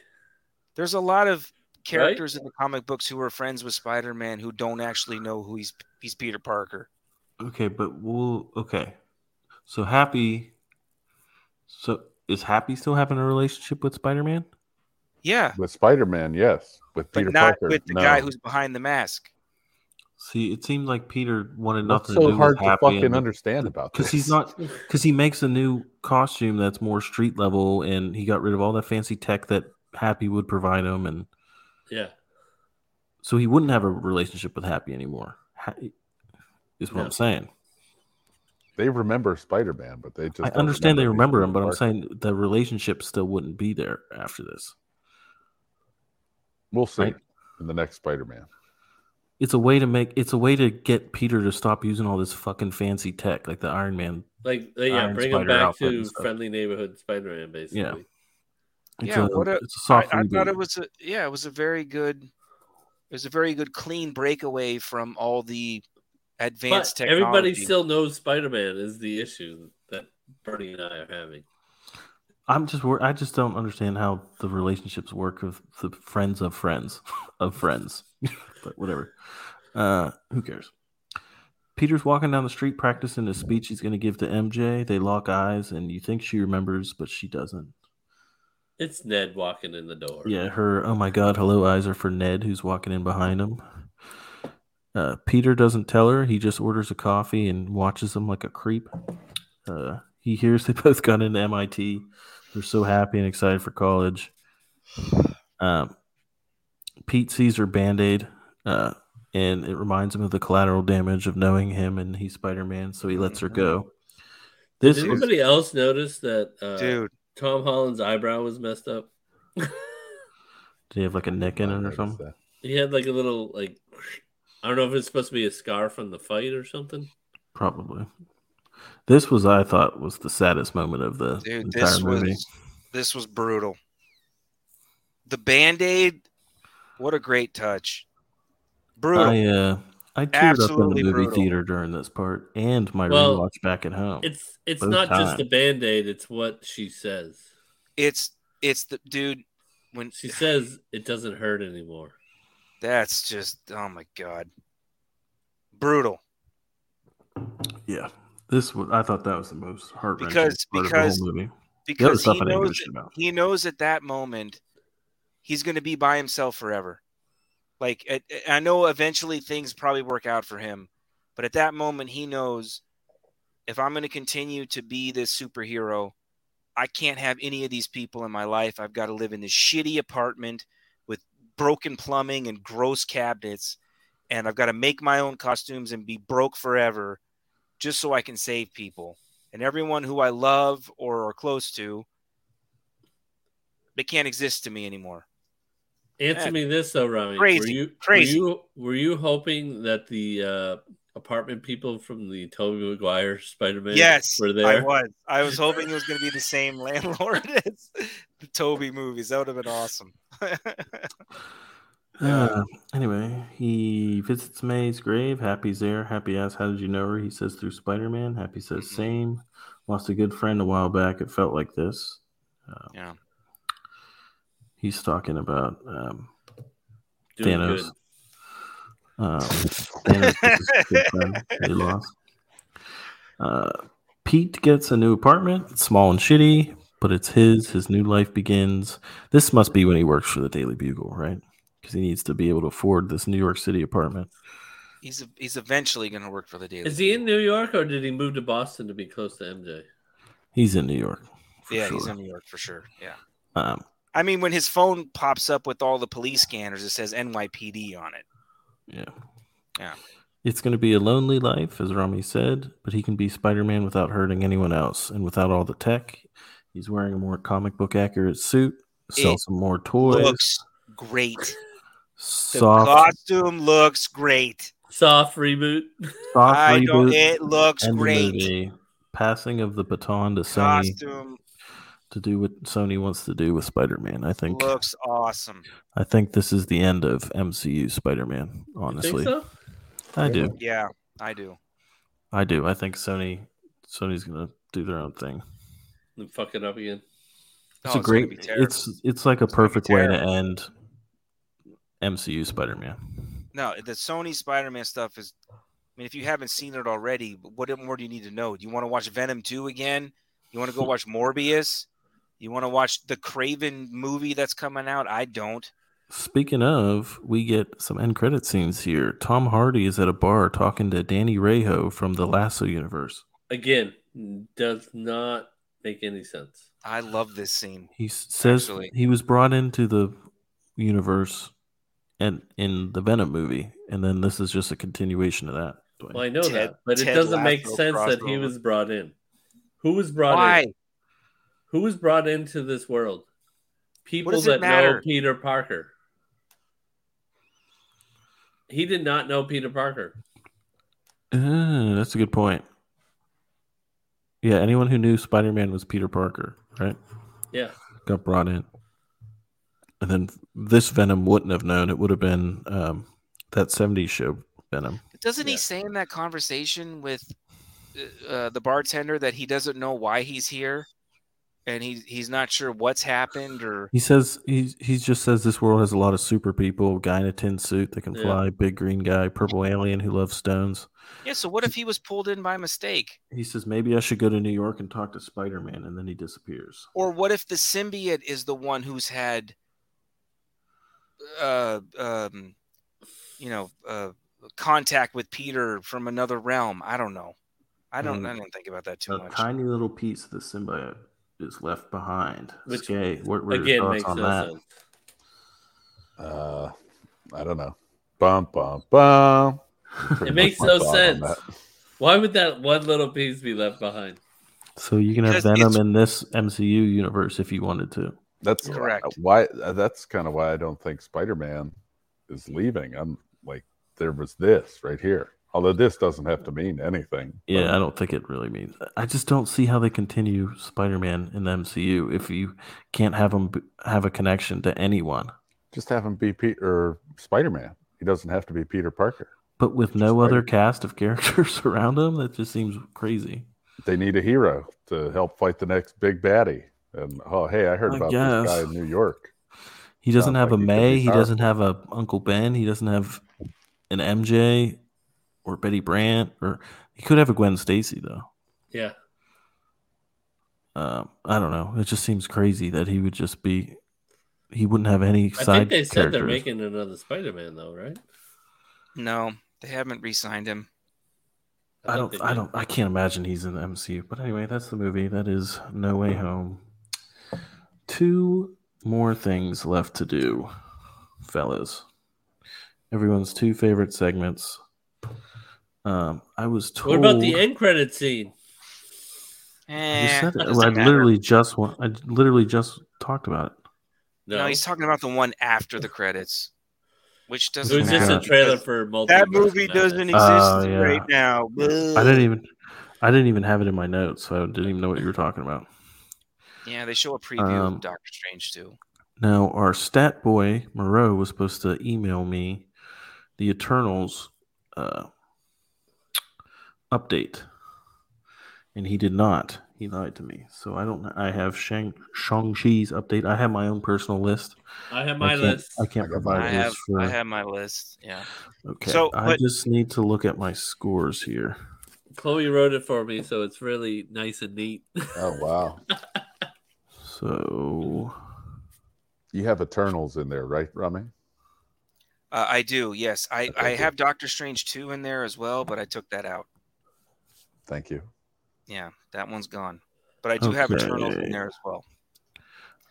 there's a lot of characters in the comic books who are friends with Spider-Man who don't actually know who he's he's Peter Parker. Okay, but we'll okay. So Happy. So is Happy still having a relationship with Spider Man? Yeah, With Spider Man, yes. With but Peter not Parker, with the no. guy who's behind the mask. See, it seemed like Peter wanted What's nothing to so do hard with to Happy fucking and- understand about this? because he's not because he makes a new costume that's more street level and he got rid of all that fancy tech that happy would provide him and Yeah. so he wouldn't have a relationship with happy anymore ha- is what No. i'm saying They remember Spider Man, but they just. i don't understand they remember him but i'm saying the relationship still wouldn't be there after this we'll see Right. in the next Spider Man. It's a way to make it's a way to get peter to stop using all this fucking fancy tech like the iron man Like, uh, yeah, Iron bring him back to friendly neighborhood Spider Man, basically. Yeah. it's Yeah, a, what a- it's a soft I, I thought it was a yeah, it was a very good, it was a very good clean breakaway from all the But advanced technology. everybody still knows Spider Man is the issue that Bernie and I are having. I'm just wor- I just don't understand how the relationships work with the friends of friends of friends. but whatever. Uh who cares? Peter's walking down the street practicing a speech he's going to give to MJ. They lock eyes and you think she remembers but she doesn't. It's Ned walking in the door. Yeah, her oh my god, hello eyes are for Ned who's walking in behind him. Uh, Peter doesn't tell her. He just orders a coffee and watches them like a creep. Uh, he hears they both got into MIT. They're so happy and excited for college. Um, Pete sees her band aid, uh, and it reminds him of the collateral damage of knowing him, and he's Spider Man, so he lets her go. This Did was, anybody else notice that uh, dude. Tom Holland's eyebrow was messed up? did he have like a nick in it or something? that. He had like a little like I don't know if it's supposed to be a scar from the fight or something. Probably. This was, I thought, was the saddest moment of the Dude, entire this movie. was this was brutal. The band-aid, what a great touch. Brutal. I uh, I teared up in Absolutely the movie brutal. theater during this part and my Well, rewatch back at home. It's it's Both not just the band aid, it's what she says. it's it's the dude when She says it doesn't hurt anymore. that's just oh my god. Brutal. yeah, this was. I thought that was the most heart Because- part because- of the whole movie. Because he I didn't give a knows about. he knows at that moment he's going to be by himself forever. Like at, I know eventually things probably work out for him, but at that moment he knows if I'm going to continue to be this superhero, I can't have any of these people in my life. I've got to live in this shitty apartment with broken plumbing and gross cabinets, and I've got to make my own costumes and be broke forever just so I can save people. And everyone who I love or are close to, they can't exist to me anymore. Answer Yeah. me this though, Ramy. Crazy, Were you, crazy. Were you, were you hoping that the uh, apartment people from the Tobey Maguire Spider-Man Yes, were there? I was. I was hoping it was going to be the same landlord as the Tobey movies. That would have been awesome. Uh, anyway, he visits May's grave. Happy's there. Happy asks, How did you know her? He says, Through Spider Man. Happy says, Mhm. Same. Lost a good friend a while back. It felt like this. Uh, yeah. He's talking about um, Doing Thanos. Um, Thanos was his good friend that he lost. Uh, Pete gets a new apartment. It's small and shitty, but it's his. His new life begins. This must be when he works for the Daily Bugle, right? Because he needs to be able to afford this New York City apartment. He's he's eventually going to work for the Daily. Is he in New York or did he move to Boston to be close to MJ? He's in New York. for yeah, sure. he's in New York for sure. Yeah. Um, I mean, when his phone pops up with all the police scanners, it says NYPD on it. yeah. Yeah. It's going to be a lonely life, as Ramy said, but he can be Spider Man without hurting anyone else and without all the tech. He's wearing a more comic book accurate suit, sell It some more toys. Looks great. The soft, costume looks great. Soft reboot. soft I don't. It looks and the great. movie. Passing of the baton to Sony Costume to do what Sony wants to do with Spider Man. I think looks awesome. I think this is the end of MCU Spider Man. Honestly, so? I do. Yeah, I do. I do. I think Sony Sony's gonna do their own thing. And fuck it up again. It's Oh, a it's great. it's it's like a It's perfect way to end MCU Spider Man. No, the Sony Spider-Man stuff is. I mean, if you haven't seen it already, what more do you need to know? Do you want to watch Venom two again? You want to go watch Morbius? You want to watch the Kraven movie that's coming out? I don't. Speaking of, we get some end credit scenes here. Tom Hardy is at a bar talking to Dani Rojas from the Lasso universe. Again, does not make any sense. I love this scene. He says Actually. he was brought into the universe and in the Venom movie, and then this is just a continuation of that. Dwayne. Well, I know Ted- that, but it doesn't make Lasso sense that he was brought in. Who was brought Why? in? Who was brought into this world? People does it that know? Peter Parker. He did not know Peter Parker. Uh, that's a good point. Yeah, anyone who knew Spider Man was Peter Parker, right? Yeah. Got brought in. And then this Venom wouldn't have known. It would have been um, that 70s show Venom. Doesn't he say in that conversation with uh, the bartender that he doesn't know why he's here, and he he's not sure what's happened or He says he he just says this world has a lot of super people, guy in a tin suit that can Yeah. fly, big green guy, purple alien who loves stones. yeah. So what if he was pulled in by mistake, He says maybe I should go to New York and talk to Spider Man, and then he disappears. or what if the symbiote is the one who's had, uh, um, you know, uh, contact with Peter from another realm? I don't know. I don't. Mm. I didn't think about that too A much. tiny little piece of the symbiote is left behind. Which, okay, what were your Again, thoughts makes on no that? sense. Uh, I don't know. Bum bum bum. It makes no sense. Why would that one little piece be left behind? So you can have Venom in this MCU universe if you wanted to. That's Correct. Why? Uh, that's kind of why I don't think Spider Man is leaving. I'm like, there was this right here. Although this doesn't have to mean anything. Yeah, but I don't think it really means. I just don't see how they continue Spider-Man in the MCU if you can't have him have a connection to anyone. just have him be Peter or Spider Man. He doesn't have to be Peter Parker. But with Just no other cast of characters around him, that just seems crazy. They need a hero to help fight the next big baddie. And oh, hey, I heard I about this guy in New York. He doesn't Sounds have like a he May. He doesn't have a Uncle Ben. He doesn't have an MJ or Betty Brant. Or he could have a Gwen Stacy though. Yeah. Um, I don't know. It just seems crazy that he would just be. He wouldn't have any I side think they said they're making another Spider Man, though, right? No, they haven't re-signed him. I thought don't. I don't. I can't imagine he's in the MCU. But anyway, that's the movie. That is No Way Home. Two more things left to do, fellas. Everyone's two favorite segments. Um, I was told. What about the end credit scene? You Eh, said it. doesn't I matter. literally just wa- I literally just talked about it. No, No, he's talking about the one after the credits, which doesn't was just a trailer for. That movie doesn't exist Oh, yeah. right now. I didn't even I didn't even have it in my notes, so I didn't even know what you were talking about. Yeah, they show a preview Um, of Doctor Strange too. Now, our stat boy Moreau was supposed to email me the Eternals uh, update, and he did not. He lied to me. So I don't. I have Shang Shang Chi's update. I have my own personal list. I have my can't, list. I can't provide I this have for. I have my list. Yeah. okay. So, I but- just need to look at my scores here. Chloe wrote it for me, so it's really nice and neat. Oh wow. So You have Eternals in there, right, Ramy? Uh, I do. Yes, I Okay, I good. have Doctor Strange two in there as well, but I took that out. Thank you. Yeah, that one's gone. But I do have Eternals in there as well.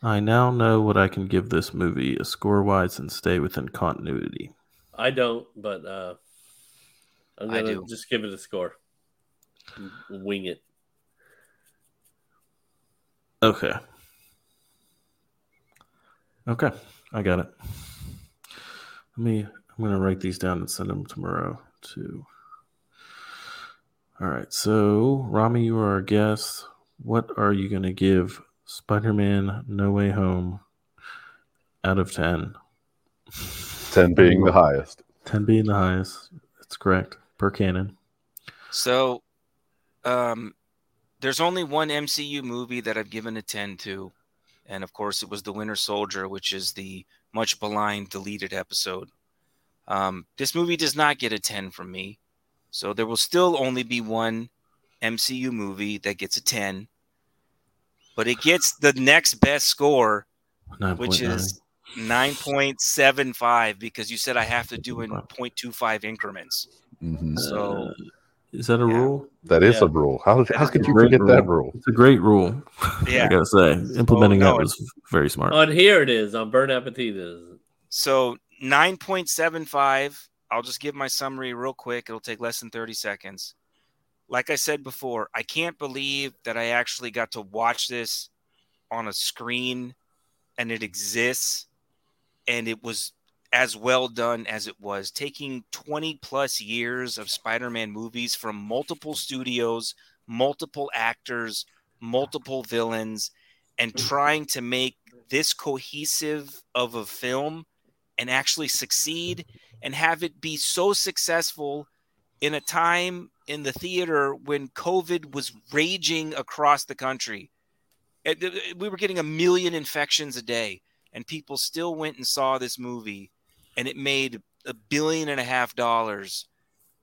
I now know what I can give this movie a score wise and stay within continuity. I don't, but uh, I'm gonna do. just give it a score. Wing it. Okay. Okay, I got it. Let me. I'm gonna write these down and send them tomorrow too. All right. So, Ramy, you are our guest. What are you gonna give Spider-Man: No Way Home out of ten? Ten being the highest. Ten being the highest. That's correct per canon. So, um, there's only one MCU movie that I've given a 10 to. And of course, it was The Winter Soldier, which is the much maligned deleted episode. Um, this movie does not get a 10 from me. So, there will still only be one MCU movie that gets a 10. But it gets the next best score, which 9.9. is 9.75, because you said I have to do in 0.25 increments. hmm So, is that a yeah. rule? That is Yeah. a rule. How, how could you Great forget that rule? It's a great rule. Yeah. I gotta say, oh, implementing Oh, no, that was very smart. On here it is. On Burn Appetit it is. So 9.75. I'll just give my summary real quick. It'll take less than 30 seconds. Like I said before, I can't believe that I actually got to watch this on a screen and it exists and it was as well done as it was taking 20 plus years of Spider-Man movies from multiple studios, multiple actors, multiple villains and mm. trying to make this cohesive of a film and actually succeed and have it be so successful in a time in the theater when COVID was raging across the country. We were getting a million infections a day, and people still went and saw this movie, and it made a billion and a half dollars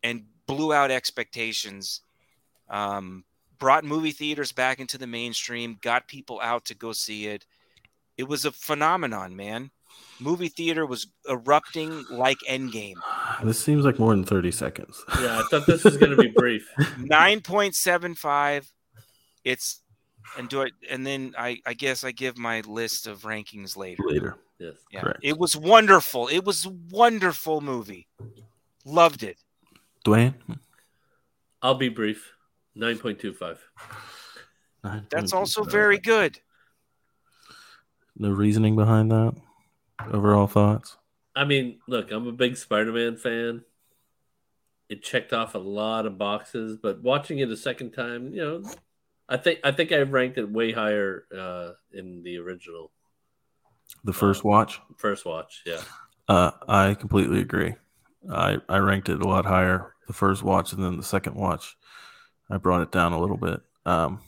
and blew out expectations. Um, brought movie theaters back into the mainstream, got people out to go see it. It was a phenomenon, man. Movie theater was erupting like Endgame. This seems like more than 30 seconds. Yeah, I thought this was going to be brief. 9.75. It's and do I and then I I guess I give my list of rankings later. Later. Yes. Yeah. Correct. It was wonderful. It was a wonderful movie. Loved it. Dwayne? I'll be brief. 9.25. Nine That's point also two very good. No reasoning behind that? Overall thoughts? I mean, look, I'm a big Spider Man fan. It checked off a lot of boxes, but watching it a second time, you know, I think I think I ranked it way higher uh, in the original The first Uh, watch? first watch. Yeah. Uh, I completely agree. I, I ranked it a lot higher the first watch, and then the second watch, I brought it down a little bit. Um,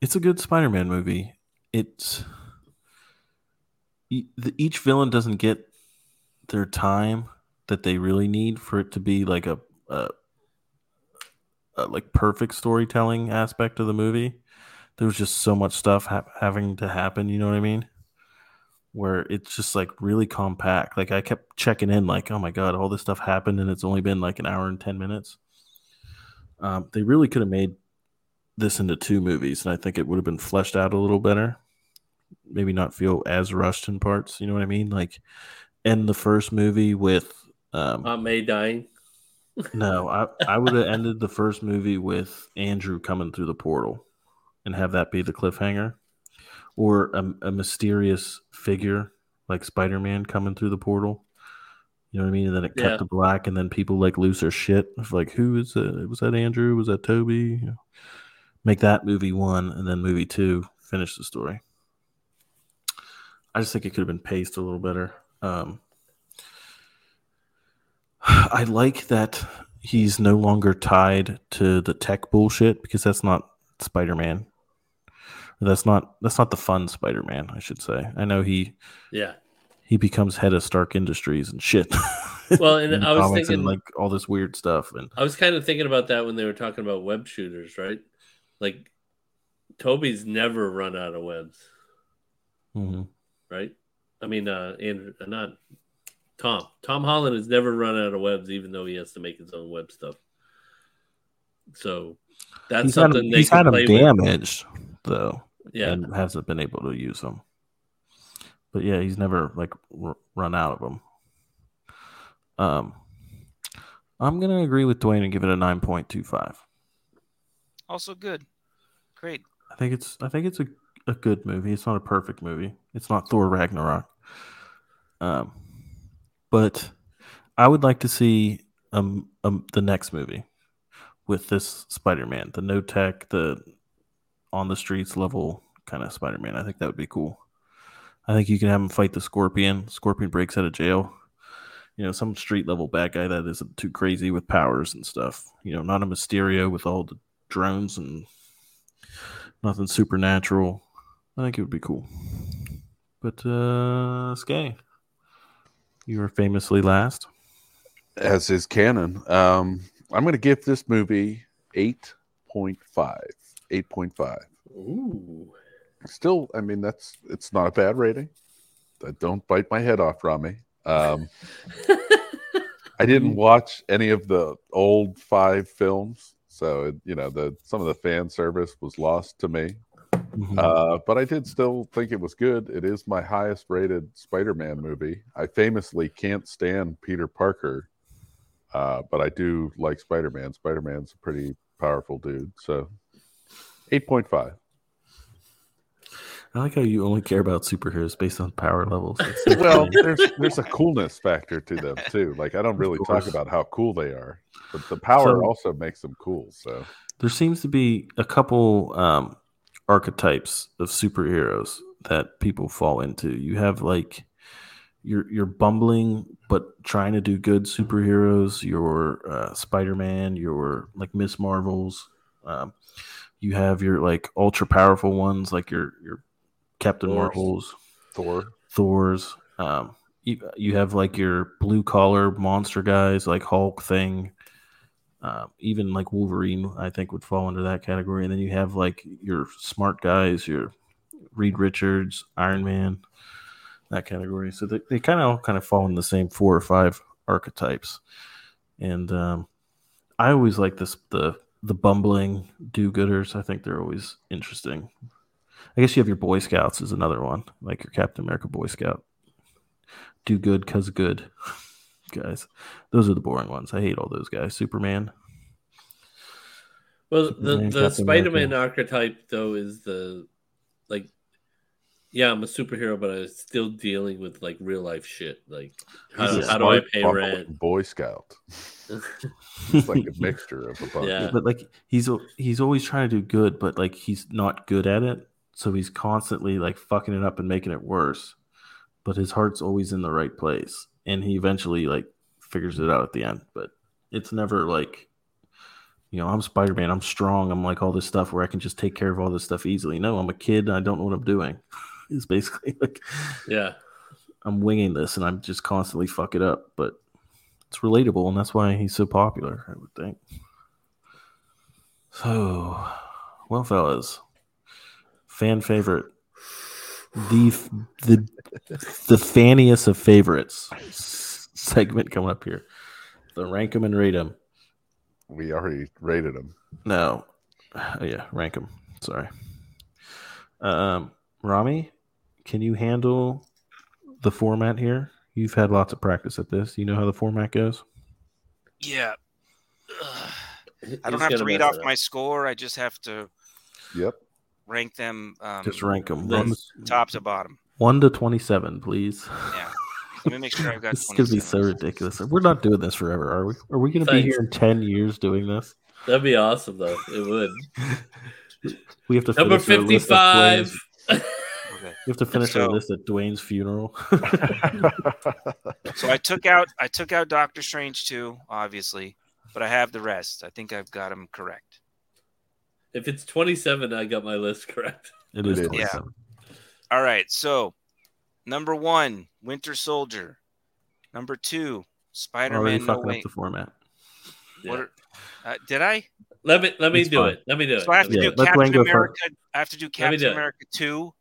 it's a good Spider-Man movie. It's each villain doesn't get their time that they really need for it to be like a, a, a like perfect storytelling aspect of the movie. There was just so much stuff hap having to happen. You know what I mean? Where it's just like really compact. Like I kept checking in, like, oh my god, all this stuff happened, and it's only been like an hour and ten minutes. Um, they really could have made this into two movies, and I think it would have been fleshed out a little better. maybe not feel as rushed in parts. You know what I mean? Like end the first movie with um, Aunt May dying. no, I I would have ended the first movie with Andrew coming through the portal, and have that be the cliffhanger, or a, a mysterious figure like Spider Man coming through the portal. You know what I mean? And then it cut Yeah. to black, and then people like lose their shit. Of like, who is it? Was that Andrew? Was that Tobey? You know, make that movie one, and then movie two finish the story. I just think it could have been paced a little better. Um, I like that he's no longer tied to the tech bullshit because that's not Spider-Man. That's not that's not the fun Spider-Man, I should say. I know he Yeah. he becomes head of Stark Industries and shit. Well, and In I was thinking- and, like all this weird stuff and I was kind of thinking about that when they were talking about web shooters, right? Like Tobey's never run out of webs, Mhm. right? I mean, uh, Andrew, uh, not Tom. Tom Holland has never run out of webs, even though he has to make his own web stuff. So that's he's had, something they he's had him play with. damaged though. Yeah, and hasn't been able to use them. But yeah, he's never like r- run out of them. Um, I'm gonna agree with Dwayne and give it a nine point two five. Also good. Great. I think it's I think it's a, a good movie. It's not a perfect movie. It's not Thor Ragnarok. Um, but I would like to see um, um the next movie with this Spider-Man, the no tech, the on the streets level kind of Spider-Man. I think that would be cool. I think you can have him fight the Scorpion. Scorpion breaks out of jail. You know, some street level bad guy that isn't too crazy with powers and stuff. You know, not a Mysterio with all the drones and nothing supernatural. I think it would be cool. But uh Skay, you were famously last. as is canon. Um, I'm to give this movie 8.5. 8.5. Ooh. Still, I mean, that's it's not a bad rating. Uh, Don't bite my head off, Ramy. Um, I didn't watch any of the old five films, so it, you know the some of the fan service was lost to me. Mhm. Uh, but I did still think it was good. It is my highest rated Spider-Man movie. I famously can't stand Peter Parker, uh, but I do like Spider-Man. Spider-Man's a pretty powerful dude. So, eight point five. I like how you only care about superheroes based on power levels. So Well, there's there's a coolness factor to them too. Like I don't really talk about how cool they are, but the power So- also makes them cool. So there seems to be a couple um, archetypes of superheroes that people fall into. You have like you're you're bumbling but trying to do good superheroes. Your uh, Spider Man. Your like Miss Marvels. Um, you have your like ultra powerful ones like your your Captain. Marvels. Thor, Thor's. Um, you, you have like your blue collar monster guys like Hulk thing. Uh, even like Wolverine, I think would fall under that category. And then you have like your smart guys, your Reed Richards, Iron Man, that category. So they, they kind of all kind of fall in the same four or five archetypes. And um, I always like this the the bumbling do-gooders. I think they're always interesting. I guess you have your Boy Scouts is another one, like your Captain America Boy Scout. Do good cause good, guys. Those are the boring ones. I hate all those guys. Superman. Well, the, Superman, the Captain Spider-Man archetype though is the like, yeah, I'm a superhero, but I'm still dealing with like real life shit. Like, how, how do I pay rent? Boy Scout. It's like a mixture of a bunch. Yeah. but like he's he's always trying to do good, but like he's not good at it. So he's constantly like fucking it up and making it worse. But his heart's always in the right place, and he eventually like figures it out at the end. But it's never like, you know, I'm Spider Man. I'm strong. I'm like all this stuff where I can just take care of all this stuff easily. No, I'm a kid. And I don't know what I'm doing. It's basically like Yeah, I'm winging this, and I'm just constantly fuck it up. But it's relatable, and that's why he's so popular. I would think. So, well, fellas, fan favorite, the the the fanniest of favorites segment coming up here. The rank them and rate them. We already rated them. No, oh, yeah, rank them. Sorry. Um, Ramy, can you handle the format here? You've had lots of practice at this. You know how the format goes. Yeah. Ugh. I don't have to read off up. my score. I just have to Yep. rank them um, Just rank them. Let's- top to bottom. one to twenty-seven, please. Yeah. Let me make sure I've got. This is gonna be so 27. ridiculous. We're not doing this forever, are we? Are we gonna be here in ten years doing this? That'd be awesome, though. It would. We have to Number finish our list at fifty-five. Dwayne's- Okay. We have to finish our list at Dwayne's funeral. So I took out I took out Doctor Strange too, obviously, but I have the rest. I think I've got them correct. if it's twenty-seven, I got my list correct. it is It is. twenty-seven. All right. So number one, Winter Soldier. Number two, Spider-Man: No fucking Way. up the format. Yeah. What are- uh, did I? Let me let me It's do fine. it. Let me do it. So I have to Yeah, do let Captain go first. America. I have to do Captain do. America two.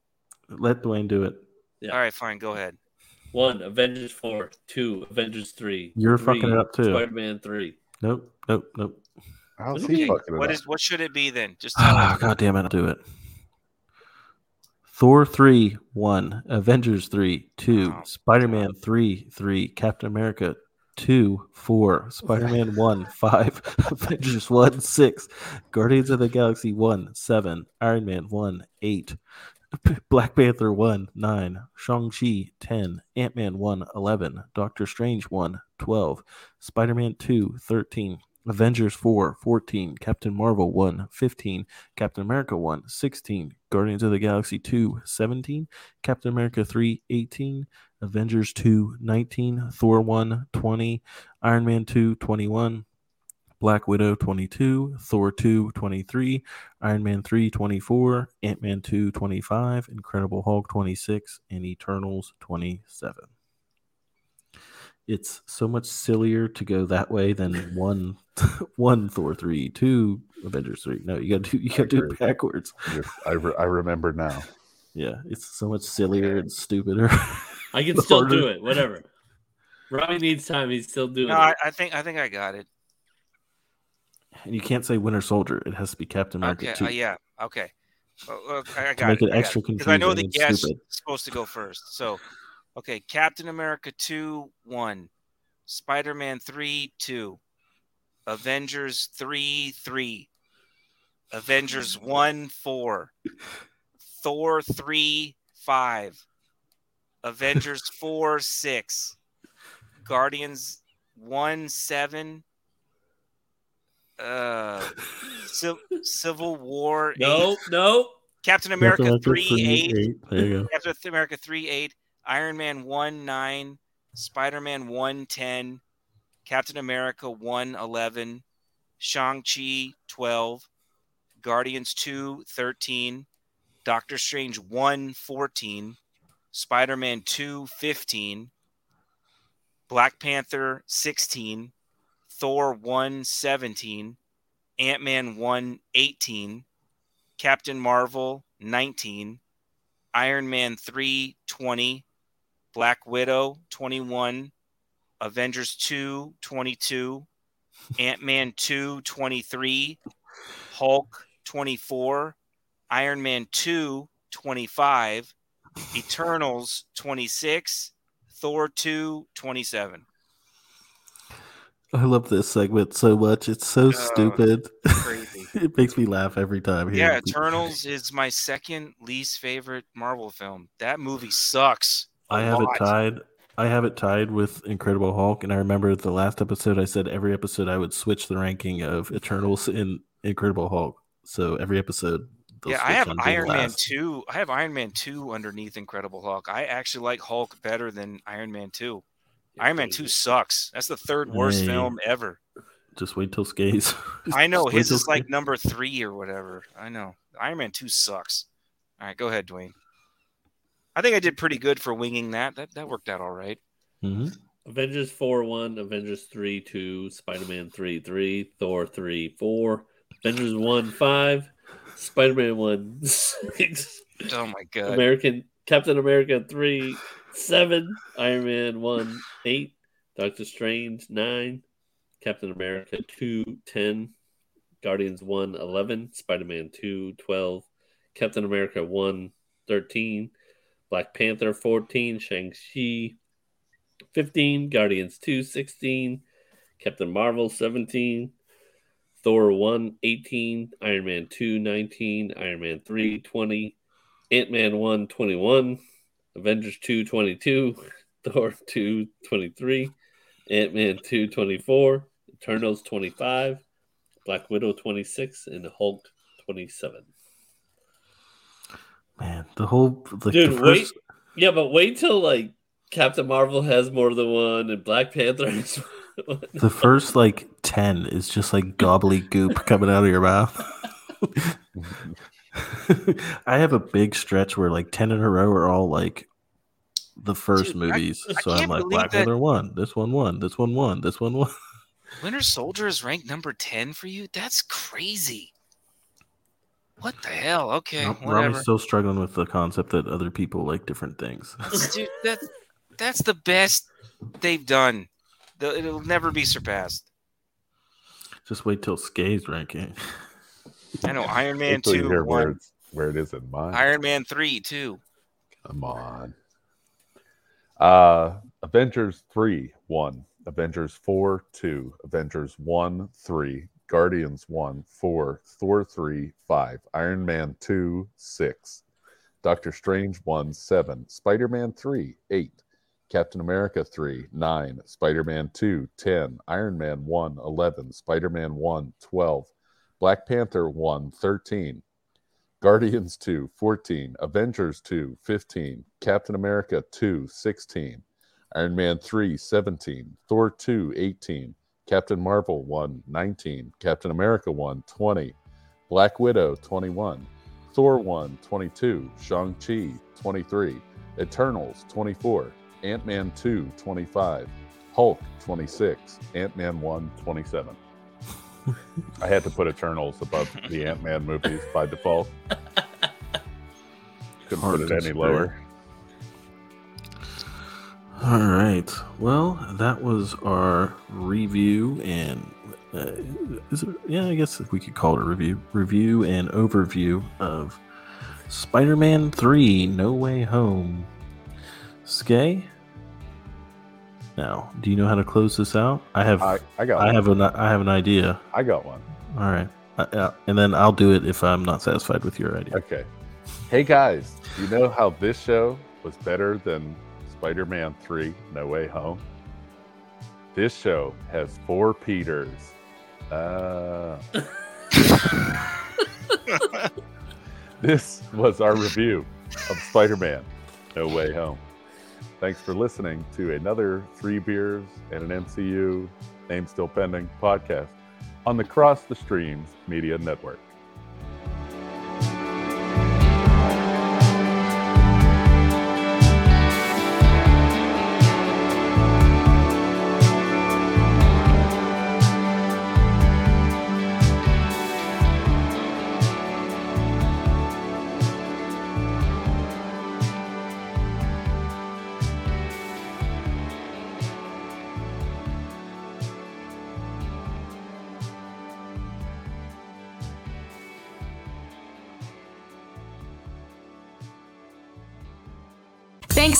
Let Dwayne do it. Yeah. All right, fine. Go ahead. One, Avengers four. Two, Avengers three. You're three, fucking it up too. Spider-Man three. Nope, nope, nope. How's What he fucking it What up? is what should it be then? Just tell Ah. God damn it, I'll do it. Thor 3, 1. Avengers 3, 2. Oh, Spider Man 3, 3. Captain America 2, 4. Spider Man 1, 5. Avengers 1, 6. Guardians of the Galaxy 1, 7. Iron Man 1, 8. Black Panther 1, 9. Shang-Chi 10. Ant Man 1, 11. Doctor Strange 1, 12. Spider Man 2, 13. Avengers 4, 14. Captain Marvel 1, 15. Captain America 1, 16. Guardians of the Galaxy 2, 17. Captain America 3, 18. Avengers 2, 19. Thor 1, 20. Iron Man 2, 21. Black Widow 22, Thor 2 23, Iron Man 3 24, Ant Man 2 25, Incredible Hulk 26, and Eternals 27. It's so much sillier to go that way than one one Thor 3, two Avengers 3. No, you gotta do you gotta do it backwards. I, re- I remember now. Yeah, it's so much sillier and stupider. I can still Harder. do it. Whatever. Robbie needs time. He's still doing No, it. I, I think I think I got it. And you can't say Winter Soldier. It has to be Captain America Okay. 2. Uh, yeah. Okay. Well, well, I I got make it. it extra Because I know the guest is supposed to go first. So, okay, Captain America two one, Spider Man three two, Avengers three three, Avengers one four, Thor three five, Avengers four six, Guardians one seven. Uh, Civ- Civil War. no, eight, no. Captain Captain America, America 3 3, 8, 8. There you go. Captain America 3 8, Iron Man 1 9, Spider Man 1 10, Captain America 1 11, Shang-Chi 12, Guardians 2 13, Doctor Strange 1 14, Spider Man 2 15, Black Panther 16, Thor 1 17, Ant Man 1 18, Captain Marvel 19, Iron Man 3 20, Black Widow 21, Avengers 2 22, Ant Man 2 23, Hulk 24, Iron Man 2 25, Eternals 26, Thor 2 27. I love this segment so much. It's so Oh, stupid. Crazy. it makes me laugh every time. Yeah, hearing Eternals is my second least favorite Marvel film. That movie sucks. I have lot. it tied. I have it tied with Incredible Hulk, and I remember the last episode. I said every episode I would switch the ranking of Eternals and Incredible Hulk. So every episode, Yeah, I have Iron Man last. 2. I have Iron Man 2 underneath Incredible Hulk. I actually like Hulk better than Iron Man 2. Iron Man 2 sucks. That's the third worst Hey. film ever. Just wait till Skay's. I know Just his is like Skays- number 3 or whatever. I know. Iron Man 2 sucks. All right, go ahead, Dwayne. I think I did pretty good for winging that. That that worked out all right. Mhm. Avengers 4 1, Avengers 3 2, Spider Man 3 3, Thor 3 4, Avengers 1 5, Spider Man 1 6, Oh my god. American Captain America 3 7, Iron Man 1 8, Doctor Strange 9, Captain America 2 10, Guardians 1 11, Spider Man 2 12, Captain America 1 13, Black Panther 14, Shang-Chi 15, Guardians 2 16, Captain Marvel 17, Thor 1 18, Iron Man 2 19, Iron Man 3 20, Ant Man 1 21, Avengers 222, Thor 223, Ant Man 224, Eternals 25, Black Widow 26, and Hulk 27. Man, the whole like, Dude, the wait. Yeah, but wait till like Captain Marvel has more than one and Black Panther has one. the first like ten is just like gobbly goop coming out of your mouth. I have a big stretch where like ten in a row are all like the first Dude, movies. I so I'm like Black that- Panther one, this one won, this one won, this one won. Winter Soldier is ranked number 10 for you? That's crazy. What the hell? Okay, whatever. Ramy's still struggling with the concept that other people like different things. Dude, that, that's the best they've done. The- It'll never be surpassed. Just wait till Skay's ranking. I know Iron Man 2 hear where, where it is in mine. Iron Man 3 too. Come on. Uh Avengers 3 1. Avengers 4 2. Avengers 1 3. Guardians 1 4. Thor 3 5. Iron Man 2 6. Doctor Strange 1 7. Spider Man 3 8. Captain America 3 9. Spider Man 2 10. Iron Man 1 11. Spider Man 1 12. Black Panther 1 13. Guardians 2, 14, Avengers 2, 15, Captain America 2, 16, Iron Man 3, 17, Thor 2, 18, Captain Marvel 1, 19, Captain America 1, 20, Black Widow 21, Thor 1, 22, Shang-Chi 23, Eternals 24, Ant Man 2, 25, Hulk 26, Ant Man 1, 27. I had to put Eternals above the Ant Man movies by default. Couldn't Hard put it any lower. All right. Well, that was our review and uh, is it, yeah, I guess we could call it a review. Review and overview of Spider-Man 3 No Way Home. Skay? Now, do you know how to close this out? I have I, I, I one. have an I have an idea. I got one. All right. Uh, and then I'll do it if I'm not satisfied with your idea. Okay. Hey guys, you know how this show was better than Spider Man 3 No Way Home? This show has four Peters. Uh, this was our review of Spider Man No Way Home. Thanks for listening to another Three Beers and an MCU, name still pending, podcast on the Cross the Streams Media Network.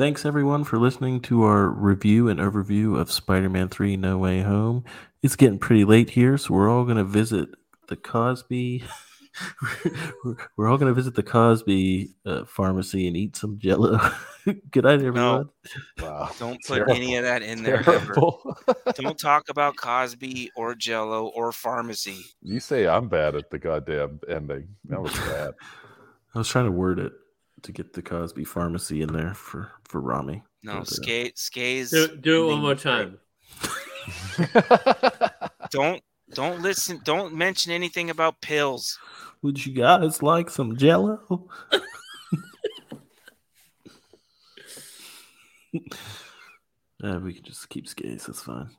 Thanks everyone for listening to our review and overview of Spider-Man 3 No Way Home. It's getting pretty late here, so we're all going to visit the Cosby we're, we're all going to visit the Cosby uh, pharmacy and eat some jello. Good night everyone. Wow. Don't put Terrible. any of that in there ever. Don't talk about Cosby or Jello or pharmacy. you say I'm bad at the goddamn ending. That was bad. I was trying to word it to get the Cosby pharmacy in there for for Ramy. No, But, uh, skate, skaze. Do, do it one more time. Don't don't listen. Don't mention anything about pills. Would you guys like some jello? uh, we can just keep skates. That's fine.